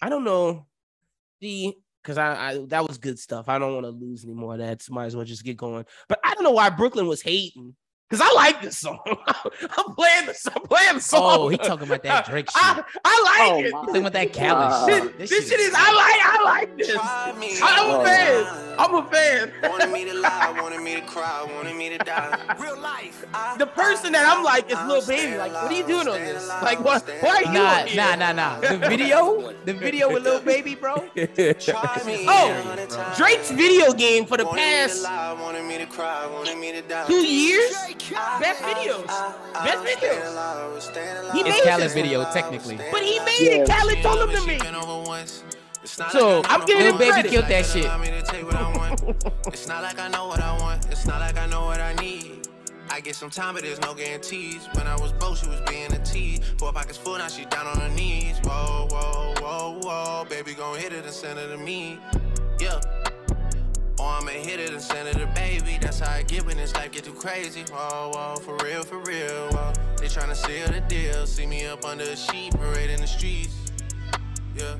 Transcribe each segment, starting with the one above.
I don't know. The because I, I that was good stuff. I don't want to lose any more of that. So might as well just get going. But I don't know why Brooklyn was hating. Cause I like this song. I'm playing the I'm playing the song. Oh, he talking about that Drake shit. I, I like Oh, it. my talking about that Khaled Uh, shit. This, this shit is I like I like this. I'm a fan. I'm a fan. Wanted me to lie, wanted me to cry, wanted me to die. Real life. I, The person that I'm like is Lil Baby. Like, what are you doing on this? Like, what? Why are you Nah, on here? nah, nah, nah. The video, the video with Lil Baby, bro. Try me Oh, a hundred times. Drake's video game for the Wanted me to past lie, wanted me to cry, wanted me to die. two years, best videos, best videos. He It's made Khaled's video, technically. but he made it. Yeah. Khaled told him to make. So, I'm giving Lil him Baby credit. killed that shit. It's not like I know what I want. It's not like I know what I need. I get some time, but there's no guarantees. When I was broke, she was being a tease. Four pockets full, now she down on her knees. Whoa, whoa, whoa, whoa. Baby, gon' hit it and send it to me. Yeah. Or I'ma hit it and send it to baby. That's how I get when this life get too crazy. Whoa, whoa, for real, for real. Whoa. They tryna seal the deal. See me up under a sheet, parade in the streets. Yeah.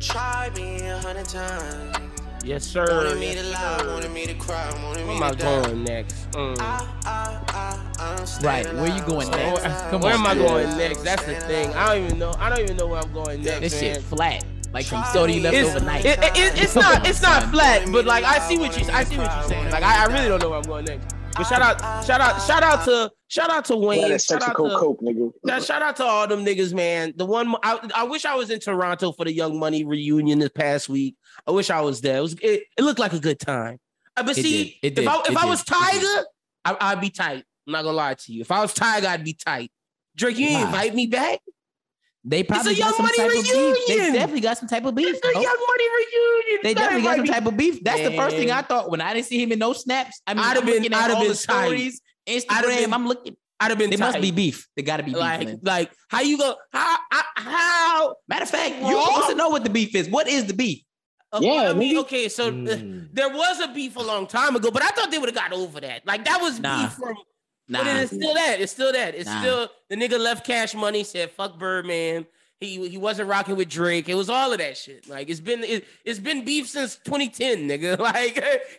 Try me a hundred times. Yes, sir. Wanted me to lie, sir. wanted me to cry, wanted Where me am I going next? Mm. I, I, I, I'm staying Right, where you going next? Come Where on, am I going next? That's the thing. I don't even know. I don't even know where I'm going next. This shit flat, like some soda left It's, overnight. it- it- it- it's not it's not flat, but like I see what you I see what you're saying. Like I, I really don't know where I'm going next. But shout out shout out shout out to shout out to Wayne. that Shout out coke to, coke, nigga. yeah, shout out to all them niggas, man. The one I, I wish I was in Toronto for the Young Money reunion this past week. I wish I was there. It was it, it looked like a good time. Uh, but It see, did. It did. if I if It I was It did. Tyga, I, I'd be tight. I'm not gonna lie to you. If I was Tyga, I'd be tight. Drake, you ain't invite me back. They probably Young got some Money type of beef. They definitely got some type of beef. It's the bro. Young Money reunion. They definitely got some type of beef. That's the first thing I thought when I didn't see him in no snaps. I mean, I'd have been- looking at I'd have all been the stories, Instagram. been- I'm looking. I'd have been. There must be beef. There got to be beef. like man. like how you go how how, how Matter of fact, you're supposed to know what the beef is. What is the beef? uh, Yeah, I mean, okay, so uh, Mm. there was a beef a long time ago, but I thought they would have got over that. Like that was Nah. beef from. Nah, But it's still that. It's still that. It's Nah. still the nigga left Cash Money said fuck Birdman. He he wasn't rocking with Drake. It was all of that shit. Like it's been it, it's been beef since 2010, nigga. Like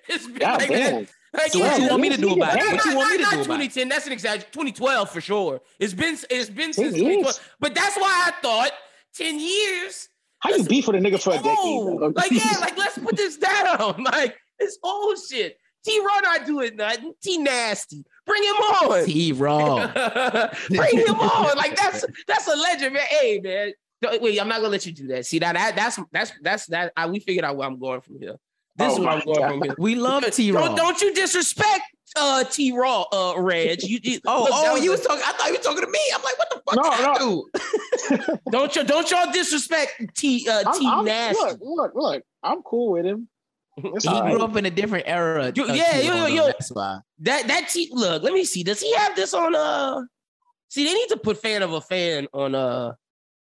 it's been God like damn. that. Like, So what you want me to do about it? Not- What you want me to do about it? 2010. That's an exaggeration. 2012 for sure. It's been it's been since 2012. But that's why I thought 10 years. How you beef with a nigga for a decade? Oh, like yeah, like let's put this down. Like it's old shit. T Raw not doing nothing. T nasty. Bring him on. T Raw. Bring him on. Like that's that's a legend, man. Hey, man. Don't- Wait, I'm not gonna let you do that. See that, that that's that's that's that. I, we figured out where I'm going from here. This is Oh where I'm my going from here. We love T Raw. Don't, don't you disrespect uh T Raw, uh Reg. You, you- Oh, look, oh, was you a- was talking. I thought you were talking to me. I'm like, what the fuck? No, no. do? don't you don't y'all disrespect T uh I'm, T I'm, nasty. look, look, look. I'm cool with him. It's He all grew right. up in a different era. Yo, yeah, yo, yo, yo. That's why. That that T look, let me see. Does he have this on uh see they need to put fan of a fan on uh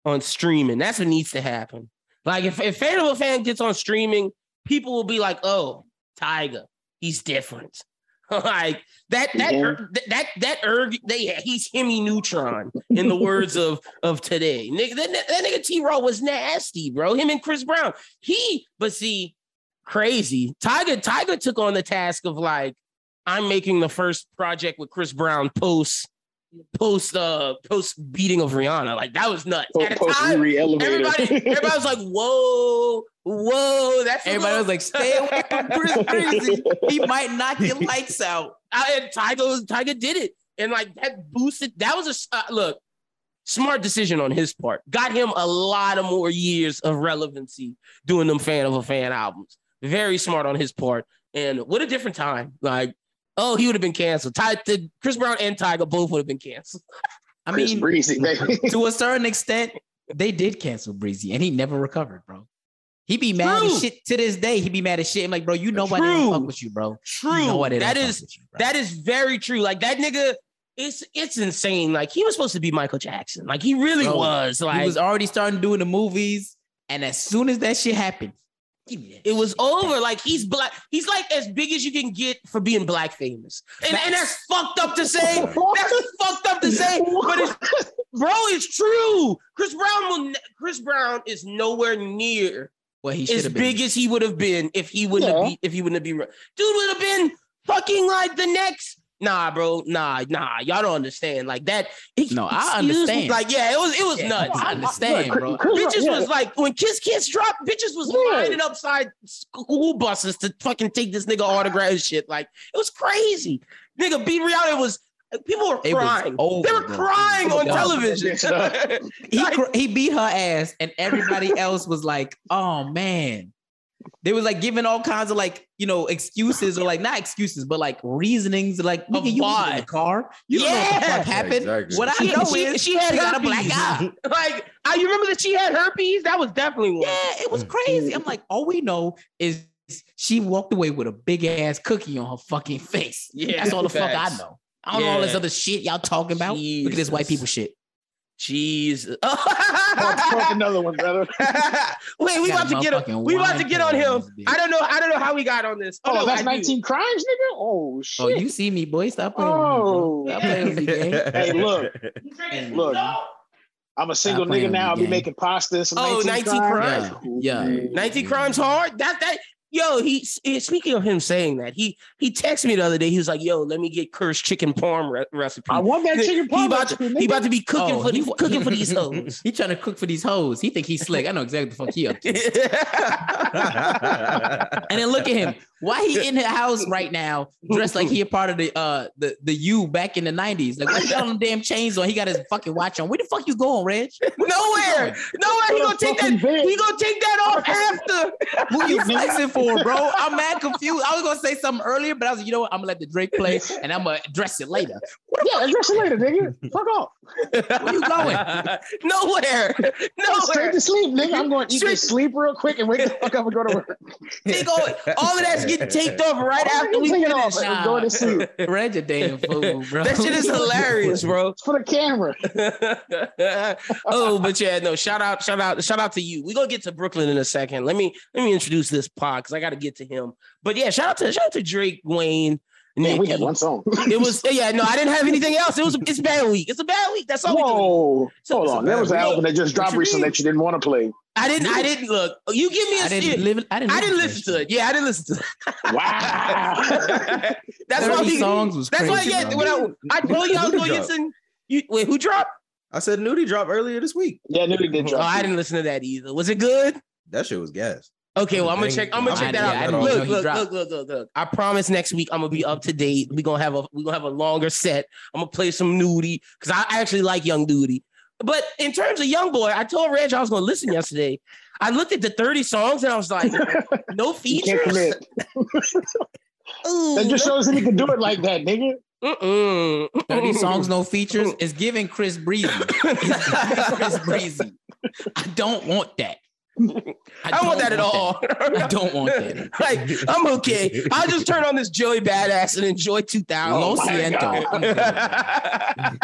on streaming. That's what needs to happen. Like if, if fan of a fan gets on streaming, people will be like, oh, Tyga, he's different. like that that Yeah. er- that that that erg they he's Hemi Neutron in the words of of today. Nigga, that, that nigga T Raw was nasty, bro. Him and Chris Brown. He but see, crazy. Tyga Tyga took on the task of like, I'm making the first project with Chris Brown post post uh post beating of Rihanna. Like that was nuts. At a Post time, everybody everybody was like, whoa, whoa, that's a Everybody was like, stay away from Chris Breezy. He might knock your lights out. I, and Tyga Tyga did it, and like that boosted. That was a uh, look smart decision on his part. Got him a lot of more years of relevancy doing them fan of a fan albums. Very smart on his part, and what a different time. Like, oh, he would have been canceled. Ty, the, Chris Brown and Tyga both would have been canceled. I Chris mean, Breezy, to a certain extent, they did cancel Breezy, and he never recovered, bro. He be mad True. as shit to this day. He be mad as shit. I'm like, bro, you know why they True. don't fuck with you, bro. True, You know why they don't that fuck is with you, bro. that is very true. Like that nigga. It's it's insane. Like he was supposed to be Michael Jackson. Like he really Bro, was. Like he was already starting doing the movies, and as soon as that shit happened, Give me that. It was over. Like he's black. He's like as big as you can get for being black famous. And, and that's fucked up to say. That's fucked up to say. But it's bro, it's true. Chris Brown will Chris Brown is nowhere near Well, he should as have been. big as he would have been if he wouldn't Yeah. have be, if he wouldn't have been dude would have been fucking like the next nah bro nah nah y'all don't understand like that No, I excuse me, understand. like yeah it was it was Yeah, nuts I understand, Look, bro. Chris- bitches yeah. was like when Kiss Kiss dropped bitches was Yeah. lining upside school buses to fucking take this nigga autograph and shit like it was crazy nigga beat reality was people were crying over, they were bro. crying on over. television He cr- he beat her ass, and everybody else was like, "Oh man." They was like giving all kinds of like you know excuses or like not excuses but like reasonings like Of nigga, you was in why? the car you don't know what the Yeah. fuck happened exactly. what I she, know she, is she had she got a black eye like I you remember that she had herpes that was definitely one Yeah, it was crazy. I'm like, all we know is she walked away with a big ass cookie on her fucking face. Yeah, That's all the fuck I know. I don't know all this other shit y'all talking about. Look at this white people shit. Jeez. Fuck another one, brother. Wait, we about to get on, we about to get on him. on this bitch. I don't know. I don't know how we got on this. Oh, oh no, that's I do. 19 crimes, nigga? Oh, shit. Oh, you see me, boy. Stop playing Oh. with me. Bro. Oh. Stop playing with me, gang. Hey, look. Hey, Look, I'm a single nigga now. I'll be making pasta and some Oh, 19, 19 crimes. crimes. Yeah, yeah. 19 crimes hard. That that yo, he eh, speaking of him saying that, he he texted me the other day. He was like, "Yo, let me get cursed chicken parm re- recipe." I want that he, chicken he parm about to, he about to be cooking Oh, for he cooking for these hoes. He trying to cook for these hoes. He think he's slick. I know exactly the fuck he up to. And then look at him. Why he in the house right now, dressed like he a part of the uh the the U back in the nineties? Like why he got all them damn chains on? He got his fucking watch on. Where the fuck you going, Reg? Nowhere, nowhere. He gonna take that. Fucking bed. He gonna take that off after. Who you flexing for, bro? I'm mad confused. I was gonna say something earlier, but I was like, you know what? I'm gonna let the Drake play, and I'm gonna address it later. Yeah, address it later, nigga. Fuck off. Where you going? Nowhere, Nowhere. Straight to sleep, nigga. I'm going to eat Straight- this sleep real quick and wake the fuck up and go to work. They go, all of that's getting taped off right after we Take it finish. off and go to sleep. Reg a damn fool, bro. That shit is hilarious, bro. It's for the camera. oh, but yeah, no. Shout out, shout out, shout out to you. We're gonna get to Brooklyn in a second. Let me let me introduce this pod because I got to get to him. But yeah, shout out to shout out to Drake, Wayne. Man, we had one song. It was yeah, no, I didn't have anything else. It was it's a bad week. It's a bad week. That's all we do. Whoa. So- Hold so on. There was an bad. album that just dropped recently mean? that you didn't want to play. I didn't. I didn't look. You give me a I shit. didn't live. I didn't. I didn't listen to it. Yeah, I didn't listen to it. Wow. That's why 30 we. songs was That's why yeah. bro. When I, I told you I was Who going to get. You wait. Who dropped? I said Nudy dropped earlier this week. yeah, nigga did drop. Oh. I didn't listen to that either. Was it good? That shit was gas. Okay, well, I'm gonna check. I'm gonna I check that out. Look, look, look, look, look, look. I promise next week I'm gonna be up to date. We're gonna have a we're gonna have a longer set. I'm gonna play some Nudy because I actually like Young Nudy. But in terms of Young Boy, I told Reg I was gonna listen yesterday. I looked at the 30 songs and I was like, no You can't features. commit. Ooh, That just shows that he can do it like that, nigga. mm-mm. 30 songs, no features. Mm. It's giving Chris Breezy. It's giving Chris Breezy. I don't want that. I don't want that at all. I don't want that. like, I'm okay. I'll just turn on this Joey Badass and enjoy 2000. Lo oh my siento.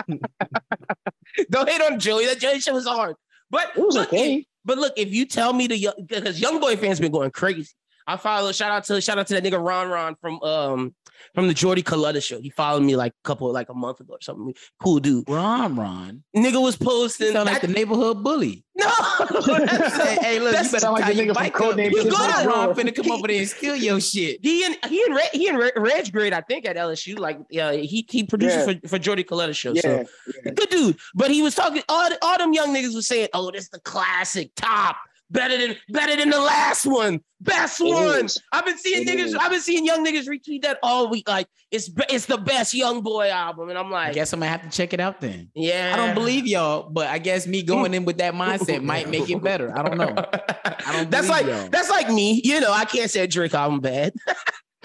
Don't hate on Joey. That Joey shit was hard. But It was look, okay. But look, if you tell me the young because young boy fans been going crazy. I follow shout out to shout out to that nigga Ron Ron from um from the Jordy Coletta show. He followed me like a couple like a month ago or something. Cool dude. Ron, Ron. Nigga was posting sound like the neighborhood bully. no. Hey, hey, look, you That's- better Sound like the nigga from Codename because Kids Ron, Next Ron Door. finna come over there and steal your shit. He and he and Reg, he and Reg, Reg grade, I think, at LSU. Like, yeah, he he produces Yeah. for, for Jordy Coletta show. Yeah. So good dude. But he was talking. All, all them young niggas was saying, "Oh, this the classic top, better than better than the last one, best It one." is. I've been seeing It niggas. is. I've been seeing young niggas retweet that all week. Like it's it's the best young boy album, and I'm I like, guess I'm gonna have to check it out then. yeah, I don't believe y'all, but I guess me going in with that mindset might make it better. I don't know. I don't that's like y'all. that's like me. You know, I can't say a Drake album bad.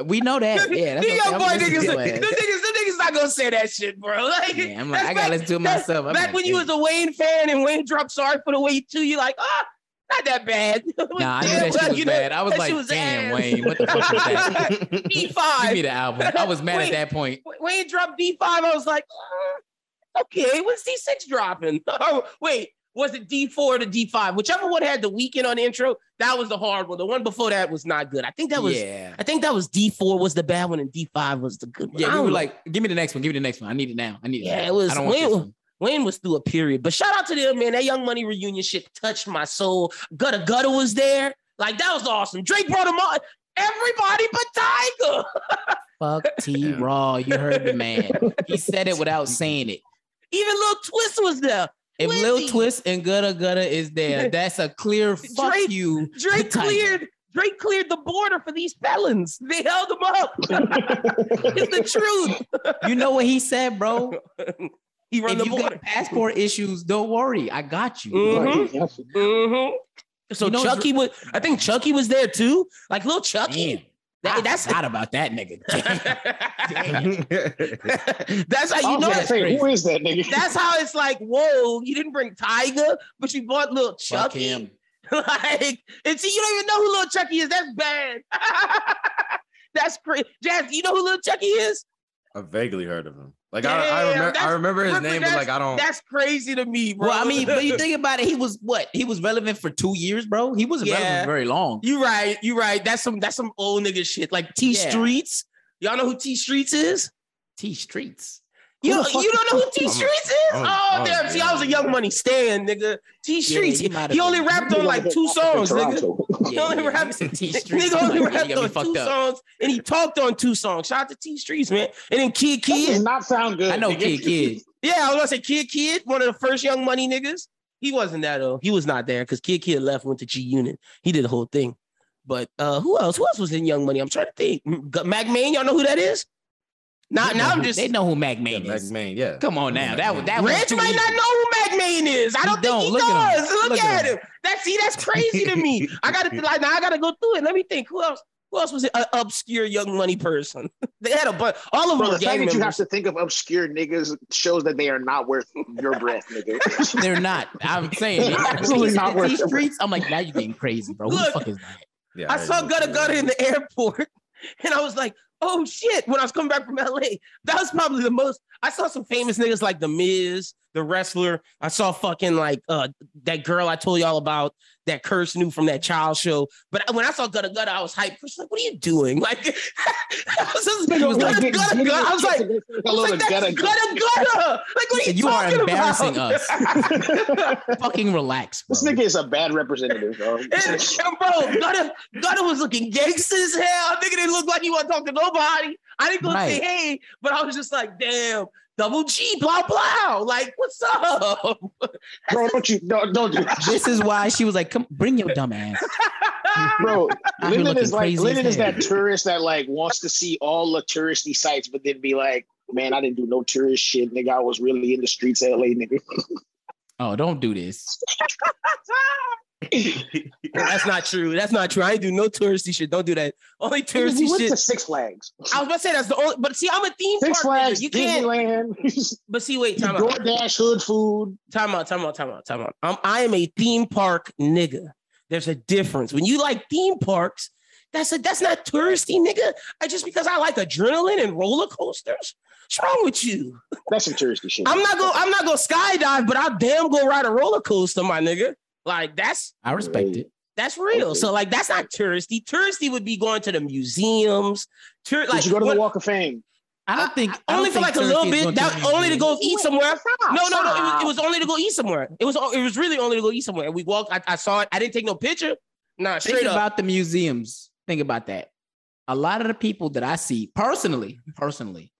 We know that. Yeah, that's the young I'm boy niggas, to them your ass. niggas, the niggas not gonna say that shit, bro. Like, Yeah, I'm like, that's I gotta back- listen to it myself. I'm Back like, when you was a Wayne fan and Wayne dropped "Sorry for the Way You Do," you like, ah, not that bad. Nah, I knew that shit was you know, bad. I was like, was damn, ass. Wayne, what the fuck is that? D5. Give me the album. I was mad Wait. at that point. Wayne dropped D five. I was like, ah, okay, when's D six dropping? Oh, wait, was it D four or the D five? Whichever one had the Weeknd on the intro, that was the hard one. The one before that was not good. I think that was. yeah. I think that was D four was the bad one and D five was the good one. Yeah, we were know. like, give me the next one. Give me the next one. I need it now. I need it. Yeah, now. it was- I don't want Wayne-. Wayne was through a period, but shout out to them, man. That Young Money reunion shit touched my soul. Gudda Gudda was there. Like that was awesome. Drake brought him on. Everybody but Tyga. Fuck T Raw. You heard the man. He said it without saying it. Even Lil Twist was there. If Twizzy. Lil Twist and Gudda Gudda is there, that's a clear fuck Drake- you. Drake cleared. Drake cleared the border for these felons. They held them up. it's the truth. You know what he said, bro? He run if the you border. got passport issues, don't worry. I got you. Mhm. Yes. Mhm. So You know, Chucky was. I think Chucky was there too. Like little Chucky. Damn. That- I that's- not about that nigga. That's how you know gonna say, who is that nigga? That's how it's like, whoa, you didn't bring Tyga, but you bought little Fuck Chucky. him. like, and see, you don't even know who little Chucky is. That's bad. That's crazy. Jazz, you know who little Chucky is? I vaguely heard of him. Like I, I remember, I remember his name, but like I don't. That's crazy to me, bro. Well, I mean, but you think about it, he was what? He was relevant for two years, bro. He wasn't Yeah. relevant very long. you right, you right. That's some that's some old nigga shit. Like T Yeah. Streets. Y'all know who T Streets is? T Streets. You, don't- you don't know who T I'm- Streets is? I'm- oh, I'm- damn. See, I was a young money stand, nigga. T Streets. you might have he only been. rapped on like two songs, nigga. He only rapped T Streets. Nigga only rapped on two up. songs and he talked on two songs. Shout out to T Streets, man. And then Kid That does Kid. not sound good. I know nigga. Kid Kid. Yeah, I was gonna say Kid Kid, one of the first young money niggas. He wasn't that though. He was not there because Kid Kid left, went to G Unit. He did the whole thing. But uh who else? Who else was in Young Money? I'm trying to think. M- Mack Maine, y'all know who that is? Now, They now know I'm who- just They know who Mac yeah, Main Mac is. Main, yeah. Come on now. That was that was Reg might easy. not know who Mack Maine is. I don't think don't. he Look at does. Look, Look at at him. That see, that's crazy to me. I gotta like now. I gotta go through it. Let me think. Who else? Who else was an obscure young money person? they had a bunch. All of them Bro, were the fact gang that you have to think of obscure niggas shows that they are not worth your breath, nigga. They're not. I'm saying They're absolutely not worth it. Streets. I'm like, now you're getting crazy, bro. Who the Look. fuck is that? yeah I heard saw him. Gudda Gudda in the airport, and I was like, "Oh shit!" When I was coming back from LA, that was probably the most. I saw some famous niggas like The Miz, the wrestler. I saw fucking like uh that girl I told y'all about that Curse knew from that child show. But when I saw Gudda Gudda, I was hyped. I like, "What are you doing?" Like, I was just, Nigga was Gutta like, Gudda Gudda. I was like, a I was like, that's gutta Gudda Gudda. Like, what are you, You are embarrassing about? us. Fucking relax, bro. This nigga is a bad representative, bro. And, and bro, Gunna, Gunna was looking gangster as hell. Nigga didn't look like he want to talk to nobody. I didn't go say hey, but I was just like, damn, double G, blah blah. Like, what's up? bro, don't you don't don't do that. This is why she was like, "Come, bring your dumb ass." Bro, Out Lyndon is like crazy Lyndon is that tourist that like wants to see all the touristy sites, but then be like, man, I didn't do no tourist shit, nigga. I was really in the streets of LA, nigga. Oh, don't do this. That's not true. That's not true. I ain't do no touristy shit. Don't do that. Only touristy you went shit. to Six Flags, I was about to say that's the only. But see, I'm a theme Six park. Flags, You can't. Disneyland, But see, wait, time out. DoorDash, hood food. Time out. Time out. Time out. Time out. I'm, I am a theme park nigga. There's a difference. When you like theme parks, that's a that's not touristy, nigga. I just because I like adrenaline and roller coasters. What's wrong with you? That's some touristy shit. I'm not going. I'm not to skydive, but I'll damn go ride a roller coaster, my nigga. Like that's I respect it. that's real. Okay. So like that's not touristy. Touristy would be going to the museums. Tour, Did like you go to what- the Walk of Fame? I don't think I only don't for think like a little bit. That the only to go museum. eat somewhere. No, no, no. It was, it was only to go eat somewhere. It was it was really only to go eat somewhere. And we walked. I, I saw it. I didn't take no picture. Nah, Think straight up. about the museums. Think about that. A lot of the people that I see personally, personally,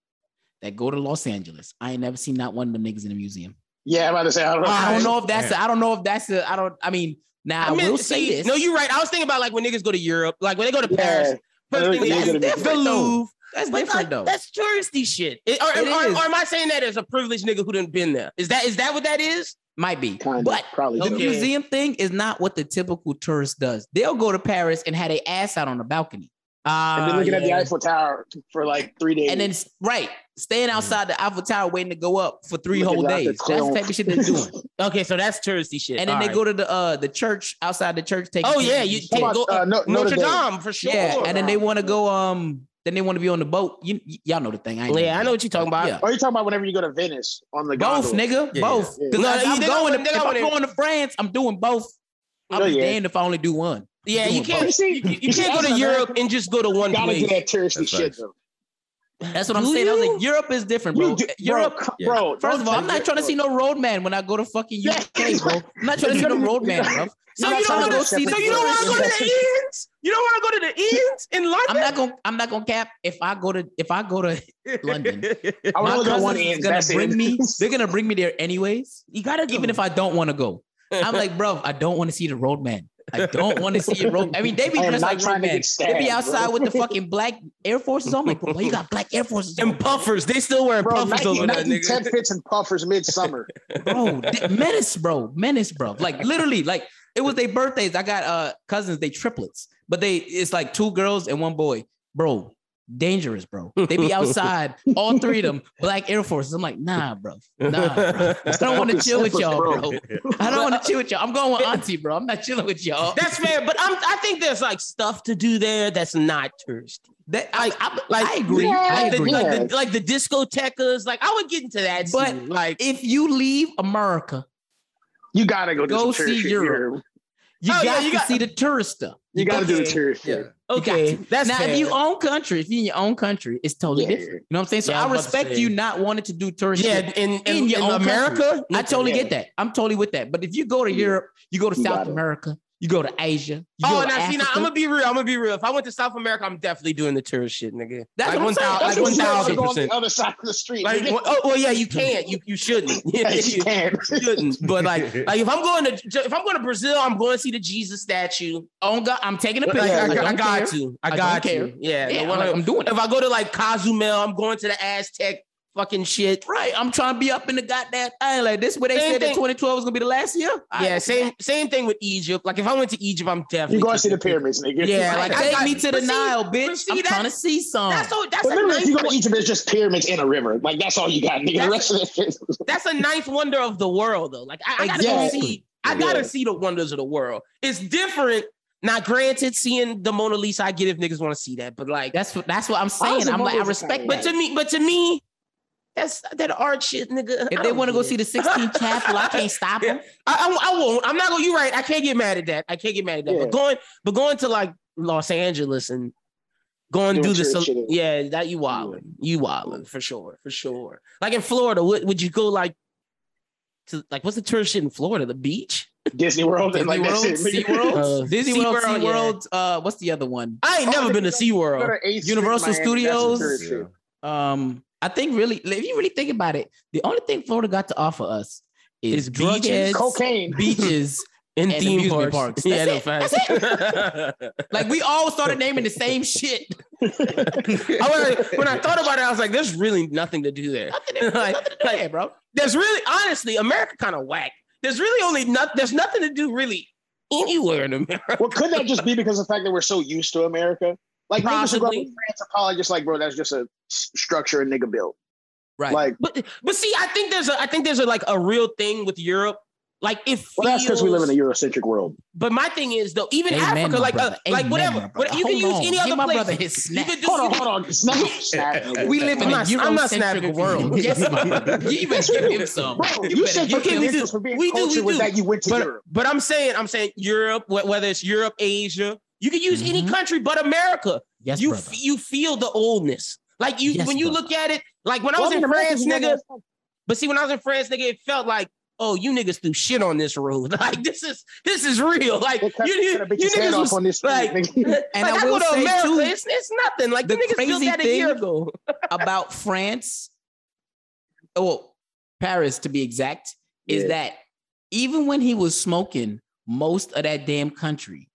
that go to Los Angeles, I ain't never seen not one of them niggas in a museum. Yeah, I'm about to say. I don't know. I don't know if that's. A, I don't know if that's. A, I don't. I mean, now I, mean, will say see, this. No, you're right. I was thinking about like when niggas go to Europe, like when they go to Yeah. Paris. First thing They're they gonna do be is the. Louvre. that's But different like, though. that's touristy shit. It- or, It or, is. or am I saying that as a privileged nigga who didn't been there? Is that is that what that is? Might be, Kinda, but probably. the Okay. museum thing is not what the typical tourist does. They'll go to Paris and have their ass out on the balcony, And been Uh, looking at the. Eiffel Tower for like three days. and then right staying outside the Eiffel Tower waiting to go up for three Looking whole at the days. That's the type of shit they're doing. okay, so that's touristy shit. And then All they right. go to the uh the church outside the church. Taking Oh yeah, you pictures How can go uh, No- Notre Notre Dame? Dame for sure. yeah, and then they want to go um then they want to be on the boat. You y- y'all know the thing. I ain't Yeah, I know what you're talking about. Yeah. Or you talking about whenever you go to Venice on the boat? Both, gondola? nigga, Yeah, both. yeah. Because I'm going. don't- To, if I'm going to France, I'm doing both. I'll Oh, be yeah. damned if I only do one. Yeah, you can't. both. You, you- you You see, can't go to Europe American, and just go to one Gotta do place. that touristy That's shit facts. though. That's what I'm Do saying. I was like, Europe is different, bro. Do- Europe. bro, Yeah. bro. First of all, I'm don't trying to see no roadman when I go to fucking UK, bro. I'm not trying to see no roadman, bro. So you don't to go want see to. the So you don't want to go to the inns. You don't want to go to the inns in London. I'm not gonna. I'm not gonna cap. If I go to, if I go to London, I my only go one cousins is gonna bring me. They're gonna bring me there anyways, You gotta go. even if I don't want to go. I'm like, bro, I don't want to see the roadman. I don't want to see a road. I mean, they be I dressed like trying to roadman. They be outside bro. with the fucking black Air Forces on. I'm like, bro, you got black Air Forces on? and puffers. They still wearing Bro, puffers Nike, over there, Nike nigga. 10 fits and puffers midsummer. bro. menace, bro. Menace, bro. Like literally, like it was their birthdays. I got uh cousins, they triplets, but they it's like two girls and one boy, bro. Dangerous, bro. They be outside, all three of them, black Air Forces. I'm like, nah, bro. Nah, bro. I don't want to chill with y'all, bro. I don't want to chill with y'all. I'm going with Auntie, bro. I'm not chilling with y'all. That's fair, but I'm. I think there's like stuff to do there that's not touristy. That, I, I, Like- I agree. Yeah, I Like the, agree. like, the, like the discotheques. Like I would get into that. But scene. like If you leave America, You gotta go Go some see tourist shit Europe. Here. you Oh, yeah, got you to got- see the tourist stuff. You gotta do the Okay. tourist Yeah. shit. Okay, to. that's now fair. if you own country, if you're in your own country, it's totally Yeah. different. You know what I'm saying? So Yeah, I I was about to respect you not wanting to do tourist yeah, shit in, in, in in, your own America, country. I totally Yeah. get that. I'm totally with that. But if you go to Yeah. Europe, you go to You South. America, you go to Asia, you Oh, go to now see, now I'm gonna be real. I'm gonna be real. If I went to South America, I'm definitely doing the tourist shit, nigga. That's like what I'm one saying. thousand, like I'm saying. thousand go on percent. the other side of the street. Like, nigga. well, oh well, yeah, you can't. You you shouldn't. Yeah, Yes, you you can. shouldn't. But like, like if I'm going to if I'm going to Brazil, I'm going to see the Jesus statue. oh God, I'm taking a Like, picture. I, I, I, got care. to. I I got don't to. care. Yeah. Yeah, the I'm, like, I'm doing it. if I go to like Cozumel, I'm going to the Aztec fucking shit. Right, I'm trying to be up in the goddamn. I ain't like this. Where they Same said that 2012 was gonna be the last year. I- Yeah, same same thing with Egypt. Like if I went to Egypt, I'm definitely You going to see the pyramids, nigga. Yeah, Like, like, I take got- me to the see- Nile, bitch. see, I'm that- trying to see some. That's so that's But a literally, if you go to Egypt, it's just pyramids in a river. Like that's all you got, nigga. The That's- rest of it that's a ninth wonder of the world, though. Like I, I gotta go Exactly. see. I gotta Yeah. see the wonders of the world. It's different. Now, granted, seeing the Mona Lisa, I get if niggas want to see that, but like, That's what that's what I'm saying. I'm like, I respect but to me, but to me, that's that art shit, nigga. If they want to go get see the 16th chapel, I can't stop them. I, I, I won't. I'm not gonna. You're right. I can't get mad at that. I can't get mad at that. Yeah. But going, but going to like Los Angeles and going Doing do this, church yeah, that you wildin', you wildin' for sure, for sure. Like in Florida, would, would you go like to like what's the tourist shit in Florida? The beach? Disney World. Disney like, World, that's it, nigga. SeaWorld, Uh, Disney World, SeaWorld, yeah. Uh, what's the other one? I ain't Oh, never been to Go SeaWorld. to Eighth Street, Universal Miami, Studios. Um, I think really, if you really think about it, the only thing Florida got to offer us is Is drug beaches, heads, Cocaine. beaches. In and theme amusement parks. parks. Yeah, That's no it. facts. Like we all started naming the same shit. I, when, I, when I thought about it, I was like, "There's really nothing to do there." Nothing to, Like- nothing to do like- there, bro. There's really, honestly, America kind of whack. There's really only not. There's nothing to do really anywhere in America. Well, could that just be because of the fact that we're so used to America? Like niggas who go up Possibly. in France are probably just like, bro, that's just a s- structure a nigga built. Right. Like, But but see, I think there's a I think there's a like a real thing with Europe. Like if well, that's because we live in a Eurocentric world. But my thing is though, even Amen, Africa, like uh, like Amen, whatever, my what, brother. you can Hold use on. any Give other my place. brother his You snap. could do- Hold on, hold on. Snap, snap. We live in I'm a not- not Eurocentric world. Yes. You even give him some. Bro, You you better said give your him we credentials do. for being We do, we do. that you went to But Europe. but I'm saying I'm saying Europe, whether it's Europe, Asia, you can use any Mhm. country but America. Yes, you brother. f- you feel the oldness. Like you Yes, when you brother. look at it, like when I was I in France, nigga. But see, when I was in France, nigga, it felt like, oh, you niggas threw shit on this road. Like this is this is real. Like you, you, cut a bitch's you head niggas off was on this street, like, nigga. like I I, will go to say, America, too, it's, it's nothing. Like the the niggas built crazy that a year thing- ago. about France, oh, Paris to be exact, is Yeah. that even when he was smoking most of that damn country,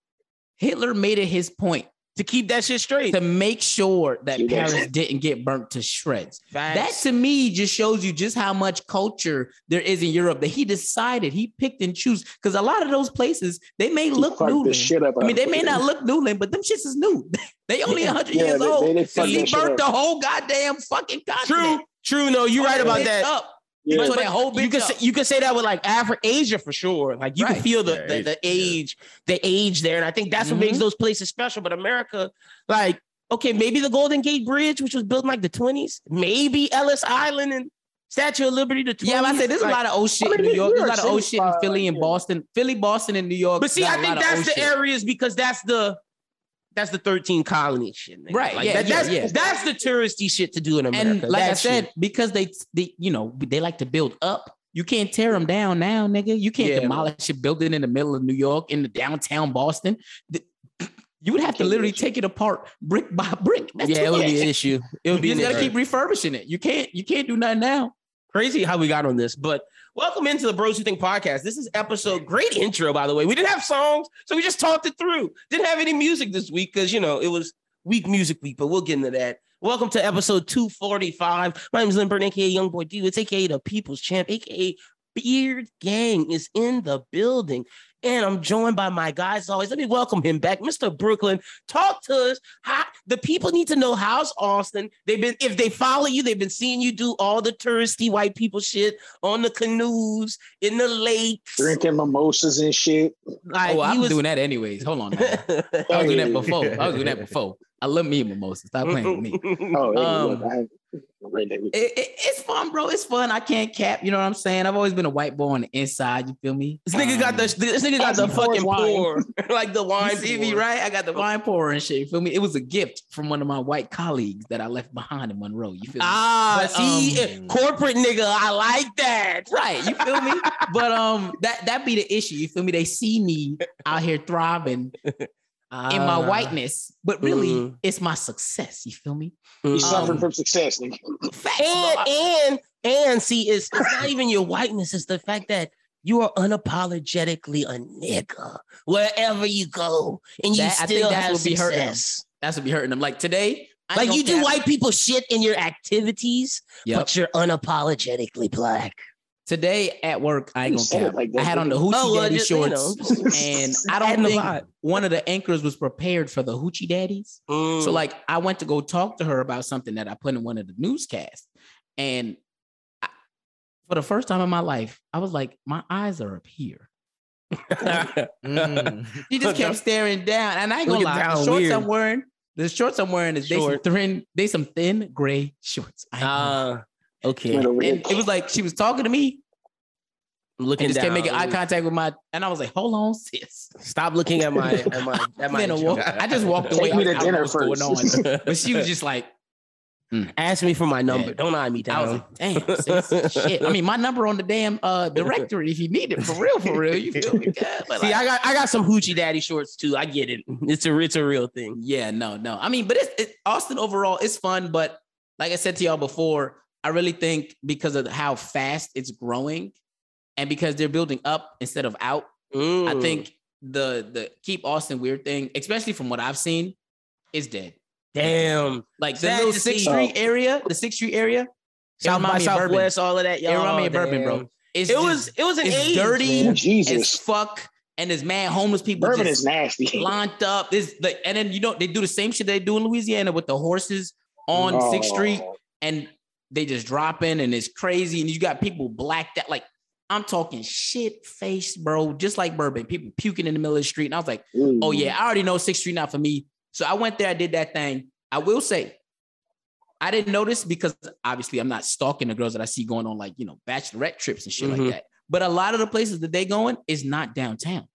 Hitler made it his point to keep that shit straight. to make sure that Paris didn't get burnt to shreds. That to me just shows you just how much culture there is in Europe that he decided he picked and choose because a lot of those places they may look Fuck new. this shit up. I mean, they may not look new, but them shits is new. they only Yeah. 100 Yeah, years they- old. they- they Because fucked he burnt the whole goddamn fucking continent. True, true. No, you're right about that. Up. Yeah. So that whole you bitch can say, you can say that with like Africa, Asia for sure. Like you Right. can feel the Yeah, the, the Asia, age, the age there, and I think that's what makes mm-hmm. those places special. But America, like okay, maybe the Golden Gate Bridge, which was built in like the 20s, maybe Ellis Island and Statue of Liberty, the 20s. Yeah, but I say there's Like, a lot of old shit I mean, in New York. There's a lot of old shit in Philly and yeah. Boston. Philly, Boston, and New York. But see, I think that's the shit. areas because that's the that's the 13 colony shit. nigga. Right, Like, yeah, that- yeah, that's, yeah. that's the touristy shit to do in America. And like I said, shit. because they, they, you know, they like to build up. You can't tear them down now, nigga. You can't Yeah, demolish a building in the middle of New York, in the downtown Boston. The- You would have to literally take it apart brick by brick. That's yeah, it would be an issue. It would be You gotta keep refurbishing it. You can't, you can't do nothing now. crazy how we got on this, but welcome into the Bros Who Think podcast. This is episode great intro, by the way. We didn't have songs, so we just talked it through. Didn't have any music this week because you know it was week music week, but we'll get into that. Welcome to episode 245. My name is Lynn Burton, aka Young Boy D. It's aka the People's Champ, aka Beard Gang is in the building. And I'm joined by my guys always. Let me welcome him back, Mr. Brooklyn. Talk to us. How, the people need to know how's Austin. They've been, if they follow you, they've been seeing you do all the touristy white people shit on the canoes, in the lakes. Drinking mimosas and shit. Like, oh, I'm was- doing that anyways. Hold on. I was doing that before. I was doing that before. I love me and mimosa. Stop playing with me. Oh, hey, Um, look, I, right there. It- it- it's fun, bro. It's fun. I can't cap. You know what I'm saying? I've always been a white boy on the inside. You feel me? This nigga got the Um, this nigga got the fucking pour, like the wine. You see me, pour. right? I got the wine pourer and shit. You feel me? It was a gift from one of my white colleagues that I left behind in Monroe. You feel me? Ah, But, see, um, corporate nigga, I like that. Right, you feel me? But um, that that be the issue. You feel me? They see me out here thriving in my Ah. whiteness, but really, Mhm. it's my success. You feel me? You suffering um, from success, nigga. And and and see, it's it's not even your whiteness; it's the fact that you are unapologetically a nigga wherever you go, and you That- I think still that's have what be hurting 'em. success. That's what be hurting them. Like today, I Like you do cap. white people shit in your activities, Yep. but you're unapologetically black. Today at work, I ain't You gonna cap. like I had on the hoochie Oh, well, daddy you shorts, know, and I don't the think one of the anchors was prepared for the hoochie daddies. Mm. So like I went to go talk to her about something that I put in one of the newscasts, and I, for the first time in my life, I was like, my eyes are up here. Mm. She just kept staring down, and I ain't gonna Looking lie. The shorts weird. I'm wearing, the shorts I'm wearing is they some thin, they some thin gray shorts. I ain't gonna. Ah, okay. And it was like she was talking to me Looking and just kept down. making eye contact with my, and I was like, "Hold on, sis." Stop looking at my at my at my. I, walk- I just walked Take away. me to I dinner what's going first. on. But she was just like, Ask me for my number. Yeah. Don't eye me I was down. like, damn, sis, shit. I mean, my number on the damn uh directory if you need it for real, for real. You feel me? Yeah, but See, like- I got I got some hoochie daddy shorts too. I get it. It's a it's a real thing. yeah, no, no. I mean, but it's it, Austin overall it's fun, but like I said to y'all before, I really think because of how fast it's growing, and because they're building up instead of out, I think the the keep Austin weird thing, especially from what I've seen, is dead. Damn. Like the Sad little Sixth see. Street area, the Sixth Street area, it South remind by me. Southwest, all of that. It Y'all, remind me of Bourbon, bro. It's It just- was it was an it's age, dirty. Oh, man. as Jesus. fuck, and there's mad homeless people Bourbon just is nasty. lined up. This the and then you know they do the same shit they do in Louisiana with the horses on Sixth Street, Oh, and they just drop in and it's crazy, and you got people blacked out. Like I'm talking shit face, bro, just like bourbon. People puking in the middle of the street, and I was like, oh yeah, I already know Sixth Street not for me. So I went there, I did that thing. I will say, I didn't notice because obviously I'm not stalking the girls that I see going on like you know bachelorette trips and shit Mhm. like that. But a lot of the places that they going is not downtown.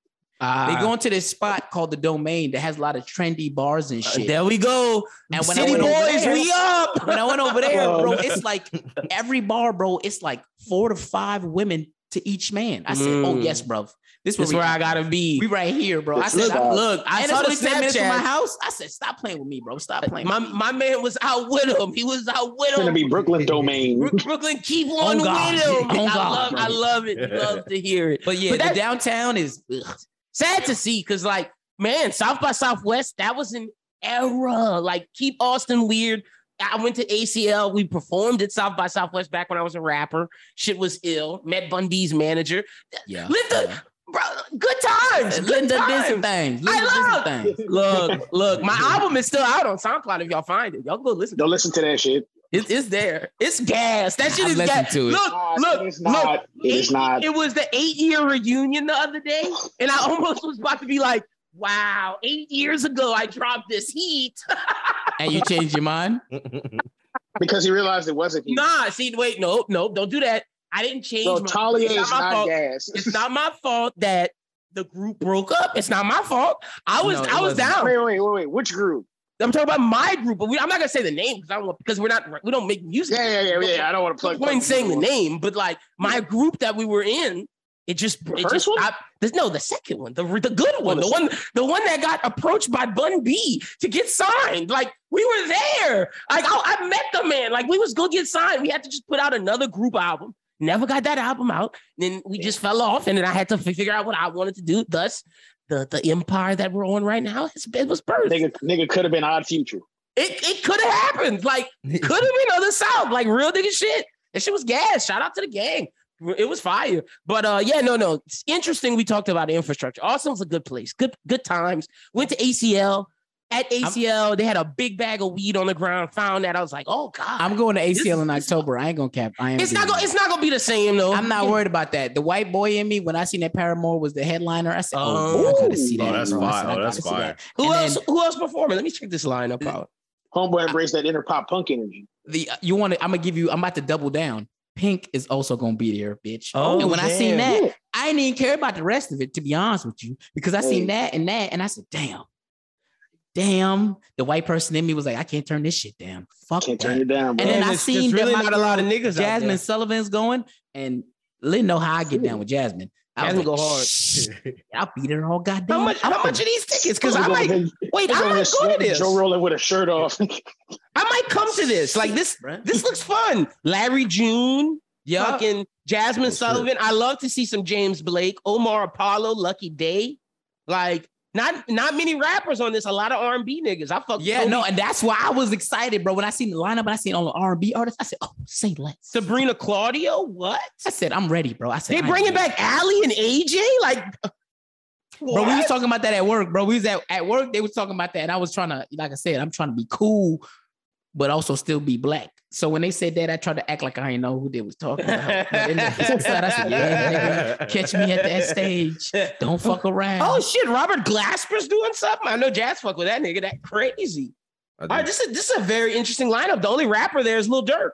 Ah, They going to this spot called the Domain that has a lot of trendy bars and uh, shit. there we go. And when I City went over boys, there- we up. when I went over there, bro, Oh. it's like every bar, bro, it's like four to five women to each man. I said, oh Mm. yes, bro. This, This where, where I gotta be. we right here, bro. I said, is I. Look, I and saw it's the only 10 minutes from my house. I said, stop playing with me, bro. Stop playing. My me. my man was out with him. He was out with him. It's gonna be Brooklyn domain. Brooklyn, keep on Oh, God. with him. Oh, I God, love, bro. I love it. Love to hear it. But yeah, But the downtown is ugh. Sad to see because like man south by southwest that was an era. Like keep austin weird i went to acl we performed at south by southwest back when i was a rapper. Shit was ill. Met Bun B's manager. Yeah. Linda, bro good times good Linda times. some things. I Linda did love- things. look look my album is still out on soundcloud if y'all find it. Y'all go listen Don't listen to that shit. It it's, it's there it's gas that shit I've is gas to it. look Nah, look it is look not. It is not. It was the eight year reunion the other day, and I almost was about to be like, "Wow, eight years ago I dropped this heat." and you changed your mind. because he realized it wasn't him. Nah, see, wait, no, no, don't do that. I didn't change Bro, my Talia it's not my not fault. gas. It's not my fault that the group broke up. It's not my fault. I was No, I was wasn't. down. Wait, wait, wait, wait. Which group? I'm talking about my group, but we, I'm not gonna say the name because I don't want because we're not we don't make music. Yeah, yeah, yeah, yeah. I don't want to plug. point in saying the name, but like my group that we were in, it just The it first just one? I, no the second one, the the good oh, one, the the one the one that got approached by Bun B to get signed. Like we were there. Like I, I met the man. Like we was gonna get signed. We had to just put out another group album. Never got that album out. Then we just fell off, and then I had to figure out what I wanted to do. Thus, the the empire that we're on right now has it was birthed. Nigga, nigga could have been Odd Future. It, it could have happened. Like, could have been other South, like real nigga shit. That shit was gas. Shout out to the gang. It was fire. But uh, yeah, no, no. It's interesting. We talked about infrastructure. Austin's a good place. Good, good times. Went to ACL. At ACL, they had a big bag of weed on the ground. Found that. I was like, oh God. I'm going to ACL in October. I ain't gonna cap. I ain't it's not gonna. gonna it's not gonna be the same though. I'm not worried about that. The white boy in me, when I seen that Paramore was the headliner, I said, "Oh, Oh. I gotta see Oh, that." that's bro. I said, Oh, that's fire. that. Who And else? then Who else performing? Let me check this lineup out. Homeboy embraced that inner pop punk energy. The you want to? I'm gonna give you. I'm about to double down. Pink is also gonna be there, bitch. Oh, and when I seen damn. that, I didn't even care about the rest of it, to be honest with you, because I seen Hey. that and that, and I said, "Damn, damn." The white person in me was like, "I can't turn this shit down. Fuck Can't that." turn it down, And then Man, I there's- seen there's that really not a lot of girl, niggas out Jazmine there. Sullivan's going, and Lynn know how I get down with Jasmine. I was Jasmine like, go hard. "Shh, I'll beat her all goddamn. How much? How much are these tickets? Because I might wait. I might go to this. Joe rolling with a shirt off. I might come to this. Like this. This looks fun. Larry June, Yeah, fucking Jazmine shit. Sullivan. I love to see some James Blake, Omar Apollo, Lucky Daye. Like not not many rappers on this. A lot of R and B niggas. I fuck. yeah, no, and that's why I was excited, bro. When I seen the lineup, and I seen all the R and B artists. I said, "Oh, say less." Sabrina Claudio. What? I said, "I'm ready, bro." I said, They bringing ready." back Aly and AJ. Like, Bro, we was talking about that at work, bro. We was at, at work, they was talking about that, and I was trying to, like I said, I'm trying to be cool, but also still be black. So when they said that, I tried to act like I didn't know who they was talking about. But the I said, "Yeah, nigga, catch me at that stage. Don't fuck around." Oh shit, Robert Glasper's doing something. I know Jazz fuck with that nigga. That crazy. All right, this is this is a very interesting lineup. The only rapper there is Lil Durk.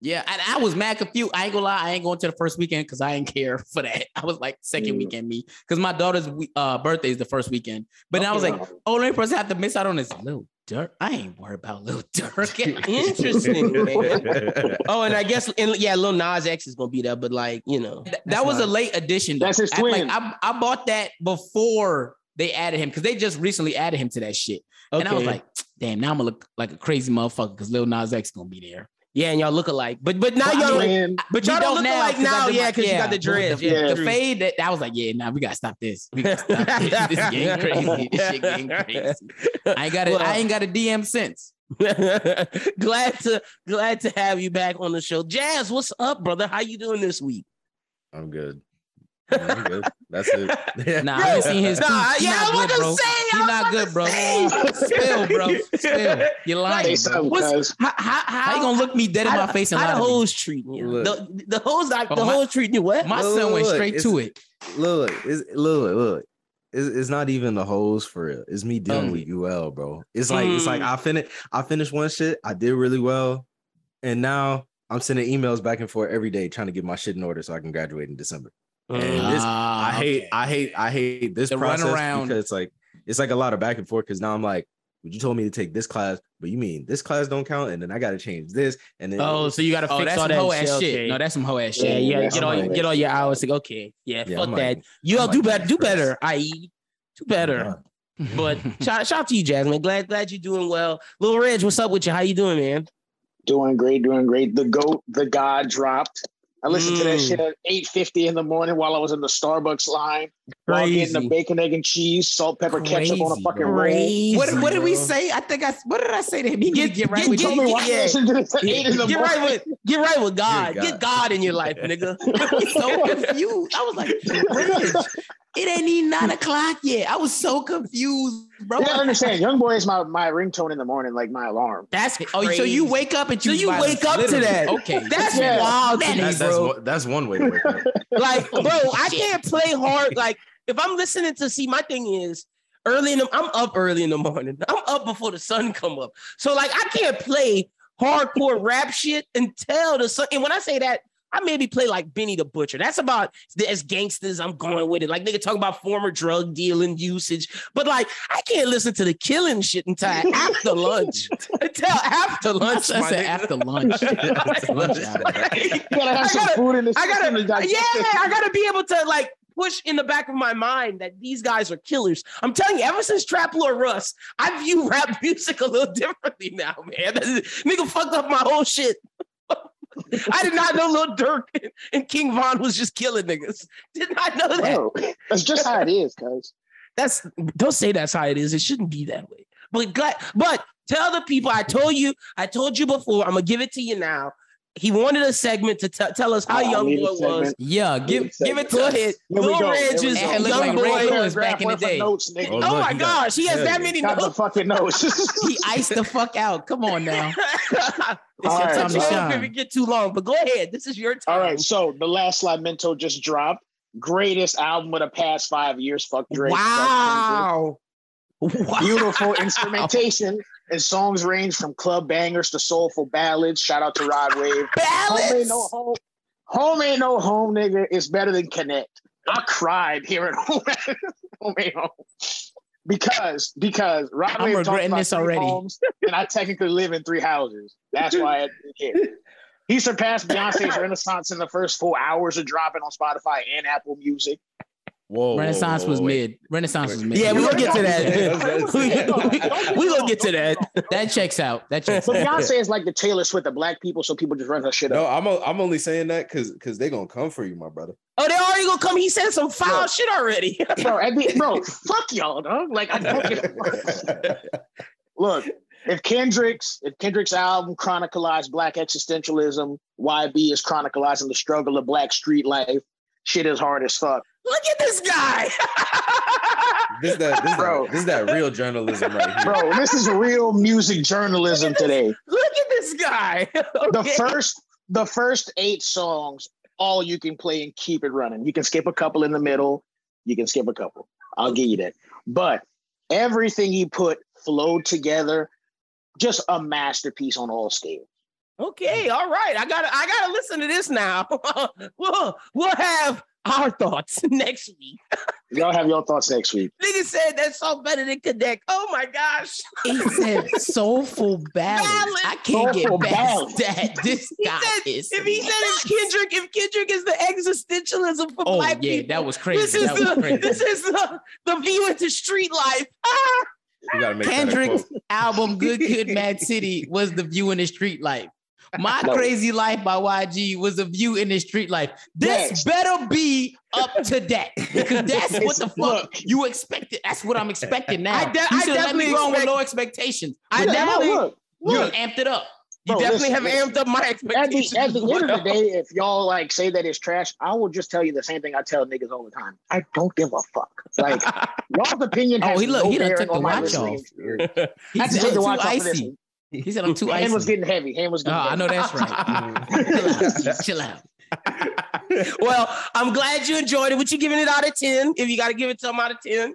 Yeah, and I was mad confused. I ain't gonna lie, I ain't going to the first weekend because I ain't care for that. I was like second Mm. weekend me because my daughter's uh, birthday is the first weekend. But then I was like, only person I have to miss out on is Lil Durk. I ain't worried about Lil Durk. Interesting, man. Oh, and I guess and yeah, Lil Nas X is gonna be there, but like you know, Th- that was a late addition. though. That's his I- like, twin. I, I bought that before they added him because they just recently added him to that shit. Okay. And I was like, damn, now I'm gonna look like a crazy motherfucker because Lil Nas X is gonna be there. Yeah, and y'all look alike, but but now Well, I y'all, mean, Man, but y'all we don't look alike 'cause I now, did my- yeah, because you got the the- dreads. The, yeah, the fade that I was like, yeah, nah, we gotta stop this. We gotta stop this. this is getting crazy. This shit getting crazy. I ain't got it. Well- I ain't got a DM since. glad to glad to have you back on the show. Jazz, what's up, brother? How you doing this week? I'm good. Yeah, That's it. Nah, I ain't seen his. Nah, tweets. He yeah, not I was good, bro. gonna say, He I not good, bro. say. Spill, bro. Spill. You're lying. say bro. What's- How, how, how, How you gonna look me dead in my face and how lie the to me? hoes treating you? Look. The, the hoes, like, the my- hoes treating you what? My son went straight to it. look, it's, look, look. It's, it's not even the hoes for real. It's me dealing Um, with UL, bro. It's like it's like Mm. I finished I finished one shit. I did really well, and now I'm sending emails back and forth every day trying to get my shit in order so I can graduate in December. And this, Ah, I hate, okay. I hate, I hate this The process runaround. because it's like it's like a lot of back and forth. Because now I'm like, well, you told me to take this class, but you mean this class don't count, and then I got to change this, and then Oh, so you got to Oh, fix that's all some that ass shell shit. tape. No, that's some hoe ass yeah, shit. you gotta Yeah, get all I'm get all your hours. Like, okay, yeah, Yeah, fuck I that. might- You I all might do be better, do better. I.e., do better. But shout, shout out to you, Jasmine. Glad glad you're doing well. Little Reg, what's up with you? How you doing, man? Doing great, doing great. The goat, the god dropped. I listened to that Mm. shit at 8:50 in the morning while I was in the Starbucks line. While getting the bacon, egg, and cheese, salt, pepper, ketchup on a fucking bro. roll. What, what did we say? I think I what did I say to him? He Get- get, get right with You get- me you. why yeah. you listen to this at Get, 8 in the get morning. right with get right with God. Dear Get God. God in your life, nigga. I was so confused. I was like, Reg, it ain't even nine o'clock yet. I was so confused, bro. You gotta understand, young boy is my, my ringtone in the morning, like my alarm. That's Oh, so you wake up and So you wake up to that. Okay, That's Yeah. wild to me, That's, that's, bro. one, that's one way to wake up. Like, bro, I can't play hard. Like, if I'm listening to see, my thing is, early in the I'm up early in the morning. I'm up before the sun come up. So like I can't play hardcore rap shit until the sun. And when I say that, I maybe play like Benny the Butcher. That's about as gangsters I'm going with it. Like nigga talk about former drug dealing usage, but like I can't listen to the killing shit until after lunch. until after lunch. I said after lunch. After lunch hour. Gotta have I some gotta- food in the I gotta, yeah. I gotta be able to like push in the back of my mind that these guys are killers. I'm telling you, ever since Trap Lord Russ, I view rap music a little differently now, man. Nigga fucked up my whole shit. I did not know Lil Durk and King Von was just killing niggas. Did not I know that. Bro, that's just how it is, cuz. That's don't say that's how it is. It shouldn't be that way. But but tell the people. I told you. I told you before. I'm gonna give it to you now. He wanted a segment to t- tell us how I young need boy was. Yeah, give give it to Go us. ahead. Lil go. Reg is go. It look young like boy. Ray Lewis back in the day. Notes. Oh, Oh look, my he gosh, he has hell that many Got the notes. fucking notes. He iced the fuck out. Come on now. It's All your right, time to shine. If it get too long, but go ahead. This is your time. All right, so the last Slimeto just dropped. Greatest album of the past five years. Fuck Drake. Wow. Kendrick. Wow. Beautiful instrumentation and songs range from club bangers to soulful ballads. Shout out to Rod Wave. Ballads. Home ain't no home. Home ain't no home, nigga. It's better than Connect. I cried hearing home, home ain't home. Because because Rod I'm Wave regretting about this already. homes, and I technically live in three houses. That's why I. He surpassed Beyonce's Renaissance in the first four hours of dropping on Spotify and Apple Music. Whoa, whoa, Renaissance whoa, was wait. mid. Renaissance was mid. Yeah, we're gonna get to that. we, we gonna get to that. that checks out. That checks But out. Beyonce is like the Taylor Swift of black people, so people just run her shit No. I'm o- I'm only saying that because because they gonna come for you, my brother. Oh, they already gonna come. He said some foul Bro. shit already. Bro, at the, bro, fuck y'all, dog. Like I don't give a fuck. Look, if Kendrick's if Kendrick's album chronicalized black existentialism, YB is chronicalizing the struggle of black street life. Shit is hard as fuck. Look at this guy. This that this Bro. that, this is that real journalism right here. Bro, this is real music journalism today. Look at this guy. The first the first eight songs, all you can play and keep it running. You can skip a couple in the middle. You can skip a couple. I'll give you that. But everything he put flowed together, just a masterpiece on all scales. Okay, all right. I gotta I gotta listen to this now. we'll we'll have our thoughts next week. Y'all have your thoughts next week. Nigga said that song better than Connect. Oh my gosh. He said soulful ballads. Ballads. I can't Soulful get past that. This He guy said, is. if he said it's Kendrick, if Kendrick is the existentialism for oh black yeah, people, that was crazy. this is that was the crazy. this is the, the view into street life. Ah! You gotta make Kendrick's album "Good Kid, Mad City" was the view in the street life. My No. Crazy Life by YG was a view in the street life. This Yes. better be up to that because that's what the fuck you expected. That's what I'm expecting now. I de- you I let definitely on with low expectations. I now definitely- look, you look. amped it up. You Bro, definitely listen, have amped up my At the, expectations. at the end of the day, if y'all like say that it's trash, I will just tell you the same thing I tell niggas all the time. I don't give a fuck. Like y'all's opinion Oh, he look- no he done took the watch off. He take the watch too off icy. One. He said I'm too Hand icy. was getting heavy. Hand was Oh, getting I know that's right. Chill out. Chill out. well, I'm glad you enjoyed it. What you giving it out of 10? If you got to give it something out of 10.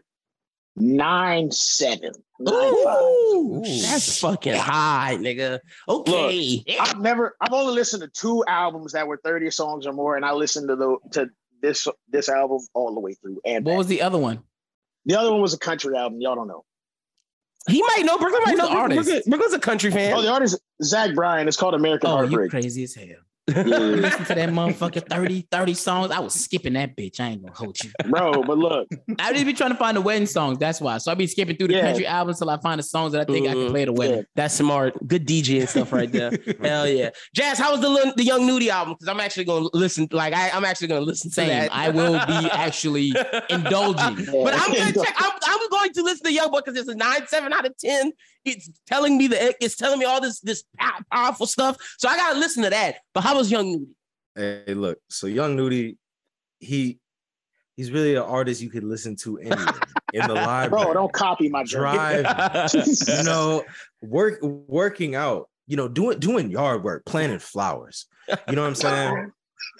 Nine seven. Nine five. Ooh, that's fucking high, nigga. Okay. I've never. I've only listened to two albums that were thirty songs or more, and I listened to the to this this album all the way through. And What back. was the other one? the other one was a country album. Y'all don't know. He might know. Brooklyn might Who's know. the artist? Brooklyn- Brooklyn's a country fan. Oh, the artist Zach Bryan. It's called American Oh, you Heartbreak. crazy as hell. Yeah. Listen to that motherfucker 30, 30 songs. I was skipping that bitch. I ain't gonna hold you. Bro, but look, I just be trying to find the wedding songs. That's why. So I be skipping through the Yeah. country albums till I find the songs that I think I can play at the wedding. That's smart. Good DJ and stuff right there. Hell yeah. Jazz, how was the Lil- the Young Nudy album? Because I'm actually going to listen. Like I, I'm actually going to listen to Same. that. I will be actually indulging. But I'm gonna check. I'm, I'm going to listen to Young Boy because it's a nine, seven out of ten. It's telling me the it's telling me all this this powerful stuff. So I gotta listen to that. But how was Young Nudy? Hey, look. So Young Nudy, he he's really an artist you could listen to anywhere in the library. bro, don't copy my drive. you know, work working out. You know, doing doing yard work, planting flowers. You know what I'm saying?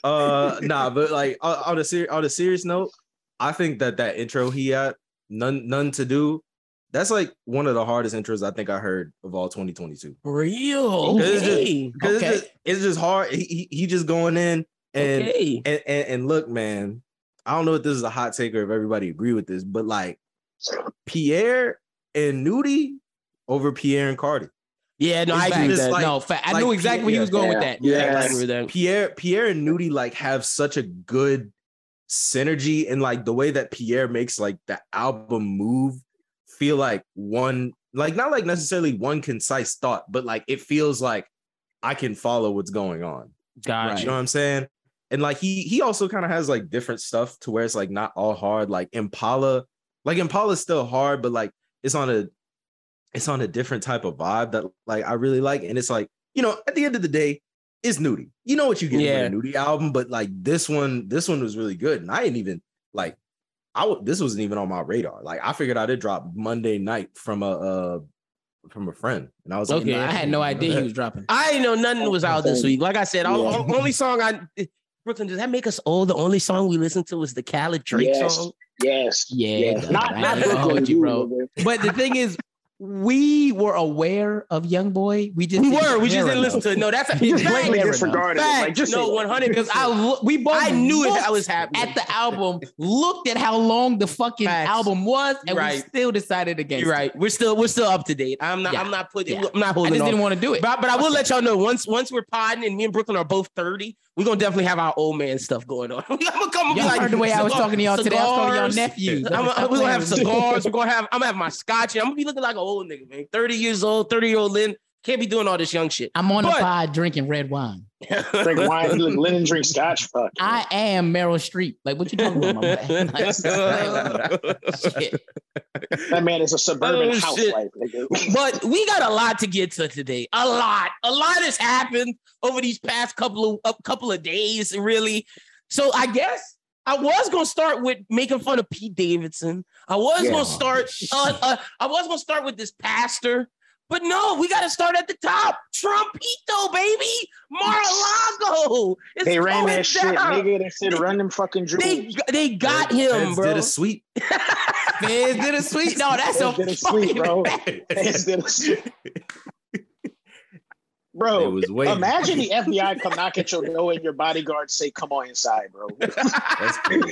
Uh, nah, but like on on a ser- on a serious note, I think that that intro he had none none to do. That's like one of the hardest intros I think I heard of all 2022. Real. Because it's just- Okay. It's, just, it's just hard. He, he just going in and, okay. and and and look, man. I don't know if this is a hot take or if everybody agree with this, but like Pierre and Nudy over Pierre and Carti. Yeah, no, I agree with that. like- no, fa- I like knew exactly where he was Pierre. going with that. Yeah, Yes. with that. Pierre Pierre and Nudy like have such a good synergy and like the way that Pierre makes like the album move feel like one like not like necessarily one concise thought, but like it feels like I can follow what's going on. Gotcha. You know what I'm saying? And like he he also kind of has like different stuff to where it's like not all hard. Like Impala, like Impala's still hard, but like it's on a it's on a different type of vibe that like I really like. And it's like, you know, at the end of the day, it's Nudy. You know what you get Yeah. with a Nudy album, but like this one, this one was really good. And I didn't even like I w- this wasn't even on my radar. Like I figured out it dropped Monday night from a uh from a friend. And I was like, Okay. I had no idea he was dropping. I didn't know nothing was out this week. Like I said, Yeah. all- only song I Brooklyn, does that make us old? The only song we listened to was the Khaled Drake Yes. song. Yes. Yeah, yes. God, Not not Brooklyn, you, you, bro. But the thing is, we were aware of Young Boy. We just We didn't were. We just didn't listen to it. No, that's a He just fact. blatantly disregarded it. Like just no, one hundred Because I we both I knew it. I was happy at the album, looked at how long the fucking Facts. album was, and we still decided against. You're it. right. We're still we're still up to date. I'm not. Yeah. I'm not putting. Yeah. I'm not holding. I just on. didn't want to do it. But, but I will let y'all know once once we're podding and me and Brooklyn are both 30, we're gonna definitely have our old man stuff going on. I'm gonna come and Y'all like, heard the way I was talking to y'all today. I was talking to y'all nephews. I'm, we're gonna have cigars. We're gonna have. I'm gonna have my scotch. I'm gonna be looking like an old nigga, man. 30 years old, 30 year old Lynn can't be doing all this young shit. I'm on the But- pod drinking red wine. drink wine. Look, Lennon drink scotch. Fuck. I am Meryl Streep. Like, what you talking about, my man? Like, shit. That man is a suburban Oh, housewife. but we got a lot to get to today. A lot. A lot has happened over these past couple of a couple of days, really. So I guess I was gonna start with making fun of Pete Davidson. I was Yeah. gonna start. Uh, uh, I was gonna start with this pastor, but no, we got to start at the top. Trumpito, baby, Mar-a-Lago. It's They ran going that shit, nigga. They said run them fucking They jewels. they got him, Feds bro. did a sweep. Feds did a sweet. No, that's a did a sweep, fucking bro. fact. Did a sweep. It Bro, was waiting. imagine the FBI come knock at your door and your bodyguards say, "Come on inside, bro." That's crazy.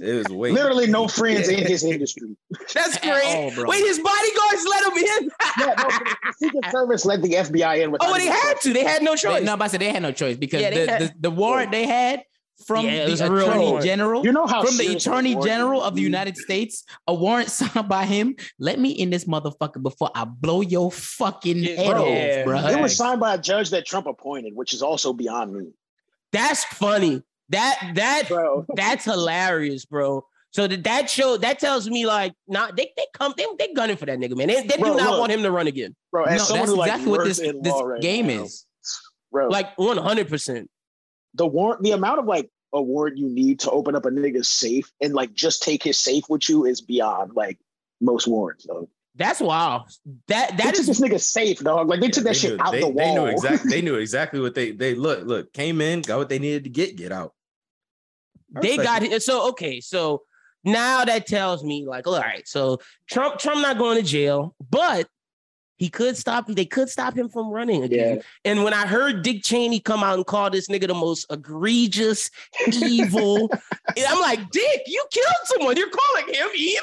It was waiting. Literally, no friends in his industry. That's At great. all. Wait, his bodyguards let him in. Yeah, no, the Secret Service let the FBI in. oh, without they had to. They had no They, choice. no, but I said they had no choice because Yeah, the, had- the, the warrant they had from Yeah, the was a real attorney general, You know how from the attorney general of the United States, a warrant signed by him. Let me in this motherfucker before I blow your fucking Yeah, head bro. off, bro. It was signed by a judge that Trump appointed, which is also beyond me, That's funny. That that bro. that's hilarious, bro. So that that show that tells me like not they they come they they gunning for that nigga man. They, they Bro, do not look. want him to run again. Bro, No, as that's someone who like exactly what this this right game now, is. bro. Like one hundred percent. The warrant, the amount of like a warrant you need to open up a nigga's safe and like just take his safe with you is beyond like most warrants, though. That's wild. That They that took this nigga safe, dog. Like they took that They shit knew- out they, the They knew exactly. They knew exactly what they they look look came in, got what they needed to get, get out. They respect got it. it. So okay, so now that tells me like, all right, so Trump Trump not going to jail, but he could stop. They could stop him from running again. Yeah. And when I heard Dick Cheney come out and call this nigga the most egregious, evil, I'm like, Dick, you killed someone. You're calling him evil,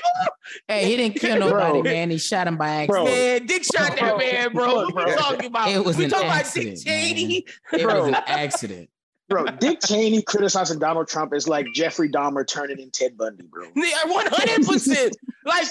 Hey, he didn't kill Bro. nobody, man. He shot him by Bro. accident. man. Dick shot that man, bro. What Bro. we talking about? It was we an talking accident, about Dick Cheney. It Bro. was an accident. Bro, Dick Cheney criticizing Donald Trump is like Jeffrey Dahmer turning in Ted Bundy, bro. One hundred percent. Like,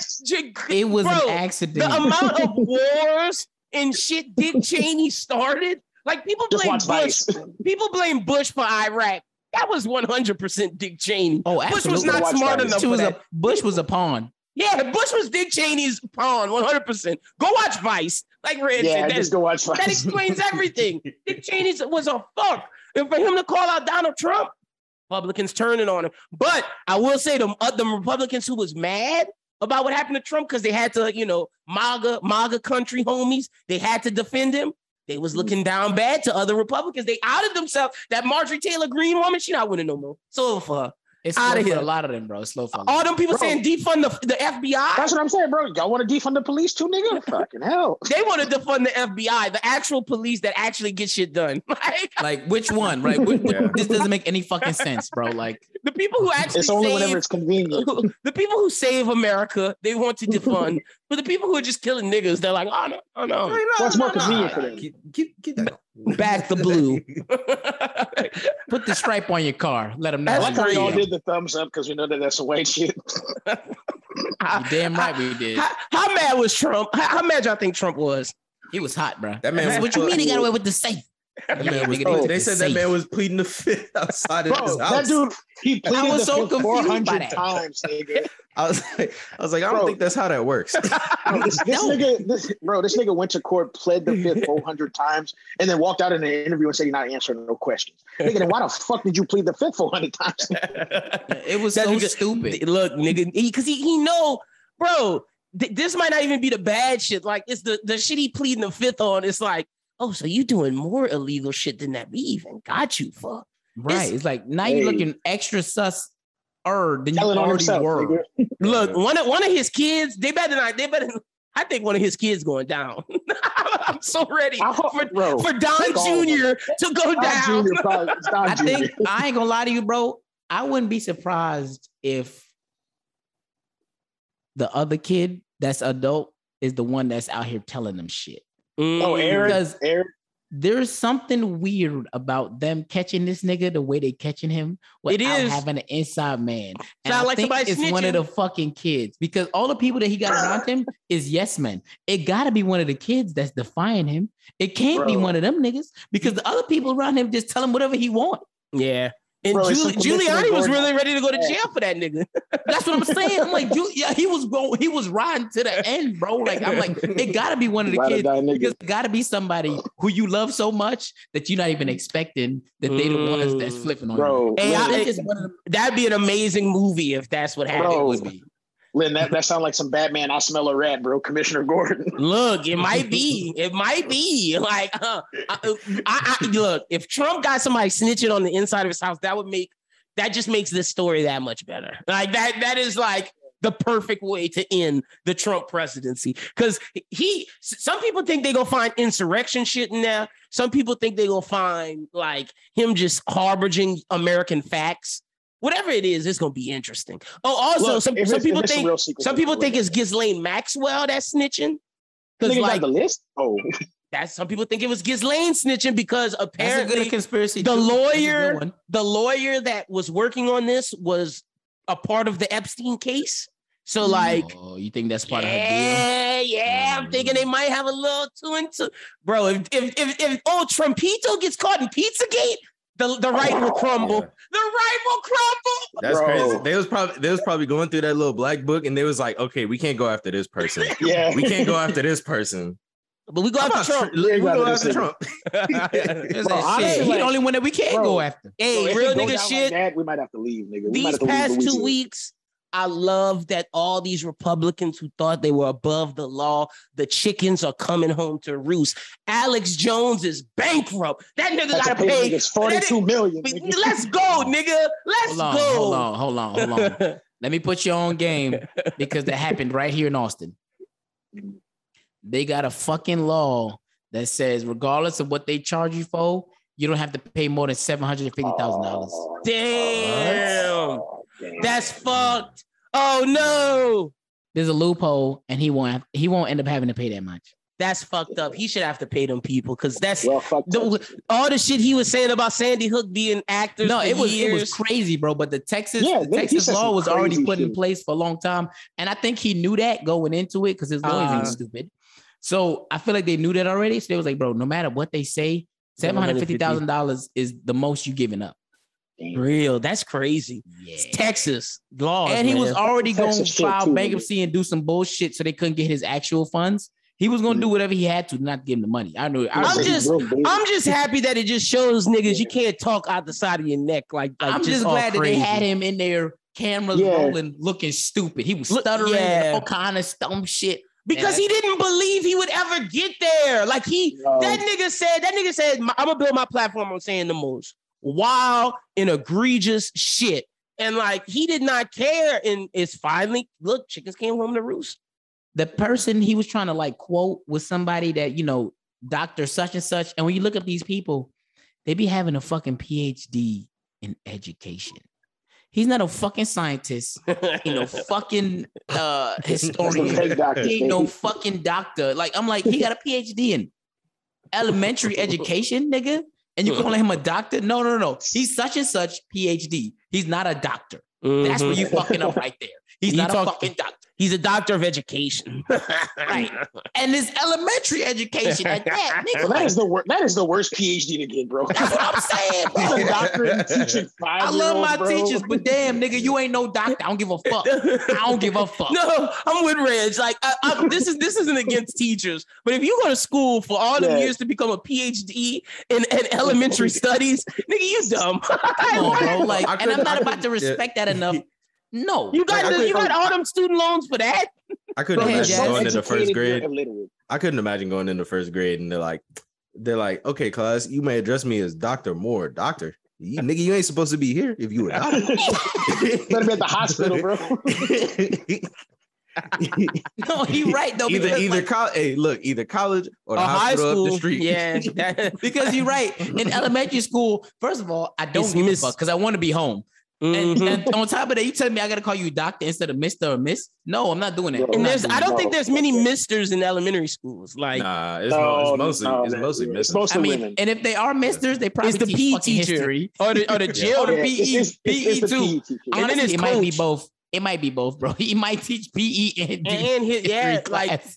It was bro, an accident. the amount of wars and shit Dick Cheney started. Like people Just blame Bush. Vice. People blame Bush for Iraq. That was one hundred percent Dick Cheney. oh, Bush was not Watch smart Vice. enough She for was that. a Bush was a pawn. yeah, Bush was Dick Cheney's pawn. One hundred percent. Go watch Vice. Like Red Yeah, said, that, just go watch Vice. that explains everything. Dick Cheney was a fuck. And for him to call out Donald Trump, Republicans turning on him. But I will say the, uh, the Republicans who was mad about what happened to Trump because they had to, you know, MAGA, MAGA country homies, they had to defend him. They was looking down bad to other Republicans. They outed themselves. That Marjorie Taylor Greene woman, she not winning no more. So for her. It's Outta slow for here. a lot of them, bro. It's slow for. All them people Bro. saying defund the, the FBI. That's what I'm saying, bro. Y'all want to defund the police too, nigga? Fucking hell. They want to defund the FBI, the actual police that actually get shit done. Like Like which one, right? Which- Yeah. This doesn't make any fucking sense, bro. Like the people who actually It's only save, whenever it's convenient. the people who save America, they want to defund. But the people who are just killing niggas, they're like, oh no, oh no. What's more convenient for them? Keep, keep, keep that. Back the blue. put the stripe on your car. Let them know. I That's like how you y'all did the thumbs up because we know that that's some white shit. how, damn right we did. how, how mad was Trump? How, how mad y'all think Trump was? He was hot, bro. That man what you mean he got away with the safe? That man was- nigga, they, they said safe. that man was pleading the fifth outside of Bro, his that dude, he pleaded was the so fifth confused by 400 that. times, nigga. I was like, I was like, I don't Bro. think that's how that works. Bro, this, this No. nigga, this, bro, this nigga went to court, pled the fifth 400 times, and then walked out in an interview and said he not answering no questions. Nigga, then why the fuck did you plead the fifth 400 times? It was That's so because- stupid. Look, nigga, because he, he, know, bro. th- this might not even be the bad shit. Like it's the the shit he pleading the fifth on. It's like, oh, so you doing more illegal shit than that we even got you for. Right. It's- It's, like now Hey. you're looking extra sus er than you already himself, were. Look, one of one of his kids, they better not. They better. I think one of his kids going down. I'm so ready hope- for, bro, for Don fuck all of Jr. to go Don down. Jr. probably, Don I Jr. think I ain't gonna lie to you, bro. I wouldn't be surprised if the other kid that's adult is the one that's out here telling them shit. Oh, Mm. Aaron, Because- Aaron, There's something weird about them catching this nigga the way they catching him It without is. having an inside man. And Sound I like think it's one of the fucking kids because all the people that he got around him is yes men. It gotta be one of the kids that's defying him. It can't be one of them niggas because the other people around him just tell him whatever he want. Yeah. And Bro, it's Giul- Giuliani was really ready to go to jail for that nigga. That's what I'm saying. I'm like, dude, yeah, he was going, he was riding to the end, bro. Like, I'm like, it gotta be one of the ride kids die because it gotta be somebody who you love so much that you're not even expecting that they the ones that's Mm. flipping on Bro, you. Hey, I I- think it's one of them. That'd be an amazing movie if that's what happened. Bro. Lynn, that, that sounds like some Batman. I smell a rat, bro. Commissioner Gordon. Look, it might be. It might be. Like, uh, I, I, I look. If Trump got somebody snitching on the inside of his house, that would make that just makes this story that much better. Like that. That is like the perfect way to end the Trump presidency. Because he, some people think they gonna find insurrection shit in there. Some people think they gonna find like him just harboring American facts. Whatever it is, it's gonna be interesting. Oh, also, Look, some, some it's- people it's some think some it's people think it's Ghislaine Maxwell that's snitching. Because Nigga like the list? Oh, that's some people think it was Ghislaine snitching because That's a apparently good conspiracy. the too. That's a good lawyer- the lawyer that was working on this was a part of the Epstein case. So like, oh, you think that's part of her deal? yeah, yeah, I'm thinking they mm. might have a little two and two, bro. If if if, if oh Trumpito gets caught in Pizzagate, the the right will crumble. The right will crumble. That's Bro. crazy. They was probably they was probably going through that little black book, and they was like, okay, we can't go after this person. yeah. We can't go after this person. But we go How after about Trump. Tr- we go after Trump. It's Bro, honestly, he the only one that we can't Bro. go after. hey, Bro, if real nigga down like shit. that, we might have to leave, nigga. We might these have to leave past two Louisiana. weeks, I love that all these Republicans who thought they were above the law, the chickens are coming home to roost. Alex Jones is bankrupt. That nigga gotta a pay pay. niggas 42 million. But nigga. Let's go, nigga. Let's Hold on, go. hold on, hold on, hold on. Let me put you on game because that happened right here in Austin. They got a fucking law that says, regardless of what they charge you for, you don't have to pay more than seven hundred and fifty thousand dollars. Oh, Damn. damn. That's fucked. Oh no. There's a loophole, and he won't. Have, he won't end up having to pay that much. That's fucked up. He should have to pay them people because that's well, the, all the shit he was saying about Sandy Hook being actors. No, for it was years. it was crazy, bro. But the Texas Yeah, the Texas law was already crazy put in place for a long time, and I think he knew that going into it because his lawyers Uh. ain't stupid. So I feel like they knew that already. So they was like, bro, no matter what they say, seven hundred fifty thousand dollars is the most you giving up. Damn. real. That's crazy. Yeah. It's Texas laws. and he was already going to file too, bankruptcy and do some bullshit so they couldn't get his actual funds. He was going to do mm-hmm. whatever he had to not give him the money. I knew. I I'm He was- said he just- I'm just happy that it just shows niggas you can't talk out the side of your neck like. like I'm just all glad that they had him in there, cameras Yeah. rolling, looking stupid. He was Look- stuttering, yeah. all kind of dumb shit. because he didn't believe he would ever get there. Like he, No. that nigga said, that nigga said, I'm gonna build my platform on saying the most wild and egregious shit. And like he did not care. And it's finally look, chickens came home to roost. the person he was trying to like quote was somebody that you know doctor such and such. And when you look up these people they be having a fucking phd in education. He's not a fucking scientist. He no fucking uh That's historian. he ain't no fucking doctor. Like i'm like he got a phd in elementary education nigga and you calling him a doctor? No no no he's such and such phd he's not a doctor. That's where mm-hmm. you fucking up right there. He's You not talk- a fucking doctor He's a doctor of education. Right. and it's elementary education at that, nigga. Well, that is the worst. That is the worst PhD to get, bro. That's what I'm saying, bro. a doctorate teaching five. I love my teachers, but damn, nigga, you ain't no doctor. I don't give a fuck. I don't give a fuck. No, I'm with Reg. Like, I, I, this is this isn't against teachers, but if you go to school for all them Yeah. years to become a PhD in, in elementary studies, nigga, you dumb. Come on, bro. Like, and I'm not about to couldn't- yeah. respect that enough. No. You got I the, you got all them student loans for that. I couldn't Go imagine Jazz. going into first grade. I couldn't imagine going into first grade and they're like, they're like, okay, class, you may address me as Doctor Moore, doctor. You, nigga, you ain't supposed to be here if you a doctor. Better be at the hospital, bro. No, he right though. either because, either like, college. Hey, look, either college or Or high hospital up the street. Yeah. that- because you're right. In elementary school, first of all, I don't It's give miss- a fuck because I want to be home. And, Mhm. and on top of that, you tell me I gotta call you doctor instead of Mister or Miss? No, I'm not doing that. Bro, And there's, I don't think there's many misters in elementary schools. Like, Nah, it's, No, mo- it's mostly no, it's mostly It's missing. mostly I mean, women. and if they are misters, they probably the PE teacher. history. or the, or the jail. Or the PE, it's- it's- it's PE too. PE teacher. And then Honestly, his it might be both. It might be both, bro. He might teach PE and, do and his, yeah, history like, class.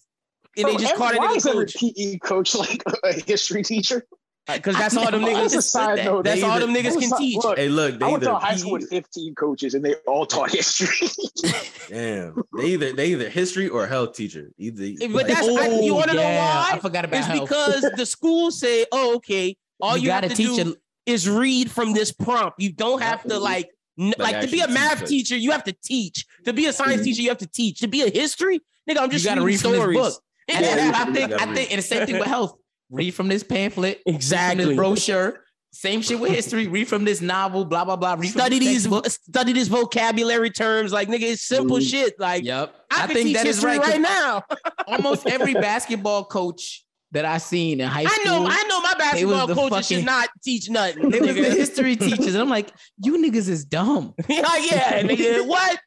and they just every- called it why a is every coach PE coach like a history teacher? Because that's all them Why As a niggas. side that. note, That's they all them niggas can side- teach. look, Hey, look, they I went to high school with 15 coaches, and they all taught history. Damn, they either they either history or health teacher. Either, But like, that's- I- you wanna know why? I forgot about It's health. because the schools say, "Oh, okay, all you, gotta have to teach do is read from this prompt. You don't have to like, n- Like like, to be a math teach teacher. You have to teach. To be a science Mhm. teacher, you have to teach. To be a history, nigga, I'm You just gotta reading read from this stories. book. And Yeah, that's you what I think. I think, and the same thing with health. Read from this pamphlet. Read from Exactly. this brochure. Same shit with history. Read from this novel. Blah blah blah. Read Study these, textbook. study this vocabulary terms. Like, nigga, it's simple Mhm. shit. Like, Yep. I, I, think that is history right. 'cause right now. Almost every basketball coach that I seen in high school. I school. know, I know, my basketball the coaches fucking- should not teach nothing. They was the history teachers. And I'm like, you niggas is dumb. yeah, yeah, nigga. What?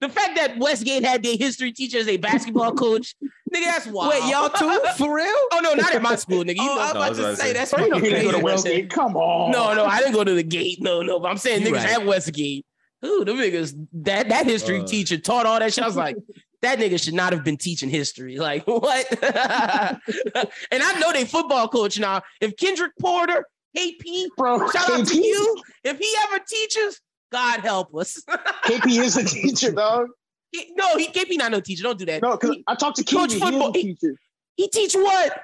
The fact that Westgate had their history teacher as a basketball coach, nigga, that's wild. Wait, y'all too? For real? Oh no, not at my school, nigga. You oh, know. I was No, about was to about say say. that's Bro, you fucking didn't go to crazy. Westgate. Come on. no, no, I didn't go to the gate. No, no. But I'm saying You niggas right. at Westgate. Ooh, them niggas. That that history Uh. teacher taught all that shit. I was like, that nigga should not have been teaching history. Like what? and I know they football coach now. If Kendrick Porter, KP, bro. shout out to you. If he ever teaches, God help us. KP is a teacher, dog. He- no, he KP not be no teacher. Don't do that. No, because I talked to Coach Kiwi. He football- is a teacher. he teach what?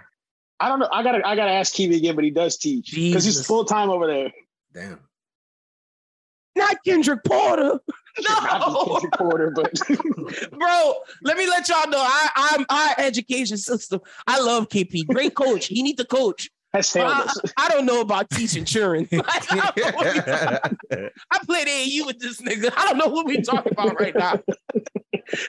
I don't know. I gotta, I gotta ask Kiwi again, but he does teach because he's full time over there. damn. Not Kendrick Porter. Should not No, Kendrick Porter, but bro. Let me let y'all know. I, I'm our education system. I love KP. Great coach. He need to coach. Has failed I, us. I don't know about teaching children. Like, I, don't know what we talking- I played AU with this nigga. I don't know what we talking about right now.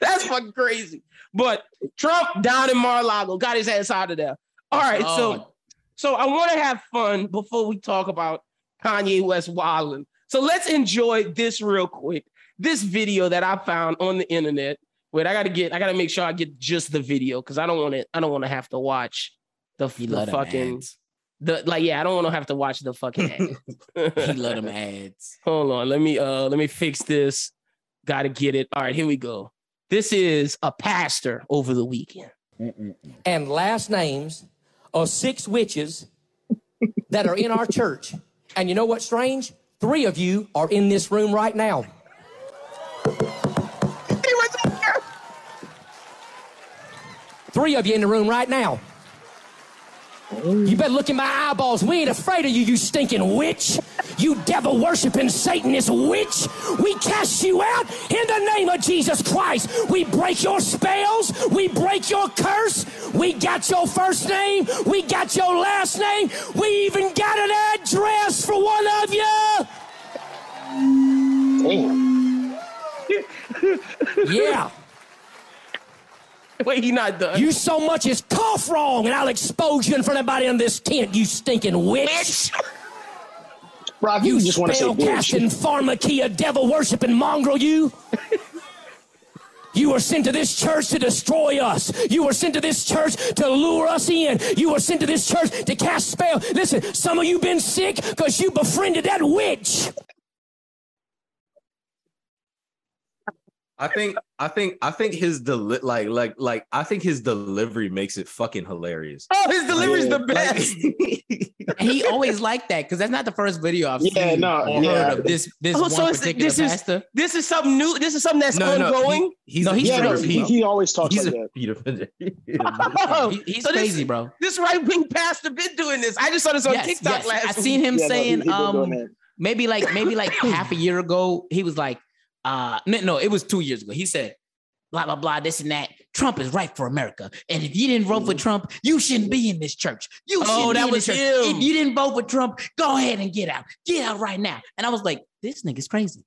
That's fucking crazy. But Trump down in Mar-a-Lago got his ass out of there. All right, so Oh, so I want to have fun before we talk about Kanye West wilding. So let's enjoy this real quick. This video that I found on the internet. Wait, I gotta get. I gotta make sure I get just the video because I don't want to. I don't want to have to watch the, he the fucking ads. The like. Yeah, I don't want to have to watch the fucking ad. He love them ads. Hold on. Let me uh let me fix this. Gotta get it. All right, here we go. This is a pastor over the weekend. and last names of six witches that are in our church. And you know what's strange? Three of you are in this room right now. Three of you in the room right now. You better look in my eyeballs. We ain't afraid of you, you stinking witch. You devil worshiping Satanist witch. We cast you out in the name of Jesus Christ. We break your spells. We break your curse. We got your first name. We got your last name. We even got an address for one of you. Damn. Yeah. Wait, he not done. You so much as cough wrong, and I'll expose you in front of everybody in this tent, you stinking witch. Bro, if you, You just want to say spell casting, bitch. pharmakia, devil worshiping mongrel, you. You were sent to this church to destroy us. You were sent to this church to lure us in. You were sent to this church to cast spell. Listen, some of you been sick because you befriended that witch. I think I think I think his deli- like like like I think his delivery makes it fucking hilarious. oh, his delivery's the best. And he always liked that because that's not the first video I've Yeah, seen no, or yeah. heard of this this Oh, one so particular this is- pastor. this is something new. This is something that's no, no, ongoing. he- he's No, he's Yeah, no, he, he always talks he's like a that. repeat. Oh, He- he's so this- crazy, bro. This right wing pastor been doing this. I just saw this on Yes, TikTok yes. last I week. seen him Yeah, no, he- saying he um maybe like maybe like half a year ago he was like uh no, no it was two years ago. He said blah blah blah this and that. Trump is right for america. And if you didn't vote for trump you shouldn't be in this church. You Oh, shouldn't that be in was this church. him. if you didn't vote for trump go ahead and get out. Get out right now. And i was like this nigga's crazy.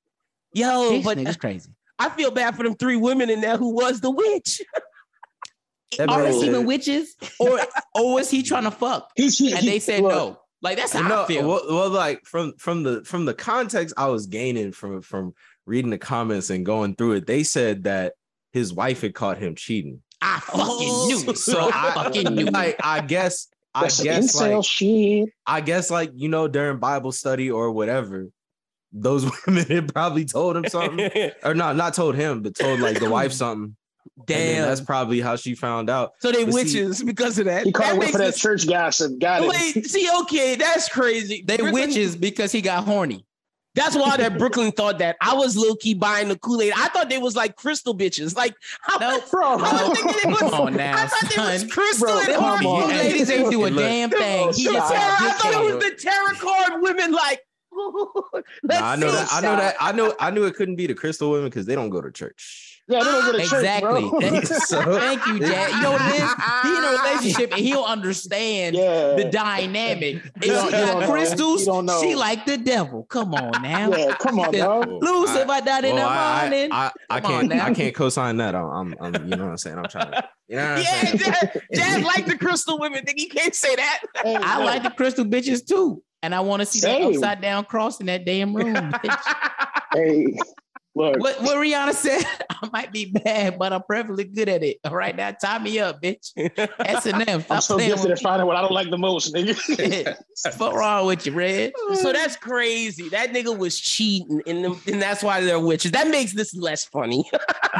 Yo, this but nigga's crazy. I feel bad for them three women in there who was the witch. Are man they even witches? Or or was he trying to fuck? He's, he, and they said look, no like that's how no, i feel. well, well, like from from the from the context I was gaining from from reading the comments and going through it, they said that his wife had caught him cheating. i fucking Oh. knew it So i fucking knew like I guess I That's some guess incel like shit. I guess like you know during Bible study or whatever, those women had probably told him something. Or not, not told him, but told like the wife something. Damn. that's probably how she found out. So they But see- witches because of that. He caught that her for that this- church gossip. Got it. Wait, see, okay, that's crazy. they Brooklyn- witches because he got horny That's why that Brooklyn thought that I was low key buying the Kool Aid. I thought they was like crystal bitches. Like, I, Nope. Bro, I was thinking it was. Come on now, I thought they was crystal Bro, and come Harvey. on. Ladies ain't do a damn thing. He The The just tarot, got I thought it was the tarot card women. Like, let's Nah, I know see. that. I know that. I know. I knew it couldn't be the crystal women because they don't go to church. Yeah, they don't go to church, Exactly. bro. Thank- So- Thank you, Dad. You know what it is? He in a relationship and he'll understand yeah. the dynamic. If You don't- she you got don't know. crystals, know. she like the devil. Come on now. yeah, come on, Yeah. Lose I- if I died in well, the I, morning. I, I, I Come can't. I can't co-sign that. I'm, I'm, I'm. You know what I'm saying? I'm trying to. You know what I'm Yeah, saying? Dad, Dad like the crystal women. Think he can't say that. Hey, I look, like the crystal bitches too. And I want to see Same. that upside down cross in that damn room. bitch. Hey, look. what, what Rihanna said, I might be bad, but I'm perfectly good at it. All right, now tie me up, bitch. S and M. I'm so gifted at with finding what I don't like the most, nigga. me. What wrong with you, Red? So that's crazy. That nigga was cheating, and, them, and that's why they're witches. That makes this less funny.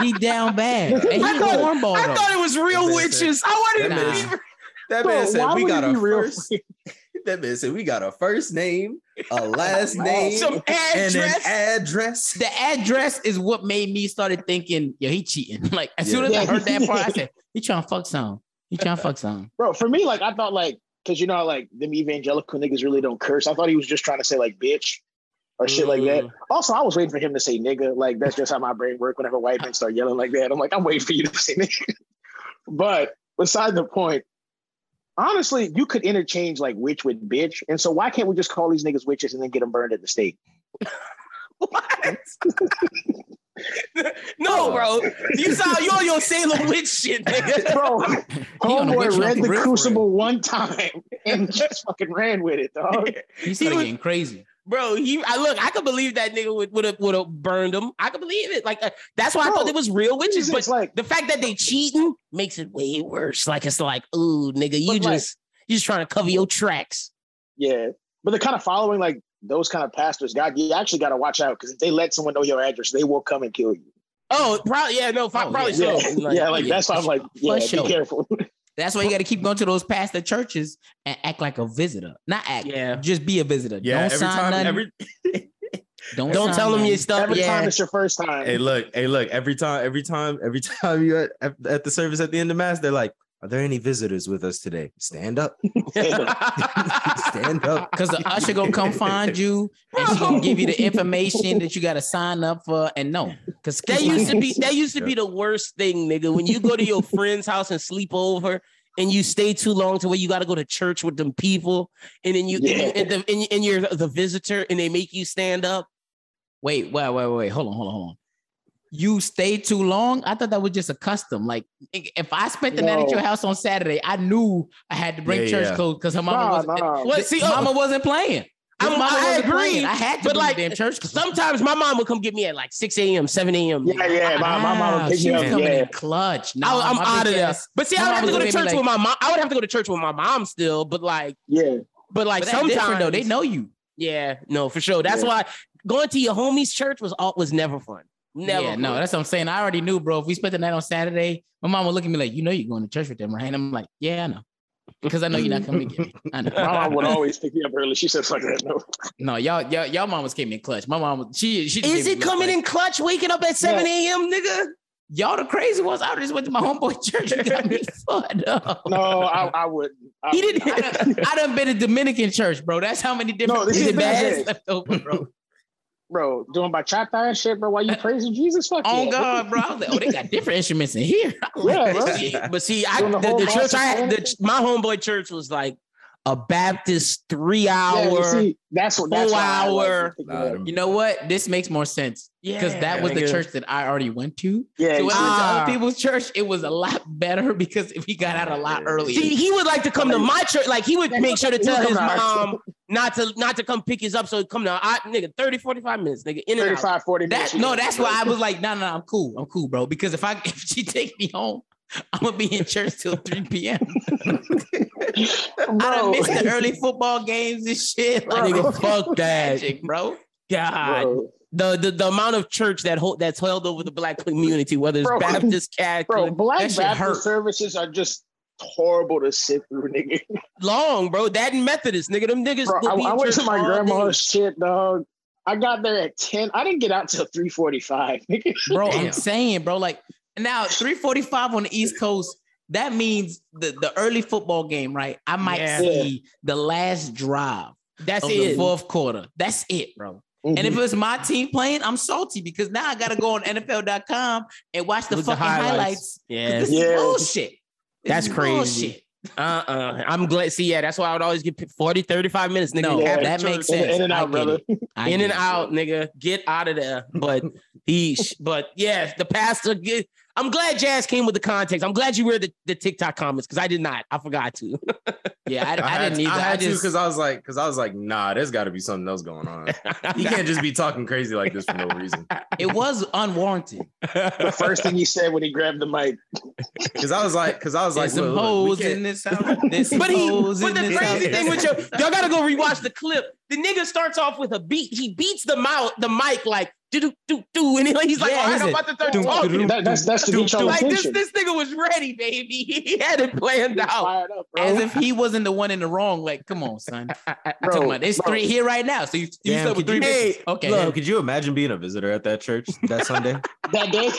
He down bad. And he I a thought, I thought it was real That man witches. I wanted that to man- be. That Bro, man said we got it a be real first. That man said we got a first name, a last name, Some and an address. address. the address is what made me started thinking, yo, he cheating. Like as soon as Yeah. I heard that part, I said, he trying to fuck some. He trying to fuck some. Bro, for me, like I thought like because you know how, like them evangelical niggas really don't curse. I thought he was just trying to say like bitch or shit like that. Mm. Also, I was waiting for him to say nigga. Like that's just how my brain works whenever white men start yelling like that. I'm like, I'm waiting for you to say nigga. but beside the point, honestly, you could interchange like witch with bitch. And so why can't we just call these niggas witches and then get them burned at the stake? What? no, bro. You saw you on your Salem witch shit, nigga. Bro, on a witch homeboy read the crucible one time and just fucking ran with it, dog. He started was- getting crazy. Bro, he I look, I could believe that nigga would would have would have burned him. I could believe it. Like uh, that's why I thought it was real witches. But like the fact that they cheating makes it way worse. Like it's like, ooh, nigga, you But, like- just you just trying to cover your tracks. Yeah, but the kind of following like those kind of pastors, God, you actually got to watch out because if they let someone know your address, they will come and kill you. Oh, probably yeah, no, Oh, probably Yeah, so. yeah, like yeah, that's why I'm like, for yeah, sure. be careful. That's why you got to keep going to those pastor churches and act like a visitor. Not act. Yeah. Just be a visitor. Yeah, Don't every sign time, nothing. every don't Don't tell them your stuff. Every yeah. time it's your first time. Hey, look, hey, look, every time, every time, every time you at, at, at the service at the end of mass, they're like, Are there any visitors with us today? Stand up. Stand up. Because the usher gonna come find you and she gonna give you the information that you gotta sign up for. And no, because That used to be that used to be the worst thing, nigga. When you go to your friend's house and sleep over, and you stay too long to where you got to go to church with them people, and then you Yeah. and, the, and, and you're the visitor, and they make you stand up. Wait, wait, wait, wait. Hold on, hold on, hold on. You stay too long. I thought that was just a custom. Like if I spent the night at your house on Saturday, I knew I had to bring Yeah, church yeah. clothes because her mama Nah, was nah. Well, see, oh, mama uh, wasn't playing. His I'm- mama I agree, playing. I had to but bring like, damn church clothes. Sometimes my mom would come get me at like 6 a.m., 7 a.m. Yeah, yeah. My, my mom would she was up. coming Yeah. in clutch. I, I'm out of bitch there. But see, I my would have to go to church like- with my mom. I would have to go to church with my mom still, but like, Yeah. but like But sometimes though. They know you. Yeah, no, for sure. That's Yeah. why going to your homie's church was all was never fun. Never. yeah, no, that's what I'm saying. I already knew, bro. If we spent the night on Saturday, my mom would look at me like, "You know, you're going to church with them, right?" And I'm like, "Yeah, I know," because I know you're not coming to get me. I know. My mom would always pick me up early. She said, fuck that. No. No, y'all, y'all, y'all mamas came in clutch. My mom, she, she. Is it coming in clutch, waking up at 7 a.m., nigga? Y'all the crazy ones. I just went to my homeboy church and got me fucked up. No, I, I wouldn't. I, He didn't. I done, I done been a Dominican church, bro. That's how many different No, this is is bad. left over, bro. Bro, doing my chat and shit, bro. Why you praising Jesus? Fuck Oh yeah. God, bro. I was like, oh, they got different instruments in here. Yeah, bro. But see, I the, the church I had, the, my homeboy church was like a Baptist three Yeah, hour. see, that's what that's full why I like hour. to pick me Nah, up. them- You know what? This makes more sense because that was the church that I already went to. Yeah, So when see, I went to Ah. other people's church, it was a lot better because we got out a lot earlier. See, he would like to come to my church. Like he would make sure to he'll tell his mom not to not to come pick us up. So he'd come to I, nigga 30, 45 minutes, nigga. In 35, 40 minutes. That no, that's why I was like, no, no, I'm cool. I'm cool, bro. Because if I if she takes me home, I'm gonna be in church till 3 p.m. I done Bro. missed the early football games and shit. Like, Nigga, fuck that. magic, bro. God. Bro, The, the the amount of church that hold that's held over the black community, whether it's Bro. Baptist, Catholic, bro, black That shit hurt. Baptist services are just horrible to sit through, nigga. long, bro. That and Methodist, nigga. Them niggas. Bro, I, be I went to my all grandma's day. shit, dog. I got there at 10. I didn't get out till 345. nigga. Bro, Damn. I'm saying, bro, like now 345 on the East Coast. That means the, the early football game, right? I might Yeah. see the last drive That's of the it. fourth quarter. That's it, bro. And Mm-hmm. if it's my team playing, I'm salty because now I gotta go on NFL.com and watch the With the fucking highlights. highlights. Yeah, This Yeah. is bullshit. This That's is crazy. bullshit. uh-uh. I'm glad. See, yeah, that's why I would always get 40, 35 minutes, nigga. No, Yeah. that makes sense. in and out, brother. in and it. out, nigga. Get out of there. But he, but yeah, the pastor. Get, I'm glad Jazz came with the context. I'm glad you read the, the TikTok comments because I did not. I forgot to. Yeah, I, I, had didn't to- either. I I, had to just because I was like, because I was like, nah, there's got to be something else going on. He can't just be talking crazy like this for no reason. it was unwarranted. The first thing he said when he grabbed the mic. Because I was like, because I was like, There's some look, look, hoes in this house. There's some But he, hoes but the this crazy house. thing with your, y'all gotta go rewatch the clip. The nigga starts off with a beat. He beats the mouth, the mic like do do do do, and he- he's like, Yeah, all right, I'm about to start doo, talking. doo, That, that's that's to get your Like this, this nigga was ready, baby. He had it planned He's out. fired up, bro. As if he wasn't the one in the wrong. Like, come on, son. Bro, talking about there's bro. three here right now. So you, you Damn, slept with three you- bitches. Okay. Look, could you imagine being a visitor at that church that Sunday? that day.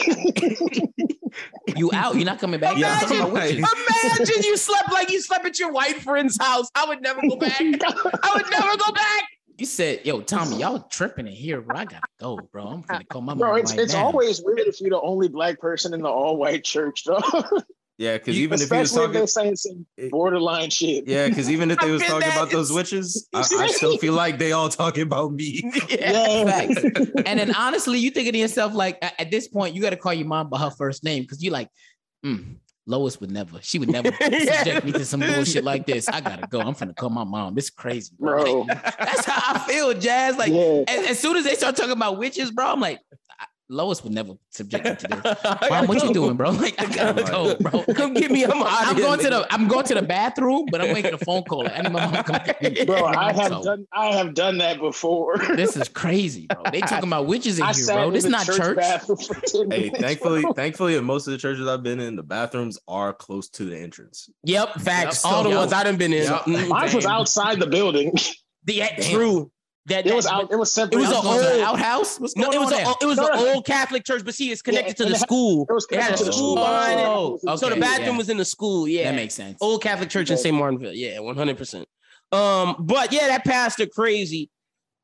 You out. You're not coming back. Yeah, I'm about. Imagine you slept like you slept at your white friend's house. I would never go back. I would never go back. You said, yo, Tommy, y'all tripping in here, bro. I gotta go, bro. I'm gonna call my mom. Bro, it's right it's now. always weird if you're the only black person in the all white church, though. Yeah, because even if he was Especially if talking, they're saying some borderline shit. yeah, because even if they was talking about those witches, I, I still feel like they all talking about me. Yeah. Facts. and then honestly, you thinking to yourself, like at this point, you got to call your mom by her first name because you like, mm, Lois would never, she would never subject me to some bullshit like this. I gotta go. I'm finna call my mom. This is crazy, bro. Bro. Like, that's how I feel, Jazz. Like yeah. as, as soon as they start talking about witches, bro, I'm like, Lois would never subject me to this. Mom, what you doing, bro? Like, I gotta go, bro. Come get me. I'm out I'm going to the I'm going to the bathroom, but I'm making a phone call. I need my mom to come get me. Bro, I have So, done I have done that before. This is crazy, bro. They talking about witches in I here, bro. in This the not church. bathroom for 10 Hey, minutes, thankfully, bro. thankfully, in most of the churches I've been in, the bathrooms are close to the entrance. Yep, facts. Yep. All the Yep. ones I done been in. Yep. Mm, Mine was outside the building. Yeah, true. That, It was out. It was separate. It was Y'all a going to the old- outhouse. What's No, it was on a, there? it was No, an no. old Catholic church, but see, it's connected Yeah, to the it had- school. It was It had a connected to the school school. behind it. Oh, So the bathroom yeah. was in the school. Yeah, That makes sense. old Catholic church in St. Martinville. Yeah, one hundred percent. Um, but yeah, that pastor crazy.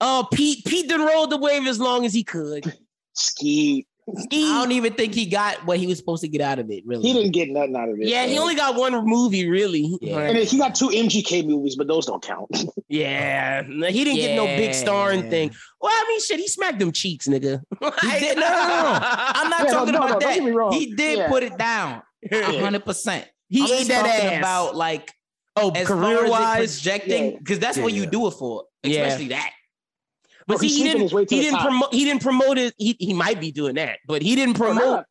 Uh, Pete Pete done rolled the wave as long as he could. Ski. I don't even think he got what he was supposed to get out of it. Really, He didn't get nothing out of it. Yeah, he only got one movie, really. Yeah. And he got two MGK movies, but those don't count. Yeah, he didn't get no big starring thing. Well, I mean, shit, he smacked them cheeks, nigga. He did- no, no, no. I'm not Yeah, talking no, no, about don't that. get me wrong. He did Yeah. put it down, hundred percent. He I'm ate that talking ass. about like oh, career wise, it projecting Yeah. because that's Yeah, what you do it for, Yeah. especially that. But Bro, see, he didn't. way to He didn't promote. He didn't promote it. He, he might be doing that, but he didn't promote.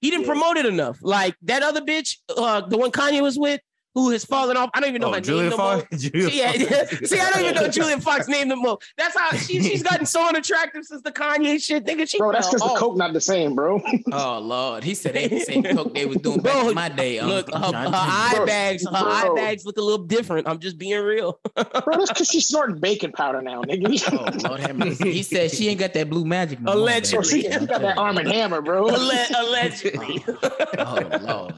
He didn't Yeah. promote it enough. Like that other bitch, uh, the one Kanye was with, who has fallen off. I don't even know Oh, her Julia name no more. Fox. Julia Yeah, Fox. See, I don't even know Julia Fox named them more. That's how she, she's gotten so unattractive since the Kanye shit. Nigga, she bro, that's fell because the coke not the same, bro. Oh Lord, he said they the same coke they was doing back Bro, in my day. um, Look, her, her to eye Bro, bags, her bro. eye bags look a little different. I'm just being real. bro, that's because she's snorting baking powder now, nigga. Oh Lord, have mercy. he said she ain't got that blue magic. No more, Allegedly. Bro, baby. she got that arm and hammer, bro. Alle- allegedly. Oh Lord,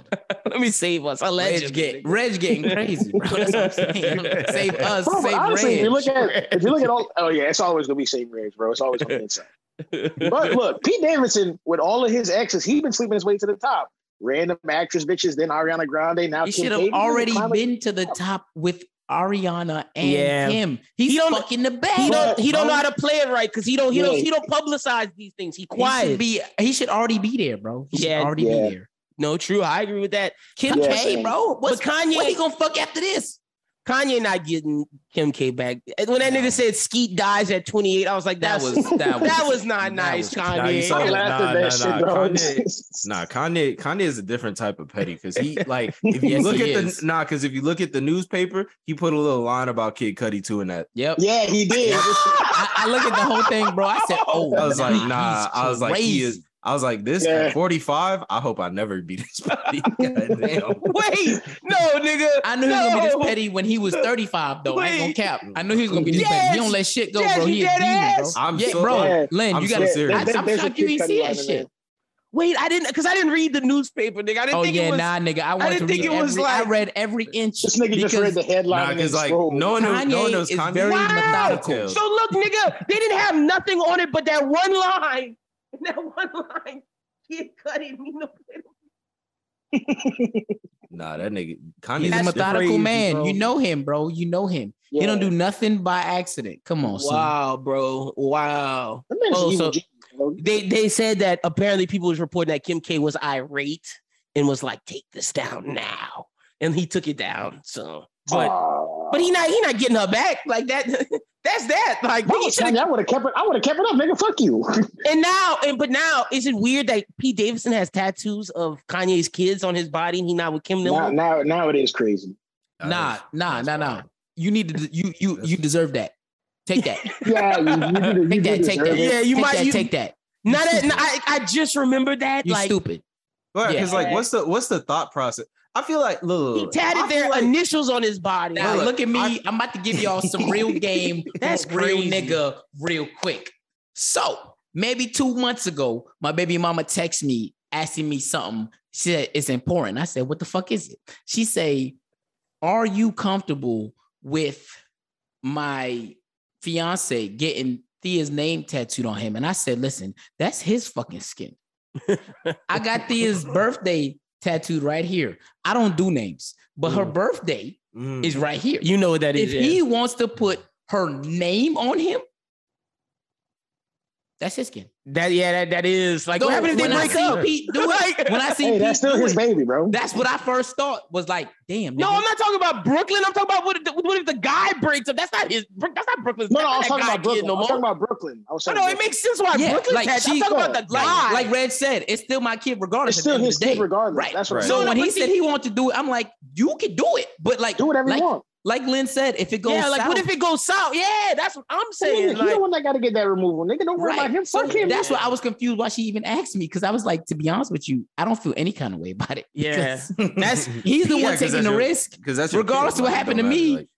Let me save us. Reg, Allegedly. get, Reg getting crazy, bro. That's what I'm saying. Save us, Bro, save honestly, if you Reg. look at if you look at all, oh yeah, it's always gonna be same rage, bro. It's always on the inside. But look, Pete Davidson, with all of his exes, he's been sleeping his way to the top. Random actress bitches, then Ariana Grande, now He Kim should have already been to the top with Ariana and Yeah. him. He's He don't- fucking the best. he don't he don't know how to play it right because he don't he don't he don't publicize these things. He He quiet. should be. He should already be there, bro. He should already yeah. be there. No, true. I agree with that. Kim Yeah, K, same. bro. What's But Kanye- What he gonna fuck after this? Kanye not getting Kim K back. When that No. nigga said Skeet dies at 28, I was like, That was that was that was not that nice, was- Nah, Kanye. saw I Nah, nah, shit, nah. Kanye- Nah, Kanye, Kanye is a different type of petty because he like if you Yes, look at is. the nah, because if you look at the newspaper, he put a little line about Kid Cudi too in that. Yep. yeah, he did. I, I look at the whole thing, bro. I said, oh, I was like, nah, nah. I was like, he is. Crazy. I was like, this Yeah. at 45. I hope I never be this petty. God. Wait, no, nigga. I knew he was gonna be this petty when he was 35, though. I ain't gonna cap. I knew he was gonna be this Yes. petty. He don't let shit go, Yes, bro. he He a demon, bro. I'm yeah, so- bro. Yeah. Len, I'm you gotta. serious. I, I'm there's a shocked you Kid ain't see that shit. there. Wait, I didn't because I didn't read the newspaper, nigga. I didn't Oh think yeah, it was. nah, nigga. I wanted didn't think it was every. like- I read every inch. This nigga just because read the headline. Nah, and because like scrolled. no one, knew, no Kanye one knows is Kanye. very Wow. methodical. So look, nigga, they didn't have nothing on it but that one line. That one line. Kid Cudi, me no Nah, that nigga. Kanye He's a methodical crazy, man. bro. You know him, bro. You know him. He don't do nothing by accident. Come on, son. Wow, bro. Wow. That Oh, so- genius, bro. They they said that apparently people was reporting that Kim K was irate and was like, take this down now. And he took it down. So but Aw. but he not he not getting her back like that. That's that. Like Bro, he I would have kept it. I would have kept it up, nigga. Fuck you. and now and but now is it weird that Pete Davidson has tattoos of Kanye's kids on his body and he not with Kim now, now, now it is crazy. Nah, is- nah, that's nah, nah. You need to. You you you deserve that. Take that. Yeah, you, you, you Take that. Take that. it. Yeah, you take might- That, you- take that. Now that. I, I just remembered that You like stupid. But Yeah. because like, what's the what's the thought process? I feel like look, he look, tatted I their like- initials on his body. Now Look, look at me. I- I, am about to give y'all some real game. That's real crazy. nigga, real quick. So maybe two months ago, my baby mama texted me asking me something. She said it's important. I said, "What the fuck is it?" She say, "Are you comfortable with my fiance getting Thea's name tattooed on him?" And I said, "Listen, that's his fucking skin. I got Thea's birthday tattooed right here. I don't do names, but her Mm. birthday Mm. is right here. You know what that if is. yeah. he wants to put her name on him, that's his kid. that yeah, that, that is like No, what happened if they break up? Pete do it, Like- when I see Hey, Pete that's still his it, baby, bro. that's what I first thought was like, damn. No, nigga. I'm not talking about Brooklyn. I'm talking about what if the, what if the guy breaks up? That's not his. That's not Brooklyn's. No, no, I was talking about that guy kid Brooklyn. No I was more. talking about Brooklyn. I was talking know about it makes sense why Yeah, Brooklyn. like tattooed. I'm talking about the like, guy. like Red said, it's still my kid regardless. It's still at the end his kid regardless. Right. That's Right. So when he said he wanted to do it, I'm like, you can do it, but like, Do whatever you want. Like Lynn said, if it goes yeah, like what if it goes south? Yeah, that's what I'm saying. he Like, the one that got to get that removal. Nigga, don't worry about him. So Fuck him. that's what I was confused why she even asked me because I was like, to be honest with you, I don't feel any kind of way about it. Yeah. that's he's the Yeah, one 'cause taking the your- risk. because that's regardless kid, of what happened to me, like-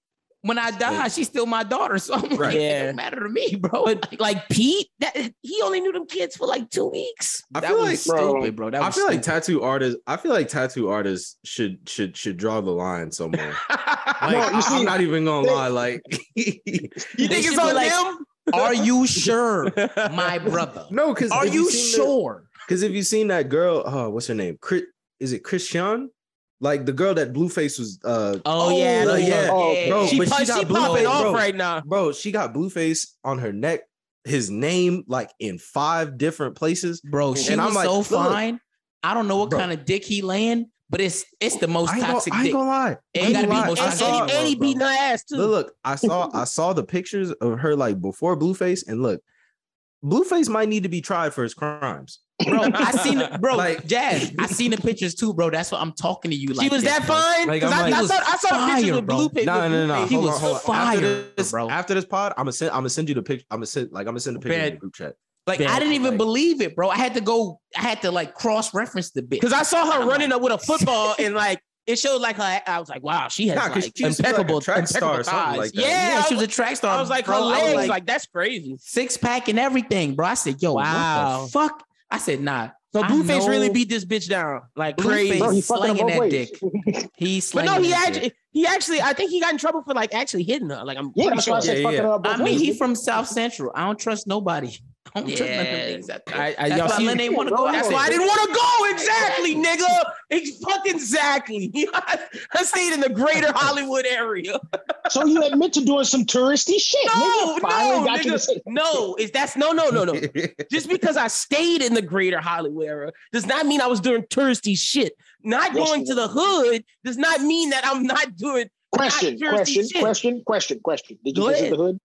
When I die, she's still my daughter. So I'm like, Right. it Yeah. don't matter to me, bro. but like Pete, that he only knew them kids for like two weeks. I that feel was like Bro, stupid, bro. That I was feel like tattoo artists. I feel like tattoo artists should should should draw the line somewhere. Like, No, you I, am not even gonna they- lie. Like, You think it's on like- them? Are you sure, my brother? no, because Are you sure? Because if you've seen that girl, oh, what's her name? Chris, is it Christian? Like the girl that Blueface was. uh Oh, yeah, no, the- yeah, Oh, bro. she, but she she, got popping Blueface, off bro. right now. Bro, she got Blueface on her neck. His name like in five different places. Bro, she And I'm was like, so look, fine. I don't know what bro. kind of dick he laying, but it's it's the most I ain't, gonna, toxic I ain't dick. gonna lie. It ain't gotta gonna be most And, toxic saw- and, dick. and he beating her ass too. Look, look, I saw I saw the pictures of her like before Blueface, and look, Blueface might need to be tried for his crimes. Bro, I seen bro. Like- Jazz, I seen the pictures too, bro. That's what I'm talking to you. Like she was this, that fine? Like, 'Cause I'm I, like- I was saw, I saw the pictures fire, with Blueface. No, no, no, no. He Hold was on, hold on. fire, After this, bro. after this pod, I'm gonna send. I'm gonna send you the picture. I'm gonna send like I'm gonna send the picture in the group chat. Like Bad. I didn't even Like- believe it, bro. I had to go. I had to like cross reference the bit. Because I saw her I'm running like, up with a football and like it showed like her. I was like, wow, she has Nah, 'cause like she used to be, like, a impeccable, track star impeccable or thighs. like that. Yeah, yeah, she was was, a track star. I was like, bro. her legs, like, like, that's crazy. six pack and everything, bro. I said, yo, Wow. what the fuck? I said, nah. So I Blueface really beat this bitch down like Blueface crazy. Bro, he fucking slanging that ways. dick. He's But no, he actually, dick. he actually, I think he got in trouble for like actually hitting her. Like I'm Yeah, pretty that's I sure. Yeah, yeah. I mean, ways. he from South Central. I don't trust nobody. I don't trust none of them Yeah, niggas out there. I, I, That's y'all why see, Lynn ain't want to go that's why I didn't want to go. Exactly, nigga. Ex- fucking exactly. I stayed in the greater Hollywood area. So you admit to doing some touristy shit. No, nigga. No, got you to nigga. say- No, is that's no, no, no, no. Just because I stayed in the greater Hollywood area does not mean I was doing touristy shit. Not Yes, going to the hood does not mean that I'm not doing. Question, touristy question, shit. question, question, question. Did you Go visit ahead. the hood?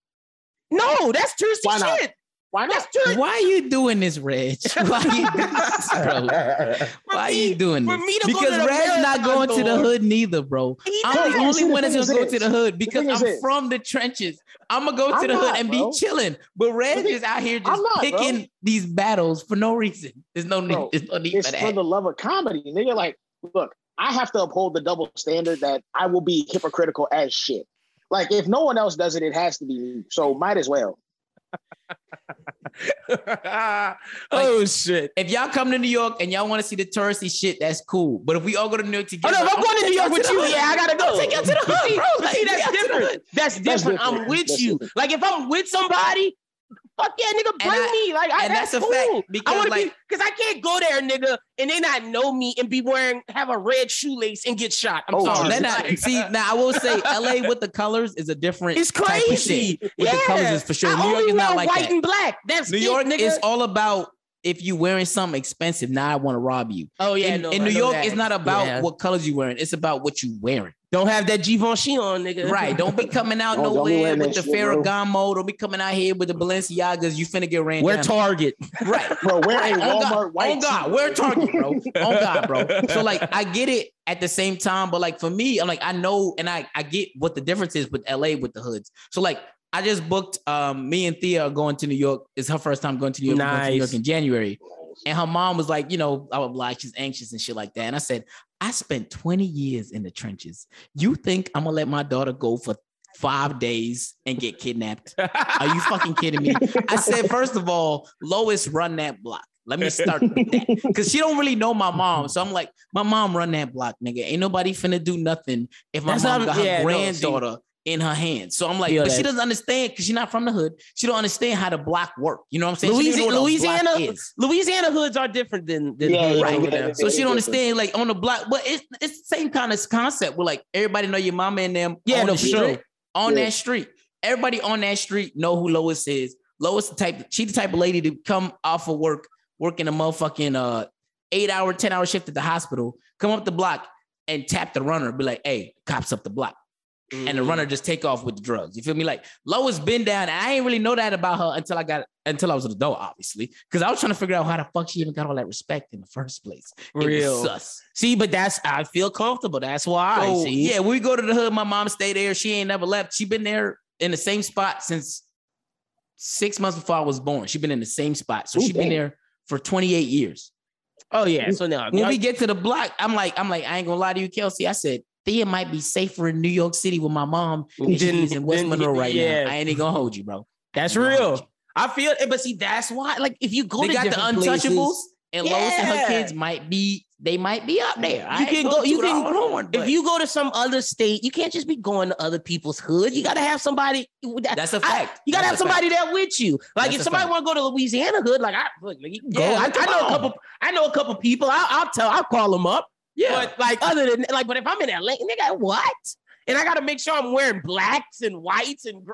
No, that's touristy shit. Why not? That's. Why are you doing this, Reg? Why are you doing this, bro? Why are you doing this? me to go because to Reg's not marathon going to the hood neither, bro. I'm the only one that's gonna go to the hood because I'm from the trenches. I'm gonna go to the hood and be chilling. But Reg is out here just I'm not, bro. picking these battles for no reason. There's no need. Bro, There's no need It's for for the love of comedy, nigga. Like, look, I have to uphold the double standard that I will be hypocritical as shit. Like, if no one else does it, it has to be me. So might as well. oh shit. If y'all come to New York and y'all want to see the touristy shit, that's cool. But if we all go to New York Oh together, no, if I'm I'll going to take New York with you, hood. yeah, I gotta go. I'll take y'all to the hood, See, bro. Like, see, that's to the different. That's different. I'm with That's you. different. Like if I'm with somebody, fuck yeah, nigga, And bring I- me. Like, I, and that's, that's a cool. fact, I because, want to like- be because I can't go there, nigga, and they not know me and be wearing have a red shoelace and get shot. I'm Oh, sorry. They're not, see, now I will say LA with the colors is a different it's type of crazy. shit. Yeah, With the colors is for sure. I New York is not like white that. and black. That's New it, York nigga. is all about if you wearing something expensive, now I want to rob you. Oh yeah, in, no, in New York, that. it's not about Yeah. what colors you wearing. It's about what you wearing. Don't have that Givenchy on, nigga. Right. Don't be coming out Don't- don't nowhere with the shit, bro. Ferragamo. Don't be coming out here with the Balenciagas. You finna get ran Wear down. Target. right. Bro, wear a On Walmart God, white on God, tee. wear Target, bro. On God, bro. So like, I get it at the same time, but like for me, I'm like, I know, and I I get what the difference is with LA with the hoods. So like, I just booked. Um, me and Thea are going to New York. It's her first time going to New York. We're going to New York in January, and her mom was like, you know, blah blah blah. She's anxious and shit like that. And I said, I spent 20 years in the trenches. You think I'm gonna let my daughter go for five days and get kidnapped? Are you fucking kidding me? I said, first of all, Lois run that block. Let me start with that. Cause she don't really know my mom. So I'm like, my mom run that block, nigga. Ain't nobody finna do nothing if my That's mom not- got her yeah, no, granddaughter in her hands. So I'm like, Feel but she doesn't understand because she's not from the hood. She don't understand how the block work. You know what I'm saying? She know Louisiana, what a block Louisiana, is. Louisiana hoods are different than, than Yeah, hoods right. over Yeah, there. So she don't different. understand like on the block, but it's it's the same kind of concept where like everybody know your mama and them Yeah, on no, the for street, sure. on Yeah. that street. Everybody on that street know who Lois is. Lois the type, she the type of lady to come off of work, working a motherfucking uh eight hour, 10 hour shift at the hospital, come up the block and tap the runner, be like, hey, cops up the block. And Mm. the runner just take off with the drugs. You feel me? Like Lois been down. And I ain't really know that about her until I got until I was an adult, obviously. Because I was trying to figure out how the fuck she even got all that respect in the first place. Real. sus. See, but that's I feel comfortable. That's why. See? yeah, we go to the hood. My mom stayed there. She ain't never left. She been there in the same spot since six months before I was born. She been in the same spot. So Ooh, she been there for 28 years. Oh yeah. So now When we get to the block, I'm like, I'm like, I ain't gonna lie to you, Kelsey. I said, Thea might be safer in New York City with my mom than she is in West Monroe right yeah. now. I ain't even gonna hold you, bro. that's I ain't gonna hold real. I feel it, but see, that's why. Like, if you go They to got the untouchables, places- and Lois and her kids might be they might be up there. I You can go- you can- horn, If you go to some other state, you can't just be going to other people's hood. You got to have somebody. That, that's a fact. you got to have a fact. somebody there with you. Like That's if somebody want to go to Louisiana hood, like I look, you can go. Yeah, I, I know a couple. I know a couple people. I'll, I'll tell. I'll call them up. Yeah. But like other than like, but if I'm in LA, nigga, what? And I got to make sure I'm wearing blacks and whites and gr-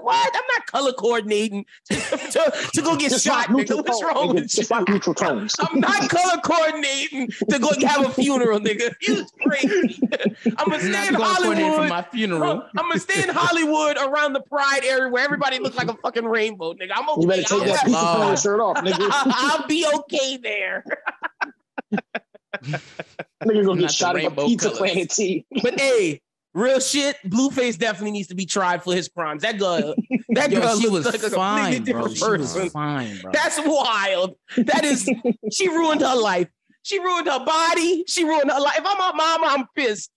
what? I'm not color coordinating to, to, to go get Just shot. Nigga. What's tones, wrong nigga. with you? Just neutral tones. I'm not color coordinating to go have a funeral, nigga. You crazy. I'm gonna stay in Hollywood for my funeral. I'm gonna stay in Hollywood around the Pride area where everybody looks like a fucking rainbow, nigga. I'm okay. You better take I'll, that have- pizza Lord. shirt off, nigga. I'll be okay there. Nigga Not gonna get shot at a rainbow pizza colors. planet tee. But hey, real shit, Blueface definitely needs to be tried for his crimes. That girl, that Yo, girl she was like a fine, bro. different She was fine, bro. That's wild. That is, she ruined her life. She ruined her body. She ruined her life. If I'm her mama, I'm pissed.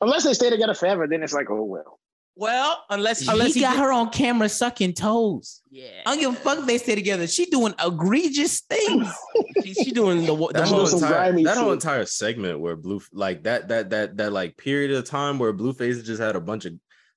Unless they stay together forever, then it's like, oh well. Well, unless he unless he got did- her on camera sucking toes. Yeah, I don't give a fuck if they stay together. She doing egregious things. she, she doing the, the that whole entire grimy that whole entire segment where blue like that that that that like period of time where Blueface just had a bunch of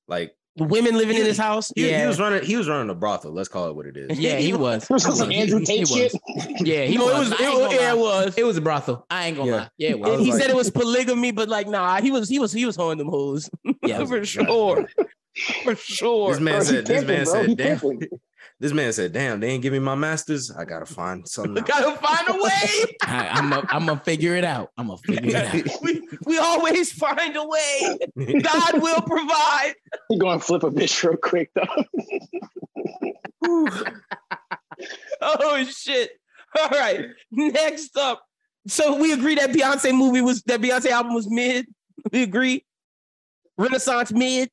like women living in his house. he, he was running he was running a brothel. Let's call it what it is. Yeah, he was. It was some He- Andrew Tate shit. Yeah, he no, was. it was. I It, ain't yeah, it was. It was a brothel. I ain't gonna Yeah. lie. Yeah, it was. was he like- said it was polygamy, but like, nah, he was he was he was hoeing them hoes Yeah, for sure, for sure. This man Bro, said this man bro. said damn. Pimping. This man said, damn, they ain't give me my masters. I gotta find something. else." Gotta find a way. I, I'm a, I'm gonna figure it out. I'm gonna figure it out. we we always find a way. God will provide. He going to flip a bitch real quick though. Oh shit! All right, next up. So we agree that Beyonce movie was that Beyonce album was mid. We agree. Renaissance mid.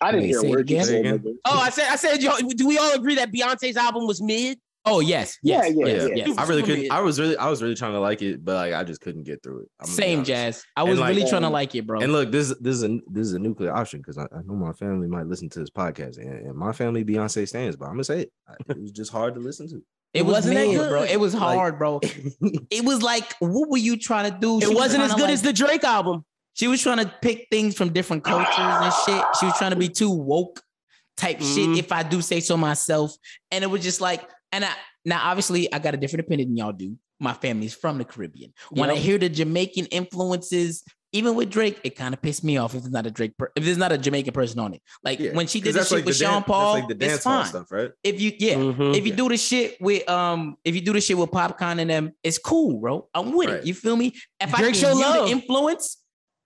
I didn't hear a say it word you again? said. Say it nigga. Oh, I said I said y'all, do we all agree that Beyonce's album was mid? Oh yes, Yeah, yes, yeah, yes, yeah. I really couldn't. I was really, I was really trying to like it, but like I just couldn't get through it. I'm gonna Same jazz. I was like- really trying to Um, like it, bro. And look, this is this is a this is a nuclear option because I, I know my family might listen to this podcast, and, and my family Beyonce stands, but I'm gonna say it. It was just hard to listen to. it was wasn't that good. bro. It was Like- hard, bro. It was like, what were you trying to do? She It was wasn't as good like- as the Drake album. She was trying to pick things from different cultures and shit. She was trying to be too woke type Mhm. shit, if I do say so myself. And it was just like, and I now obviously I got a different opinion than y'all do. My family's from the Caribbean. When I hear the Jamaican influences, even with Drake, it kind of pissed me off if it's not a Drake, per- if there's not a Jamaican person on it. Like Yeah, when she did the shit like with the dan- Sean Paul, like the dance it's fine. stuff, right? If you yeah, Mhm. if you do the shit with um, if you do the shit with Popcaan and them, it's cool, bro. I'm with Right. it. You feel me? If Drake I show can hear love. the influence,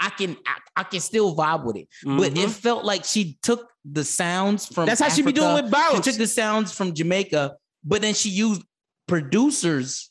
I can I, I can still vibe with it. But it Mhm. felt like she took the sounds from that's how she be doing with bounce She took the sounds from Jamaica, but then she used producers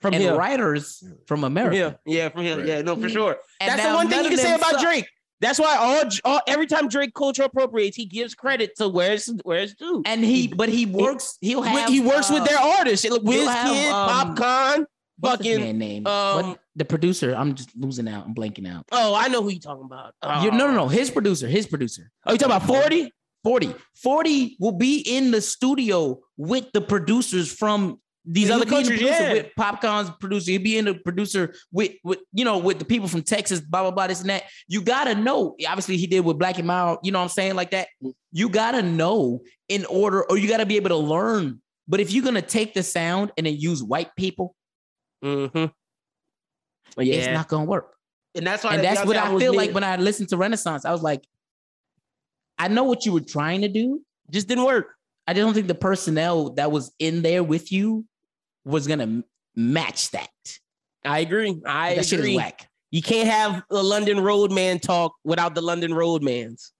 from and here. writers from From America. here. Yeah, from here. Right. Yeah, no, for sure. And That's the one thing you can say about suck. Drake. That's why all, all every time Drake culture appropriates, he gives credit to where it's where due. And he, but he works. He'll have. he works with uh, their artists. Wiz he'll Kid, um, Popcaan, his fucking. man name. um, What- the producer. I'm just losing out. I'm blanking out. Oh, I know who you're talking about. Oh. You, no, no, no. His producer. His producer. Oh, you talking about 40? 40. 40 will be in the studio with the producers from These other the countries, yeah. with Popcaan's producer. He'll be in the producer with, with you know, with the people from Texas, blah, blah, blah, this and that. You gotta know. Obviously, he did with Black and Mild, you know what I'm saying? Like that. You gotta know in order, or you gotta be able to learn. But if you're gonna take the sound and then use white people, Mm-hmm. But yeah, it's not gonna work. and that's why and that's what I feel like when I listened to Renaissance. I was like, I know what you were trying to do. just didn't work. I just don't think the personnel that was in there with you was gonna match that. I agree. I agree. that shit is agree. whack. You can't have the London Roadman talk without the London Roadmans.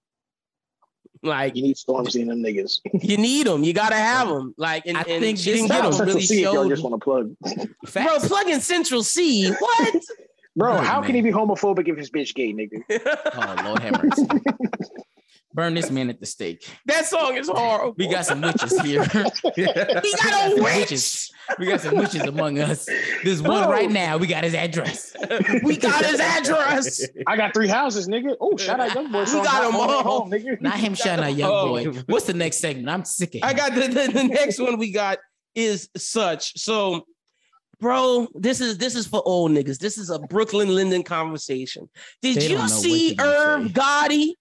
Like You need Stormzy and them niggas. you need them. You gotta have them. Like and, I and think she this didn't get them. really See if y'all just want to plug. Bro, Facts. plug in Central Cee. What? Bro, Good, how can he be homophobic if his bitch gay, nigga? Oh Lord have mercy. Burn this man at the stake. that song is horrible. We got some witches here. he got a witch. witches. We got some witches among us. This one Bro. right now. We got his address. We got his address. I got three houses, nigga. Oh, shout out Young Boy. We got Hot 'em Home at all. Home, nigga. Not him shouting out young Oh. boy. What's the next segment? I'm sick of I got the, the, the next one we got is such. So bro, this is this is for old niggas. This is a Brooklyn Linden conversation. Did They you see what Irv. Gotti?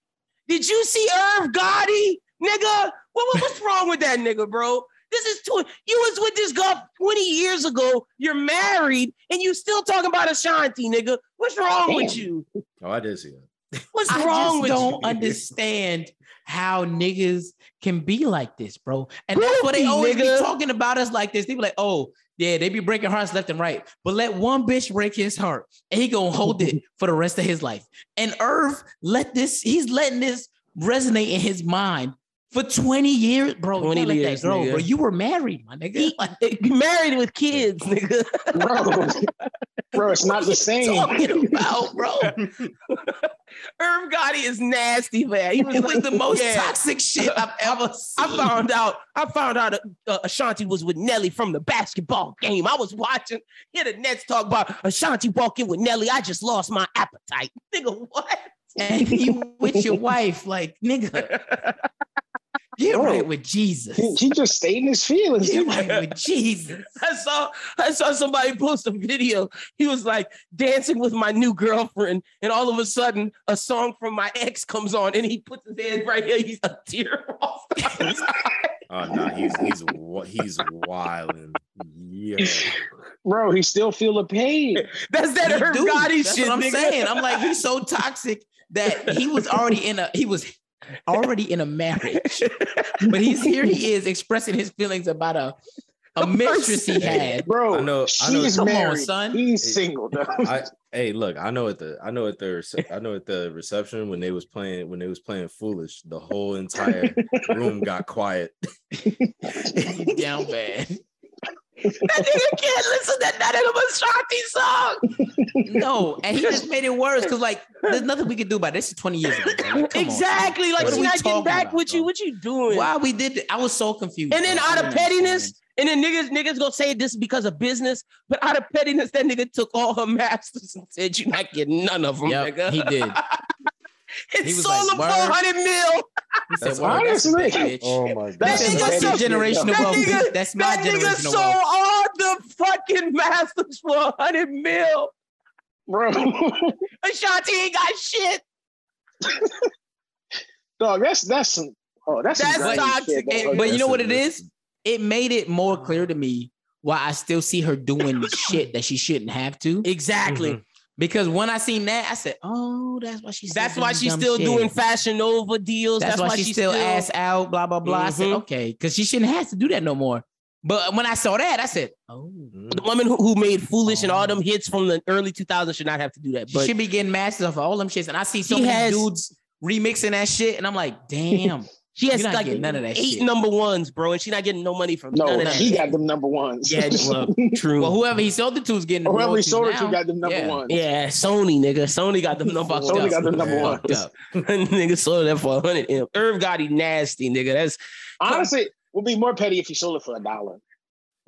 Did you see Irv Gotti, nigga? What, what- what's wrong with that nigga, bro? This is too. You was with this girl 20 years ago. You're married, and you still talking about Ashanti, nigga. What's wrong with you? Oh, I did see that. What's wrong with you? I wrong just with don't you? understand how niggas can be like this, bro. And that's what they always nigga. be talking about us like this. They be like, oh, yeah, they be breaking hearts left and right. But let one bitch break his heart and he gonna hold it for the rest of his life. And Irv let this, he's letting this resonate in his mind for 20 years, bro. 20 20 let years, that go, nigga. bro. You were married, my nigga. He, Like, married with kids, nigga. bro. bro, it's not the same. talking about, bro. Irv Gotti is nasty, man. He was, It was like the most Yeah. toxic shit I've ever seen. I found out. I found out uh, Ashanti was with Nelly from the basketball game. I was watching. Hear the Nets talk about Ashanti walking with Nelly. I just lost my appetite, nigga. What? and you with your wife, like nigga, get Bro. right with Jesus. He, he just stating his feelings. Get right with Jesus. I saw. I saw somebody post a video. He was like dancing with my new girlfriend, and all of a sudden, a song from my ex comes on, and he puts his hand right here. He's a tear off. Oh no, he's he's wa- he's wilding. Yeah. Bro, he still feel the pain. That's that He Irv do. Gotti That's shit. what I'm nigga. saying. I'm like, he's so toxic that he was already in a he was already in a marriage, but he's here. He is expressing his feelings about a a mistress he had. Bro, I know- I know- she's on, married. son. He's single, though. I hey, look, I know at the I know at the rece- I know at the reception when they was playing when they was playing foolish, the whole entire room got quiet. Down bad. That nigga can't listen to them Ashanti songs. No, and he just made it worse because like there's nothing we can do about it. This is 20 years ago. Like, come on, exactly. like What are she we not getting back about, with you. bro? What you doing? Why we did that? I was so confused. And then bro. Out of pettiness, and then niggas niggas gonna say this is because of business, but out of pettiness, that nigga took all her masters and said you're not getting none of them. Yep, nigga. he did. and He was sold like, them for "Word." hundred mil. He said, That's "Well, that's a honestly- big bitch." Oh my That That's, nigga that's so- the generational that wealth. nigga- that's my That nigga sold wealth. all the fucking masters for a hundred mil. Bro, Ashanti ain't got shit. dog, that's that's some. Oh, that's, That's grimy toxic, shit, dog. and- But you know what it is? It made it more clear to me why I still see her doing shit that she shouldn't have to. Exactly. Mhm. Because when I seen that, I said, "Oh, that's why she's." That's why she's still doing Fashion Nova deals. That's, why, she's still, ass out. Blah blah blah. I said, Mhm. "Okay," because she shouldn't have to do that no more. But when I saw that, I said, "Oh, The woman who, who made Foolish and all them hits from the early 2000s should not have to do that. she But should be getting masters off of all them shits." And I see so many has- dudes remixing that shit, and I'm like, "Damn." She has not like none of that eight shit. number ones, bro, and she's not getting no money from No, none of that. he got them number ones. Yeah, well, true. well, whoever he sold it to is getting the Whoever he royalties sold it now. to got them number Yeah. ones. yeah, Sony nigga. Sony got them number ones. Sony up. got the number Fucked ones. nigga sold that for 100 M. Irv Gotti nasty, nigga. That's Honestly, would be more petty if he sold it for a dollar.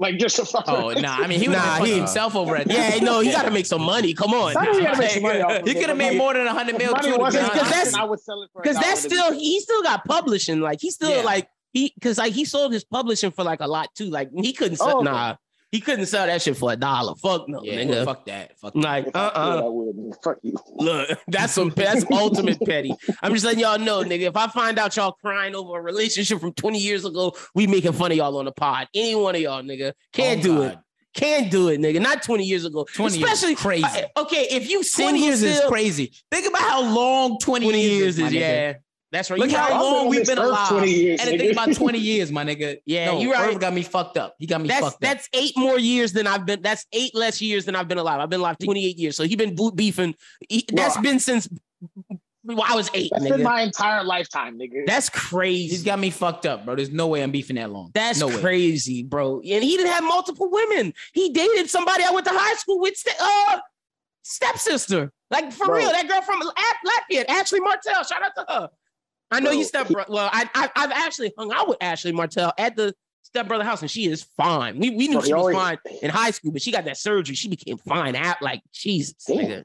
Like just a fucking. Oh no! I mean, he was Nah, he- himself over at yeah, that. no, he got to make some money. Come on, Not gotta make money He could have made like, more than hundred mil too. to be wasn't because that's- I would sell it for because that's dollar. still he still got publishing. Like he still Yeah. like he because like he sold his publishing for like a lot too. Like he couldn't sell Oh, okay. nah, he couldn't sell that shit for a dollar. Fuck no, yeah, nigga. fuck that. Fuck that. Like If uh I could, uh Fuck you. Look, that's some that's ultimate petty. I'm just letting y'all know, nigga. If I find out y'all crying over a relationship from 20 years ago, we making fun of y'all on the pod. Any one of y'all, nigga, can't Oh, do God. it. Can't do it, nigga. Not 20 years ago. 20 years Especially is crazy. uh, okay, if you 20 single years is crazy. Think about how long 20, 20 years, years my is yeah. That's right. Look You how right. Long we've been alive. 20 years, and then nigga. think about 20 years, my nigga. Yeah, no, you right. Irv got me fucked up. He got me That's fucked up. that's eight more years than I've been. That's eight less years than I've been alive. I've been alive 28 years. So he been boot beefing. He- that's Bro. been since well, I was eight, That's nigga. been my entire lifetime, nigga. that's crazy. He's got me fucked up, bro. There's no way I'm beefing that long. That's no way. crazy, bro. And he didn't have multiple women. He dated somebody I went to high school with, ste- uh, stepsister. Like for Bro. real, that girl from Lat- Latvia, Ashley Martell. Shout out to her. I know Bro. you step. Well, I, I I've actually hung out with Ashley Martell at the stepbrother house, and she is fine. We we knew she was always- fine in high school, but she got that surgery. She became fine at like Jesus, Damn. nigga.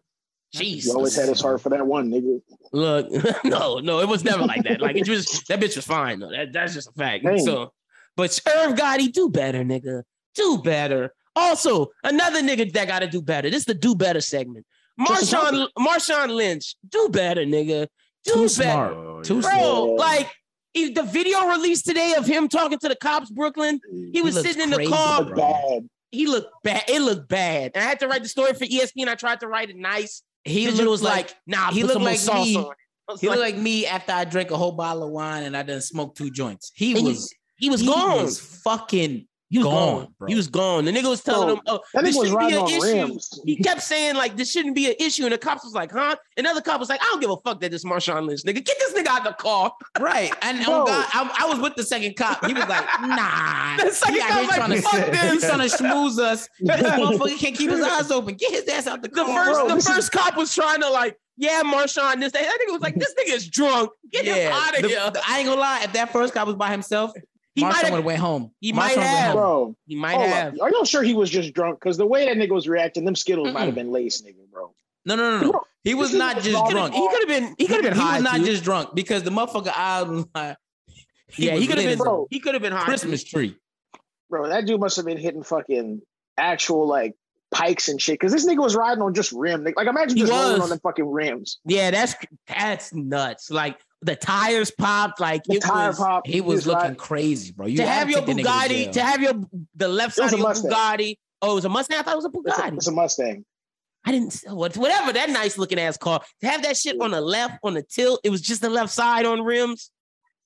Jesus. He always had his heart for that one, nigga. Look, no, no, it was never like that. Like it was that bitch was fine though. That, that's just a fact. Dang. So, but Irv Gotti, do better, nigga. Do better. Also, another nigga that got to do better. This is the do better segment. Marshawn Marshawn Lynch, do better, nigga. Do Too better. smart. Oh, Too yeah. smart. Bro, like if the video released today of him talking to the cops, Brooklyn, he was looks sitting in the car. bad. He looked bad. It looked bad. And I had to write the story for ESPN. I tried to write it nice. He looked was like, nah, he looked like sauce me. on it. He like, looked like me after I drank a whole bottle of wine and I done smoked two joints. He And you- was he was he gone. was fucking he was gone, gone, bro. He was gone. The nigga was telling Bro, him, oh, That this shouldn't be an issue. rims. He kept saying like this shouldn't be an issue, and the cops was like, "Huh?" Another cop was like, "I don't give a fuck that this Marshawn Lynch nigga get this nigga out the car." right. And Bro. oh God, I, I was with the second cop. He was like, nah. The second he out cop here like, trying to "Fuck this." He's trying to schmooze us. This motherfucker can't keep his eyes open. Get his ass out the car. The car. first, bro, the this first cop was trying to like, "Yeah, Marshawn." This, that nigga was like, "This nigga is drunk. Get him out of here." the- I ain't gonna lie. If that first cop was by himself, He Marshawn might would have. have went home. he Marshawn might went have. home. Bro, He might have. up. Are y'all sure he was just drunk? Because the way that nigga was reacting, them Skittles Mm-mm. might have been laced, nigga, bro. No, no, no, no. He was this not just drunk. He could have been. He could have been he high. was not too. just drunk because the motherfucker eye was like, Yeah, he could have been. Bro. He could have been high. Christmas tree. Bro, that dude must have been hitting fucking actual like pikes and shit. Because this nigga was riding on just rim. Like, like, imagine He just rolling on the fucking rims. Yeah, that's that's nuts. Like the tires popped. Like The it tire was, pop. He was just looking ride- crazy, bro. You to have your take that nigga to Bugatti, to have your the left side of your Mustang. Bugatti. Oh, it was a Mustang. I thought it was a It's a, Bugatti. it's a Mustang. I didn't what whatever that nice looking ass car. To have that shit on the left on the tilt, it was just the left side on rims.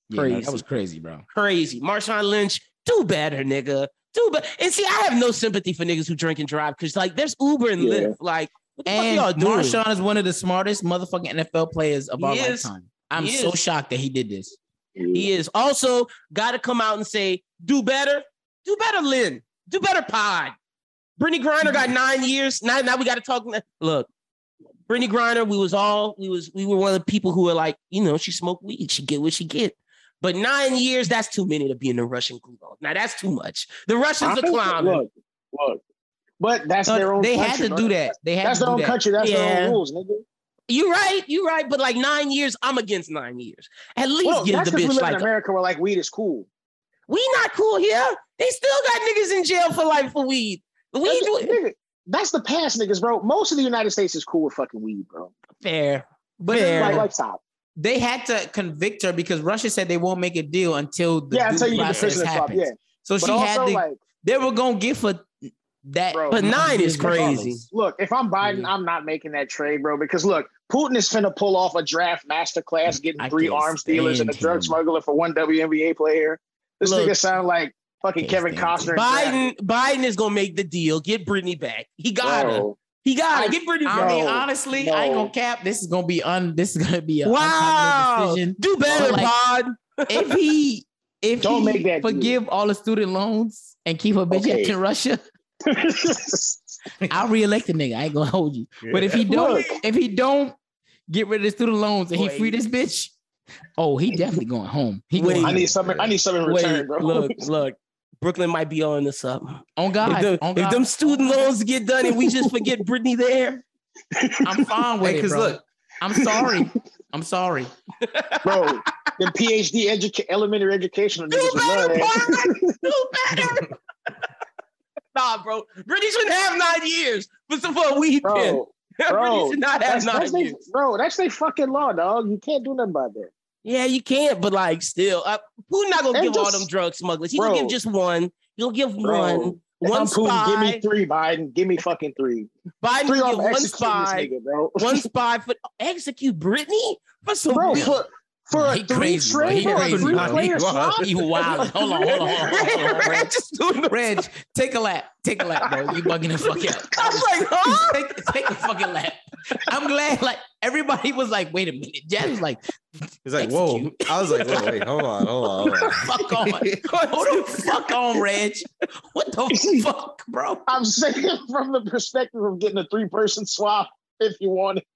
Yeah, no, crazy. that was crazy, bro. Crazy. Marshawn Lynch, do better, nigga. Do better. And see, I have no sympathy for niggas who drink and drive because like there's Uber and Yeah. Lyft. Like, what the And fuck y'all doing? Marshawn is one of the smartest motherfucking NFL players of He our is. lifetime. I'm He so is. shocked that he did this. He is also got to come out and say, do better, do better, Lynn, do better, Pod. Brittney Griner got nine years. Now, now we got to talk. Look, Brittney Griner, we was all we was we were one of the people who were like, you know, she smoked weed, she get what she get. But nine years, that's too many to be in the Russian gulag. Now that's too much. The Russians are Honestly, clowning. Look, look. But that's So their own they country, had to bro. do that. They had That's to their do own that. country. That's their own rules, nigga. You're right, you're right. But like nine years, I'm against nine years. At least Well, give the because we bitch live like in America where like weed is cool. we not cool here. They still got niggas in jail for life for weed. Weed, Nigga, that's the past niggas, bro. Most of the United States is cool with fucking weed, bro. fair. But Fair. Like, like stop. they had to convict her because Russia said they won't make a deal until the yeah, until you get the process prison swap. happens. Yeah. So But she had to. like, they were gonna give her that. Bro. But nine is crazy. look, if I'm Biden, Yeah. I'm not making that trade, bro. Because look, Putin is finna pull off a draft masterclass, getting I three arms dealers and a drug him. smuggler for one WNBA player. This Look. nigga sound like fucking Kevin stand Costner. Biden, Biden is gonna make the deal. Get Brittney back. He got her. He got her. I- Get Brittney I back. mean, No, honestly, I ain't gonna cap. This is gonna be un. This is gonna be a Wow. decision. Do better, Like- Pod. If he, if Don't he make that deal. forgive all the student loans and keep her bitch Okay. in Russia, I'll reelect the nigga. I ain't gonna hold you. But if he don't, Look. if he don't get rid of the student loans and he Wait. free this bitch, oh, he definitely going home. He Wait. going I need something. I need something in return, Wait, bro. look, look. Brooklyn might be on this up. on God. if, the- on if them student loans get done and we just forget Brittney there, I'm fine with Hey, it, cause bro. look, I'm sorry. I'm sorry. bro. The PhD educa- elementary educational do better, love Do better. nah, bro. Brittney shouldn't have nine years for for a weed bro. Bro, not That's, that's they, bro, that's they fucking law, dog. You can't do nothing about that. Yeah, you can't, but like still, uh, Putin not gonna And give all them drug smugglers. He gonna give just one. He'll give Bro, one. One I'm Putin, give me three, Biden. Give me fucking three. Biden Three give one spy. nigga, bro. One spy for execute Brittney for some bro, real- for, for a He three crazy, bro. trade, He bro, a three bro. player He swap. He wild. Hold on, hold on, hold on, hold on, Reg. Just doing Reg, take a lap. Take a lap, bro. You bugging the fuck out. I was like, huh? take, take a fucking lap. I'm glad, like everybody was like, "Wait a minute." Jazz was like, it's like, whoa. Execute. I was like, wait, wait, hold on, hold on, hold on. "Fuck on, hold the fuck on, Reg. What the fuck, bro?" I'm saying from the perspective of getting a three person swap if you want it.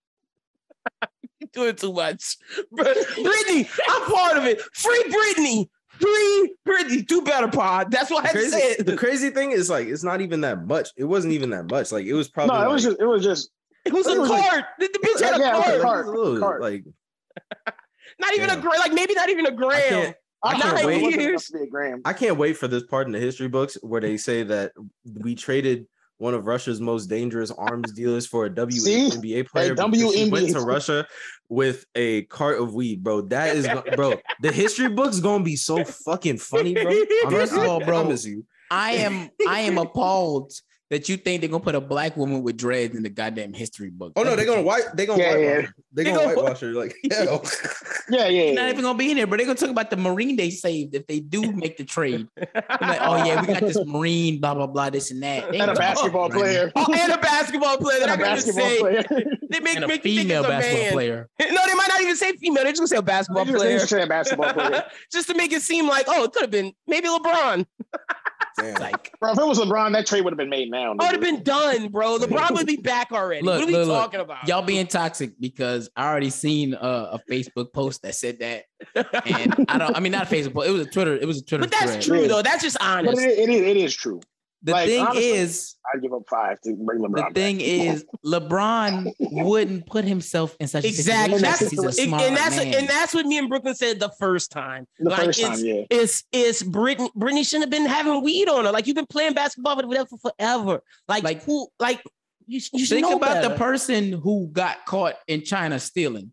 Doing too much. But Brittney, I'm part of it. Free Brittney. Free Brittney. Do better, pod. That's what I The had to crazy, say. the crazy thing is like it's not even that much. It wasn't even that much. Like it was probably No, it like, was just it was just It was a it was like- card. The, the bitch had a Yeah, it was a card. card. it was a little, card. like Not even a Yeah. gram. Like maybe not even a I gram. can't I can't can't wait. wait. Years. Years. A gram. I can't wait for this part in the history books where they say that we traded one of Russia's most dangerous arms dealers for a See? WNBA player. because WNBA he went to. Russia with a cart of weed, bro. That is, bro. The history book's gonna be so fucking funny, bro. I'm- First of all, bro, promise you. I am I am appalled that you think they're gonna put a black woman with dreads in the goddamn history book. Oh no, they're gonna white. They're gonna Yeah, whitewash. yeah. her. They're They gonna gonna- whitewash her. Like, yeah. Yeah, yeah. They're not yeah. even gonna be in there, but they're gonna talk about the Marine they saved if they do make the trade. Like, oh yeah, we got this Marine, blah blah blah, this and that. They And a ain't talking basketball about Marine. player. Oh, and a basketball player that And I'm a gonna basketball say. player. They make, and a make you think female a basketball man. player. No, they might not even say female. They're just gonna say a basketball just- player. just say a basketball player. just to make it seem like, oh, it could have been maybe LeBron. Like, Bro, if it was LeBron, that trade would have been made now. It would have been done, bro. LeBron would be back already. Look, what are we look, look. talking about? y'all being toxic because I already seen a, a Facebook post that said that, and I don't. I mean, not a Facebook. It was a Twitter. It was a Twitter. but that's thread. true though. That's just But honest. it, it, is, it is true. The Like, thing honestly, is, I'd give up five to bring LeBron the back. thing is, LeBron wouldn't put himself in such a Exactly. situation. That's, because He's a and, smart and that's man. and that's what me and Brooklyn said the first time. the like, first it's, time, yeah. It's it's Brittney. Brittney shouldn't have been having weed on her. Like you've been playing basketball with her for forever. Like Like- who? Like you, you should Think know about better. the person who got caught in China stealing,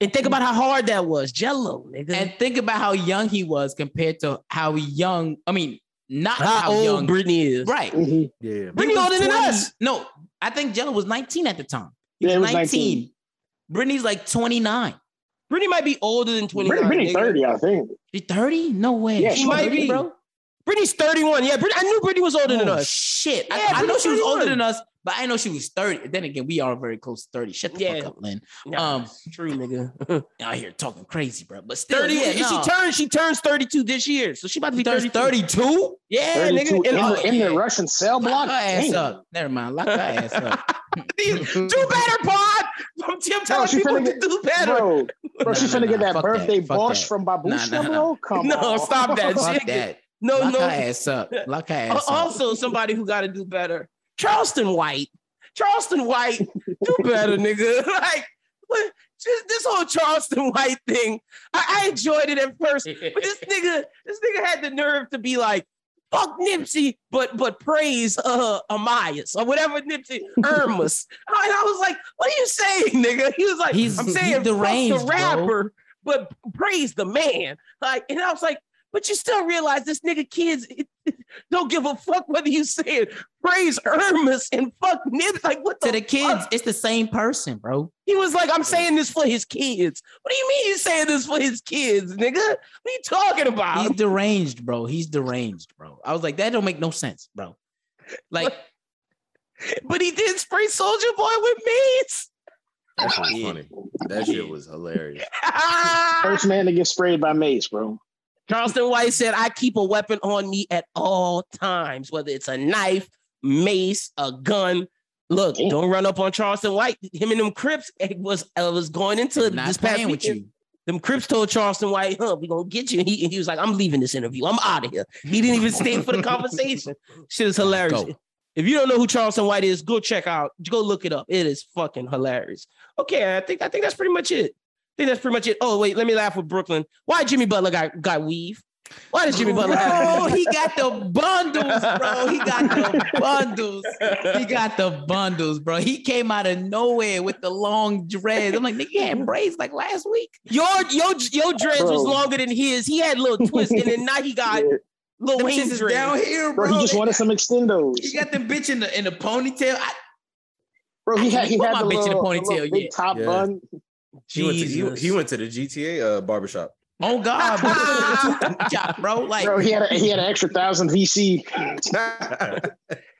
and think about how hard that was. Gelo, nigga. and think about how young he was compared to how young. I mean, not how, how, old young. Brittney is. Right. Mhm. Yeah. He Brittney was older than us. No, I think Gelo was 19 at the time. He Yeah, was was 19. 19. Brittney's like 29. Brittney might be older than 29. Brittney, Brittney 30, I think. She's 30? No way. Yeah, She she's might 30, be. bro. Brittney's 31. Yeah, Brittney, I knew Brittney was older than Oh, us. shit. Yeah, I, I know she was older than us, but I know she was 30. Then again, we are very close to 30. Shut the Yeah. fuck up, Lynn. Nah, Um, true, nigga. out here talking crazy, bro. But still, 30. yeah, no. She turns. She turns 32 this year, so she about to be She turns 32. 32? Yeah, 32 nigga. in, And, the, in the Russian cell block. Lock her ass Damn. up. Never mind. Lock her ass up. do better, Pod. I'm, I'm telling she people finna to get- do better. Bro, bro, she Nah, nah, finna get that birthday that, fuck boss that. from Babushka, Nah, nah, bro. Come No, on. stop that Fuck shit. that. No, Lock no. her ass up. Lock her ass Al- up. Also, somebody who got to do better. Charleston White. Charleston White, do better, nigga. Like, what, just this whole Charleston White thing. I, I enjoyed it at first, but this nigga, this nigga had the nerve to be like, "Fuck Nipsey," but but praise uh Amias or whatever Nipsey Ermias. and I was like, "What are you saying, nigga?" He was like, He's- "I'm saying the bro. rapper, but praise the man." Like, and I was like, "But you still realize this nigga kids." Don't give a fuck whether you say it. Praise Ermias and fuck Nip. Like what the, to the kids, fuck? it's the same person, bro. He was like, I'm saying this for his kids. What do you mean you saying this for his kids, nigga? What are you talking about? He's deranged, bro. He's deranged, bro. I was like, that don't make no sense, bro. Like, but he did spray Soldier Boy with mace. That shit was funny. That shit was hilarious. First man to get sprayed by Mace, bro. Charleston White said, I keep a weapon on me at all times, whether it's a knife, mace, a gun. Look, Damn. don't run up on Charleston White. Him and them Crips it was uh, was going into not this past with you. Them Crips told Charleston White, huh, we gonna get you. And he, and he was like, I'm leaving this interview. I'm out of here. He didn't even stay for the conversation. Shit is hilarious. Go. If you don't know who Charleston White is, go check out, go look it up. It is fucking hilarious. Okay, I think I think that's pretty much it. I think that's pretty much it. Oh, wait, let me laugh with Brooklyn. Why Jimmy Butler got, got weave? Why does Jimmy Butler Bro, he got the bundles, bro. He got the bundles. He got the bundles, bro. He came out of nowhere with the long dreads. I'm like, nigga, you had braids like last week. your your your dreads was longer than his. He had little twists, and then now he got Yeah. Lil Them Wayne shits down here, Bro, bro. he just They- wanted some extendos. He got them bitch in the in the ponytail. I, Bro, he had he Put had my the bitch in the ponytail, little big yeah. top Yeah. bun. He went, to, he, he went to the GTA uh, barbershop. oh God, bro. Bro. Like, Bro, he had a, he had an extra thousand VC.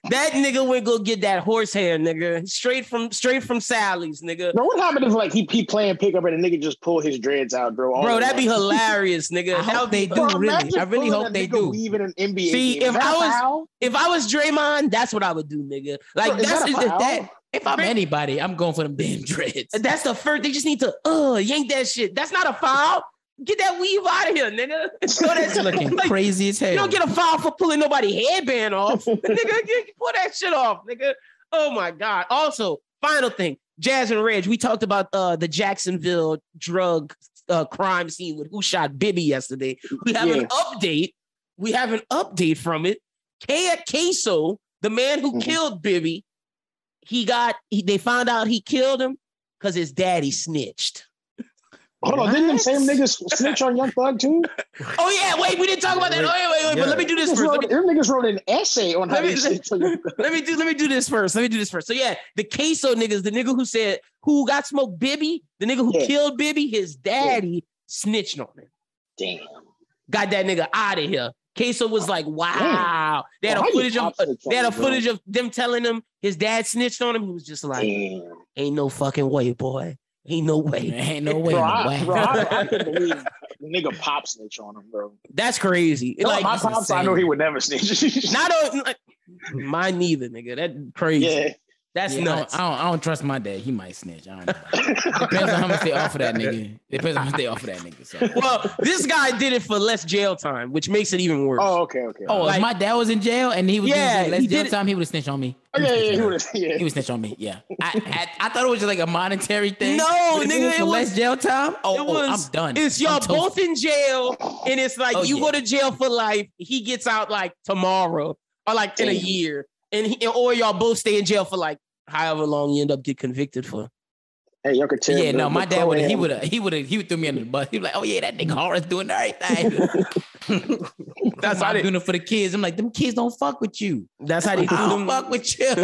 That nigga went go get that horsehair, nigga, straight from straight from Sally's, nigga. Bro, what happened if like he he playing pickup and a nigga just pull his dreads out, bro? Bro, that'd be hilarious, nigga. I hope they do. Bro, really. I really hope they nigga do. Weaving an NBA. See, game. if Is that I a was- foul? If I was Draymond, that's what I would do, nigga. Like Bro, that's that a if foul? that If I'm anybody, I'm going for them damn dreads. that's the first. They just need to uh yank that shit. That's not a foul. Get that weave out of here, nigga. Throw that shit. looking Like, crazy as hell. You don't get a foul for pulling nobody headband off. nigga, get, pull that shit off, nigga. Oh my God. Also, final thing, Jazz and Reg, we talked about uh the Jacksonville drug uh, crime scene with who shot Bibby yesterday. We have an update. We have an update from it. K- Queso, the man who Mhm. killed Bibby, he got. He, they found out he killed him because his daddy snitched. Hold on, didn't them same niggas snitch on Young Thug too? Oh yeah, wait, we didn't talk about that. Oh, wait, wait, wait. But let me do this first. Let wrote, me, them niggas wrote an essay on how Let me- they snitch on Young Thug. let me do let me do this first. Let me do this first. So yeah, the queso niggas, the nigga who said who got smoked Bibby, the nigga who Yeah. killed Bibby, his daddy snitched on him. Damn. Got that nigga out of here. Queso was like, wow. They had Why a footage of they had a bro? footage of them telling him his dad snitched on him. He was just like, Damn. ain't no fucking way, boy. Ain't no way. Ain't no way. Bro, no I, way. bro, I, I couldn't believe the nigga pop snitch on him, bro. That's crazy. No, like my that's pops, I know he would never snitch. not on like, mine neither, nigga. That crazy. yeah. That's Yeah, I, don't. I, don't, I don't trust my dad. He might snitch. I don't know. Depends on how much they offer that nigga. Depends on how much they offer that nigga. So. well, this guy did it for less jail time, which makes it even worse. Oh, okay, okay. Oh, Like- if my dad was in jail and he was Yeah, doing less he jail time, he would have snitched on me. Oh, yeah, yeah, He he would would yeah. He would snitch on me. Yeah. I, I, I thought it was just like a monetary thing. No, But if nigga, was it for was- less jail time. Oh, it oh, oh was- I'm done. It's y'all toast. both in jail, and it's like Oh, you yeah. go to jail for life. He gets out like tomorrow or like in a oh, year, and he, or y'all both stay in jail for like however long you end up get convicted for. Hey, y'all could tell. Yeah, the- no, my dad would. He would have. He would have. He would throw me under the bus. He was like, "Oh yeah, that nigga Horace doing everything. That's how I'm they. doing it for the kids." I'm like, "Them kids don't fuck with you. That's how they I threw don't them. fuck with you."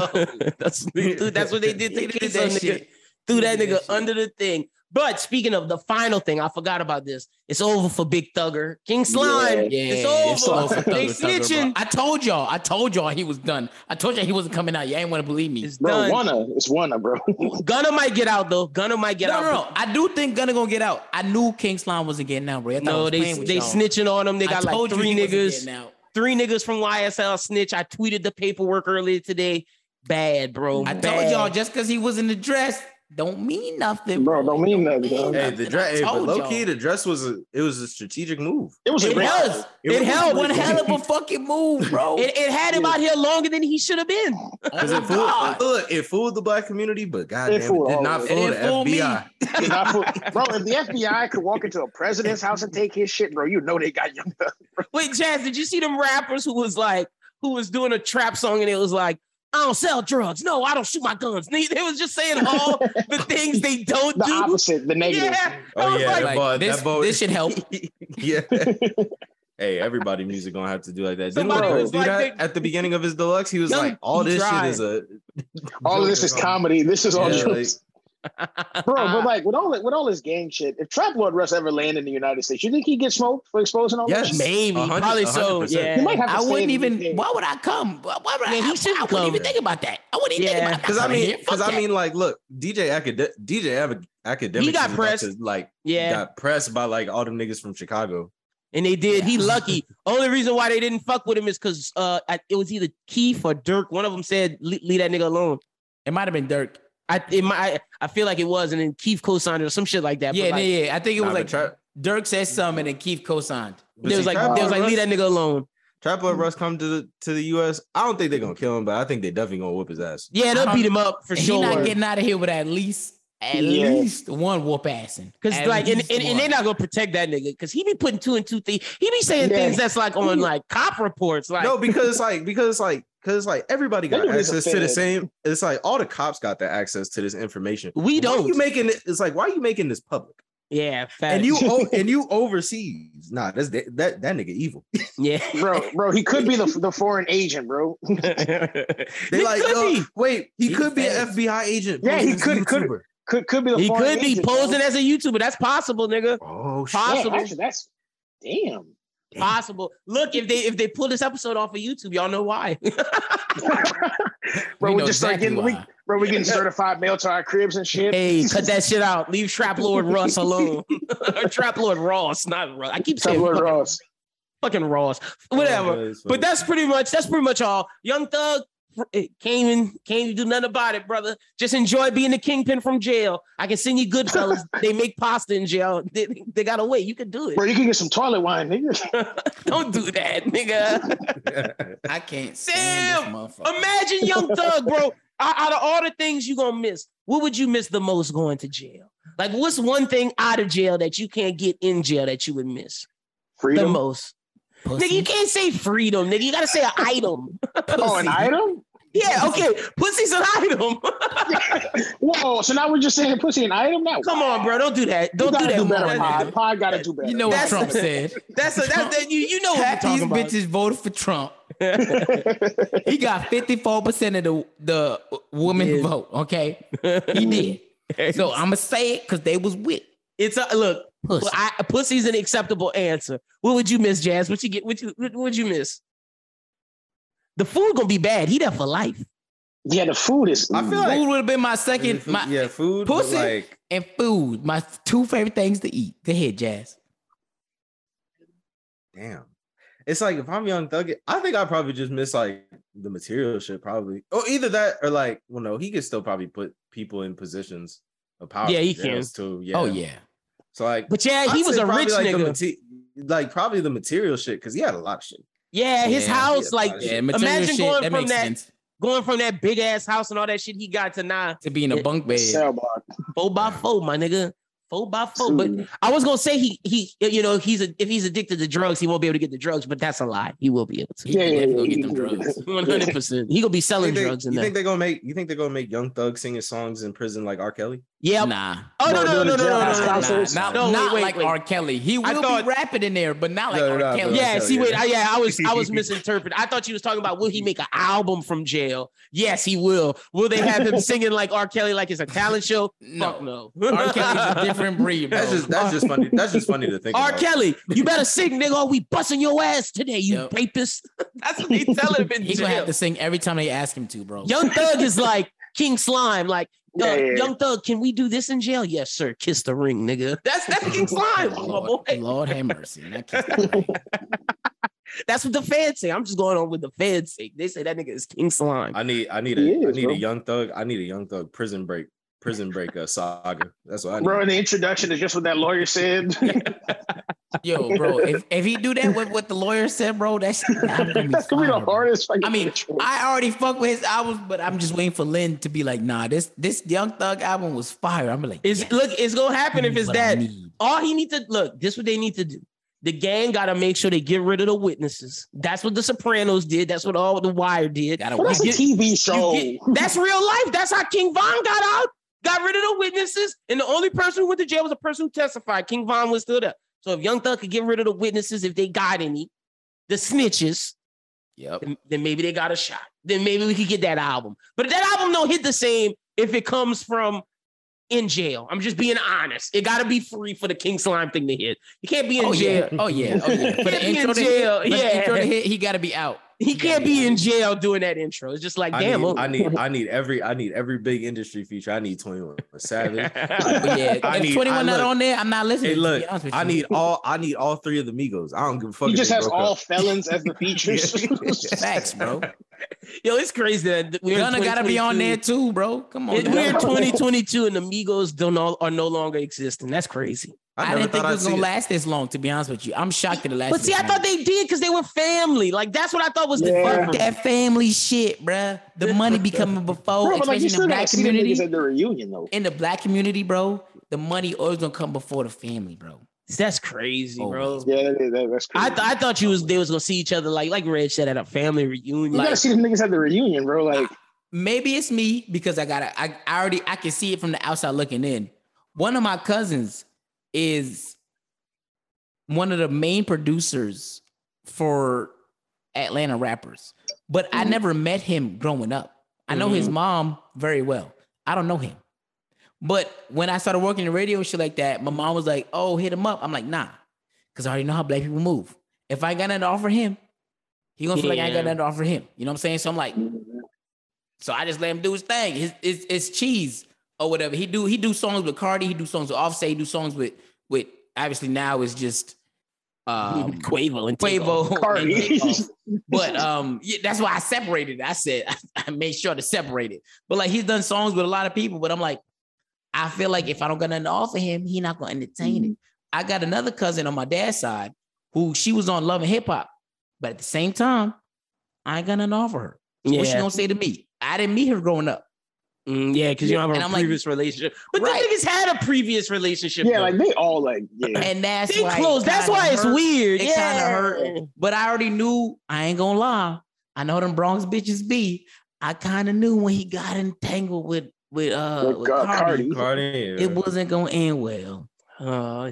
that's that's what they did. They to did the that nigga. shit. Threw that nigga under the thing. But speaking of the final thing, I forgot about this. It's over for Big Thugger. King Slime. Yeah, it's over. it's over for they Thugger, Thugger, snitching. bro. I told y'all. I told y'all he was done. I told y'all he wasn't coming out. You ain't want to believe me. It's Bro, done. wanna, it's wanna, bro. Gunna might get out though. Gunna might get no, out. no, no. I do think Gunna gonna get out. I knew King Slime wasn't getting out, bro. I thought I No, they they snitching on him. They got like told you three he niggas. Three niggas from YSL snitch. I tweeted the paperwork earlier today. Bad, bro. I told y'all just because he was in the dress don't mean nothing, Bro, bro. don't mean nothing, bro. Hey, the dress, hey, but low y'all. key, the dress was a it was a strategic move. It was a It great was. It It was helped. one hell of a fucking move, bro. It, it had him out here longer than he should have been. Because Oh, oh it fooled, God. look, it fooled the black community, but goddamn, it, fooled did not fool It the didn't fool me. FBI. It's not for- bro, if the FBI could walk into a president's house and take his shit, bro, you know they got young Wait, Jazz, did you see them rappers who was like, who was doing a trap song and it was like, I don't sell drugs. No, I don't shoot my guns. They, they was just saying all the things they don't The do. opposite, the negative. Yeah. Oh yeah, like, that boy, this- that boy, this should help. yeah. hey, everybody, music gonna have to do like that. Didn't Somebody Lil was do like, that they- at the beginning of his deluxe? He was Young- like, "All this tried. shit is a All of this is comedy. This is all Yeah, jokes. Bro, but like with all with all this gang shit, if Trap Lord Russ ever land in the United States, you think he get smoked for exposing all this? Yes. this? Maybe, A hundred- probably so. hundred percent. Yeah. He might have to I wouldn't even. UK. Why would I come? Why would I? Yeah, he I, shouldn't I wouldn't even think about that. I wouldn't even Yeah. think about that. Because I mean, because I mean, like, look, DJ Acad- DJ Av- Academics He got pressed. to, like, Yeah. got pressed by like all them niggas from Chicago. And they did. He lucky. Only reason why they didn't fuck with him is because uh, it was either Keef or Durk. One of them said, "Leave that nigga alone." it might have been Durk. I it might, I, I feel like it was, and then Keef co-signed it or some shit like that. Yeah, but like, yeah, yeah. I think it was Nah, like Trap, Durk said something and then Keef co-signed. but they was like, there was Lord like, leave that nigga alone. Trap Lord Russ come to the to the US. I don't think they're gonna kill him, but I think they're definitely gonna whip his ass. Yeah, they'll beat him up for He's sure. not getting out of here with at least at Yeah. least one whoop assing. Because At like, and, and, and they're not gonna protect that nigga because he be putting two and two things. He be saying Yeah. things that's like on like cop reports. Like, no, because it's like because it's like because it's like everybody got They do this access to the same. It's like all the cops got the access to this information. we don't. Why you making it? It's like why are you making this public? yeah, facts. And you o- and you overseas? Nah, that's that that, that nigga evil. yeah, Bro, bro, he could be the, the foreign agent, bro. They He like could no, be. wait, he, He could be feds. an FBI agent. Yeah, he posing as a could- could- Could could be the he could be agent, bro. posing as a YouTuber. That's possible, nigga. Oh shit! Yeah, Possible. actually, that's damn. Possible. Look, if they if they pull this episode off of YouTube, y'all know why. bro, We we, know just start exactly getting we, bro, we getting certified mail to our cribs and shit. hey, cut that shit out. Leave Trap Lord Russ alone. or Trap Lord Ross, not Russ. I keep Trap saying Lord fucking, Ross. fucking Ross. Whatever. But that's pretty much that's pretty much all. Young Thug Eh, can't even can't even do nothing about it, brother. Just enjoy being the kingpin from jail. I can send you good fellas. they make pasta in jail. They, they got a way. You can do it. Bro, you can get some toilet wine, nigga. Don't do that, nigga. I can't stand this. Imagine Young Thug, bro. Out out of all the things you gonna miss, what would you miss the most going to jail? Like, what's one thing out of jail that you can't get in jail that you would miss Freedom. the most? Pussy. Nigga, you can't say freedom, nigga. You gotta say an item. Oh, an item? Yeah, okay. Pussy's an item. Whoa! So now we're just saying pussy an item now. Come on, bro. Don't do that. Don't do gotta that. do better, man. Pod. Pod gotta do better. You know what That's- Trump said. That's a, that's that, you, you know what I'm Half these talking about. bitches voted for Trump. he got 54% of the, the women did. vote. Okay. He did. So I'm gonna say it because they was with It's a look. pussy. I, pussy's an acceptable answer. What would you miss, Jazz? What you get? What you what would you miss? The food gonna be bad. He there for life. yeah, the food is. I feel like food would have been my second, food- my yeah, food, pussy like and food, my two favorite things to eat. Go ahead, Jazz. damn. It's like if I'm young thug, I think I probably just miss like the material shit, probably. Or either that or like, well, no, he could still probably put people in positions of power. Yeah, he can. too. Yeah. Oh yeah. So like, But yeah, he I'd was a probably, rich like, the nigga. mate- like probably the material shit because he had a lot of shit. Yeah, his Yeah, house, yeah, like yeah, Yeah, imagine shit, going that from that sense. going from that big ass house and all that shit he got to now To be in a bunk bed. Cell block. four by four, my nigga. Four by four. But I was gonna say he he you know he's a, if he's addicted to drugs he won't be able to get the drugs, but that's a lie. He will be able to. Yeah, can yeah, yeah, get them drugs. One hundred percent. He gonna be selling think, they, drugs in you there. think they're gonna make? You think they're gonna make Young Thug singing songs in prison like R. Kelly? Yeah. Nah. Oh no No, no no no no no no, no, concerts? no. Not, No, not wait, like wait, R. Kelly. He will thought- be rapping in there, but not like No, R. Kelly. no. Yeah, see, wait, yeah. I, yeah, I was, I was misinterpreting. I thought you was talking about will he make an album from jail? Yes, he will. Will they have him singing like R. Kelly, like it's a talent show? No. Fuck no. R. Kelly's a different breed, bro. That's just that's just funny. That's just funny to think. R. about. Kelly, you better sing, nigga. Or we busting your ass today, you Yep. rapist. That's what they telling him in He's gonna have to sing every time they ask him to, bro. Young Thug is like King Slime, like. Yeah, yeah, yeah. Young Thug, can we do this in jail? Yes, sir. Kiss the ring, nigga. That's that's King Slime, my Lord, boy. Lord have mercy. That kid's- That's what the fans say. I'm just going on with the fans say. They say that nigga is King Slime. I need I need a He I need bro. a Young Thug. I need a Young Thug prison break prison break uh, saga. That's what I need. Bro, in the introduction is just what that lawyer said. Yo, bro, if, if he do that with what the lawyer said, bro, that's gonna be That's gonna be the bro. hardest. I mean, intro. I already fuck with his albums, but I'm just waiting for Lynn to be like, nah, this this Young Thug album was fire. I'm like, Is yes, look, it's gonna happen if this it's is what I that. All he need to look, this what they need to do. The gang gotta make sure they get rid of the witnesses. That's what the Sopranos did. That's what all the Wire did. Gotta Well, that's a wait. get- TV show. get- that's real life. That's how King Von got out. Got rid of the witnesses, and the only person who went to jail was the person who testified. King Von was still there. So if Young Thug could get rid of the witnesses, if they got any, the snitches, Yep. then, then maybe they got a shot. Then maybe we could get that album. But that album don't hit the same if it comes from in jail. I'm just being honest. It got to be free for the King Slime thing to hit. You can't be in Oh jail. yeah. Oh yeah. Oh yeah. For the be in to jail. hit, for the Yeah. intro to hit, he gotta be out. He can't be in jail doing that intro. It's just like, I damn. need. I need I need every I need every big industry feature. I need 21 Savage. Yeah, I if need- 21 I not look- on there, I'm not listening. Hey, look, be honest I you. need all I need all three of the Migos. I don't give a fuck. He just they has all up. felons as the features. facts, bro. Yo, it's crazy that we're in Gunna gotta be on 2022. there too, bro. Come on. We're in 2022 and the Migos don't all, are no longer existing. That's crazy. I, I, never didn't think thought it I'd was gonna it. last this long, to be honest with you. I'm shocked that it lasted. But see, I this thought they did because they were family. Like that's what I thought was the Yeah. Fuck that family shit, bruh. The money be coming before, Bro, but like in the black see the niggas community. at the reunion though. In the black community, bro, the money always gonna come before the family, bro. That's crazy, oh bro. Yeah, that, is- that, that's crazy. I, th- I thought you was they was gonna see each other like like Red said at a family reunion. you Like, gotta see the niggas at the reunion, bro. Like, Maybe it's me because I got to I, I already I can see it from the outside looking in. One of my cousins is one of the main producers for Atlanta rappers, but I mm-hmm. never met him growing up. I know his mm-hmm. mom very well. I don't know him. But when I started working in radio and shit like that, my mom was like, "Oh, hit him up." I'm like, "Nah," because I already know how black people move. If I got nothing to offer him, he gonna feel like I ain't got nothing to offer him. You know what I'm saying? So I'm like, so I just let him do his thing. His it's, it's cheese or whatever. He do he do songs with Cardi. He do songs with Offset. He do songs with with obviously now it's just um Quavo and Quavo. And But um, yeah, that's why I separated. I said I made sure to separate it. But like he's done songs with a lot of people. But I'm like, I feel like if I don't got nothing to offer him, he not gonna entertain it. I got another cousin on my dad's side who she was on Love and Hip Hop, but at the same time, I ain't got nothing to offer her. So What she gonna say to me? I didn't meet her growing up. Mm, yeah, because you don't have And a I'm like- previous relationship. But Right. the niggas had a previous relationship. Yeah, though. like they all like yeah. And that's they why close. That's kinda why it's weird. It yeah. kind of hurt. But I already knew, I ain't gonna lie. I know them Bronx bitches be. I kind of knew when he got entangled with with uh With, with Cardi, Cardi. Cardi, it wasn't gonna end well. Uh,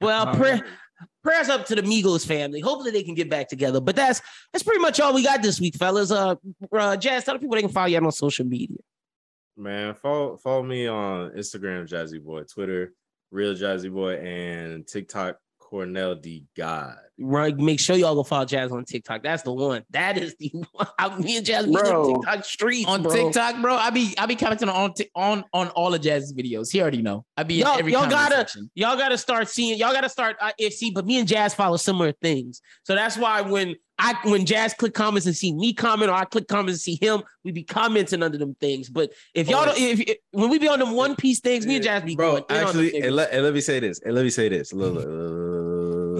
well, Uh, prayer, prayers up to the Migos family. Hopefully they can get back together. But that's that's pretty much all we got this week, fellas. Uh, uh Jazz, tell the people they can follow you on social media. Man, follow follow me on Instagram, Jazzy Boy, Twitter, Real Jazzy Boy, and TikTok, Cornell D God. Right, make sure y'all go follow Jazz on TikTok. That's the one. That is the one. I, Me and Jazz be on TikTok streets, On bro. TikTok, bro, I be I be commenting on Tik- on on all of Jazz's videos. He already know. I be Y'all- in every y'all gotta- section. y'all got to start seeing y'all got to start uh, if see but me and jazz follow similar things so that's why when i when jazz click comments and see me comment or i click comments and see him we be commenting under them things but if y'all don't if, if- when we be on them one piece things me and jazz be Bro, going in on them actually, and let, and let me say this. And let me say this. Look, look, look, look,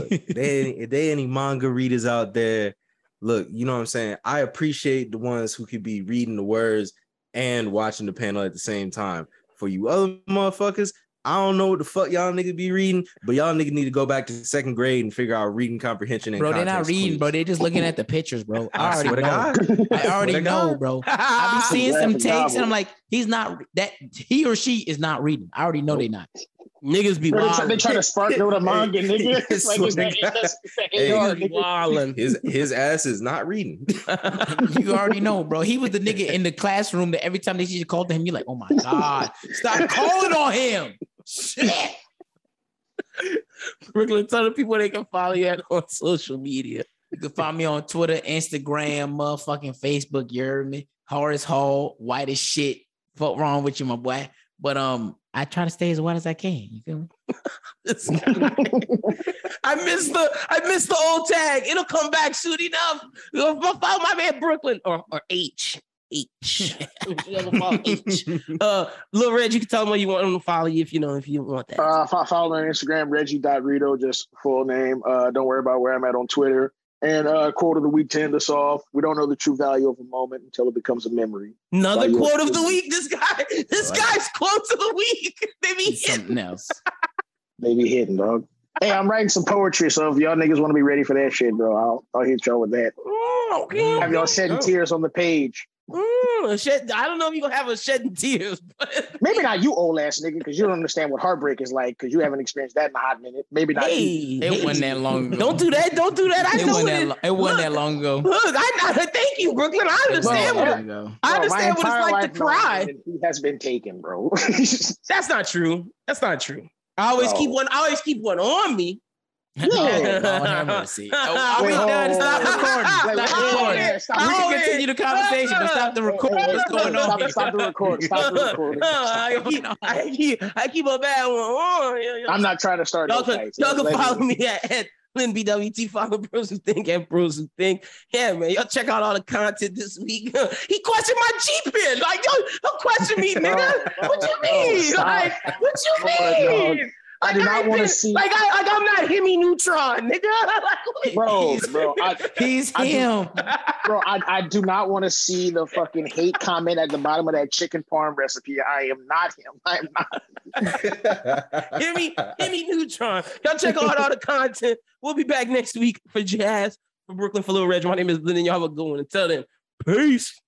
look, look. If they, any- if they any manga readers out there, look, you know what I'm saying? I appreciate the ones who could be reading the words and watching the panel at the same time. For you other motherfuckers, I don't know what the fuck y'all niggas be reading, but y'all niggas need to go back to second grade and figure out reading comprehension and Bro, they're not reading, clues. bro. They're just looking at the pictures, bro. I I already know. God. I already Swear know, bro. I be seeing some takes, and. I'm like, he's not that he or she is not reading. I already know they're not. Niggas be Bro, they, try, wild they try to spark note a manga, nigga. It's like it's Swear that, to that Hey, AR, niggas be nigga. His his ass is not reading. you already know, bro. He was the nigga in the classroom that every time they teacher called to him, you're like, oh my god, stop calling on him. Shit. brooklyn tell the people they can follow you at on social media You can find me on Twitter, Instagram, motherfucking Facebook. You heard me? Horace Hall, white as shit. Fuck wrong with you, my boy. But um, I try to stay as white as I can. You feel me? This guy. I missed the I missed the old tag. It'll come back soon enough. Go Follow my man Brooklyn or or H. H. You ever H. Uh Lil Red, you can tell them what you want them to follow you if you know if you want that. Uh, follow me on Instagram, Reggie.Rito, just full name. Uh, don't worry about where I'm at on Twitter. And uh, quote of the week to end us off. We don't know the true value of a moment until it becomes a memory. Another Why you- quote of the week. This guy, this I like guy's quotes of the week. They be It's hitting. something else. Maybe hidden, dog. Hey, I'm writing some poetry, so if y'all niggas want to be ready for that shit, bro, I'll, I'll hit y'all with that. Mm, okay. Have y'all shedding Go. tears on the page. Mm, shed, I don't know if you're gonna have a shedding tears, but Maybe not you, old ass nigga, because you don't understand what heartbreak is like, because you haven't experienced that in a hot minute. Maybe not you. hey, It hey, wasn't that long ago. Don't do that. Don't do that. I It know wasn't it that. is. Lo- it wasn't Look, that long ago. Look, I, I thank you, Brooklyn. I understand Bro, what I Bro, my understand what it's like to cry. that He has been taken, bro. That's not true. That's not true. I always Bro. keep one. I always keep one on me. Yeah. Lord have mercy. Oh, are we done? on, Stop recording. Wait, Stop recording. wait, stop We can continue the conversation, but stop the recording. Hey, hey, What's going on? Stop, stop the recording. Stop the recording. I, keep, I, keep, I keep a bad one. Oh, on. Yeah, yeah. I'm not trying to start Y'all can, y'all can follow me at, at Lynn BWT. Follow Bros Who Think and Bros Who Think. Yeah, man. Y'all check out all the content this week. he questioned my G pin. Like, yo, don't question me, nigga. What you mean? Like, what you Come on, dog. mean? I do not ain't want to see, Like, I, like I'm not Hemi Neutron, nigga. Like, bro, He's- bro. I, He's I do- him. bro, I, I do not want to see the fucking hate comment at the bottom of that chicken parm recipe. I am not him. I am not. Hemi, Hemi Neutron. Y'all check out all the content. We'll be back next week for Jazz, for Brooklyn, for Little Reg. My name is Lynn, and y'all have a good one. Until then, peace.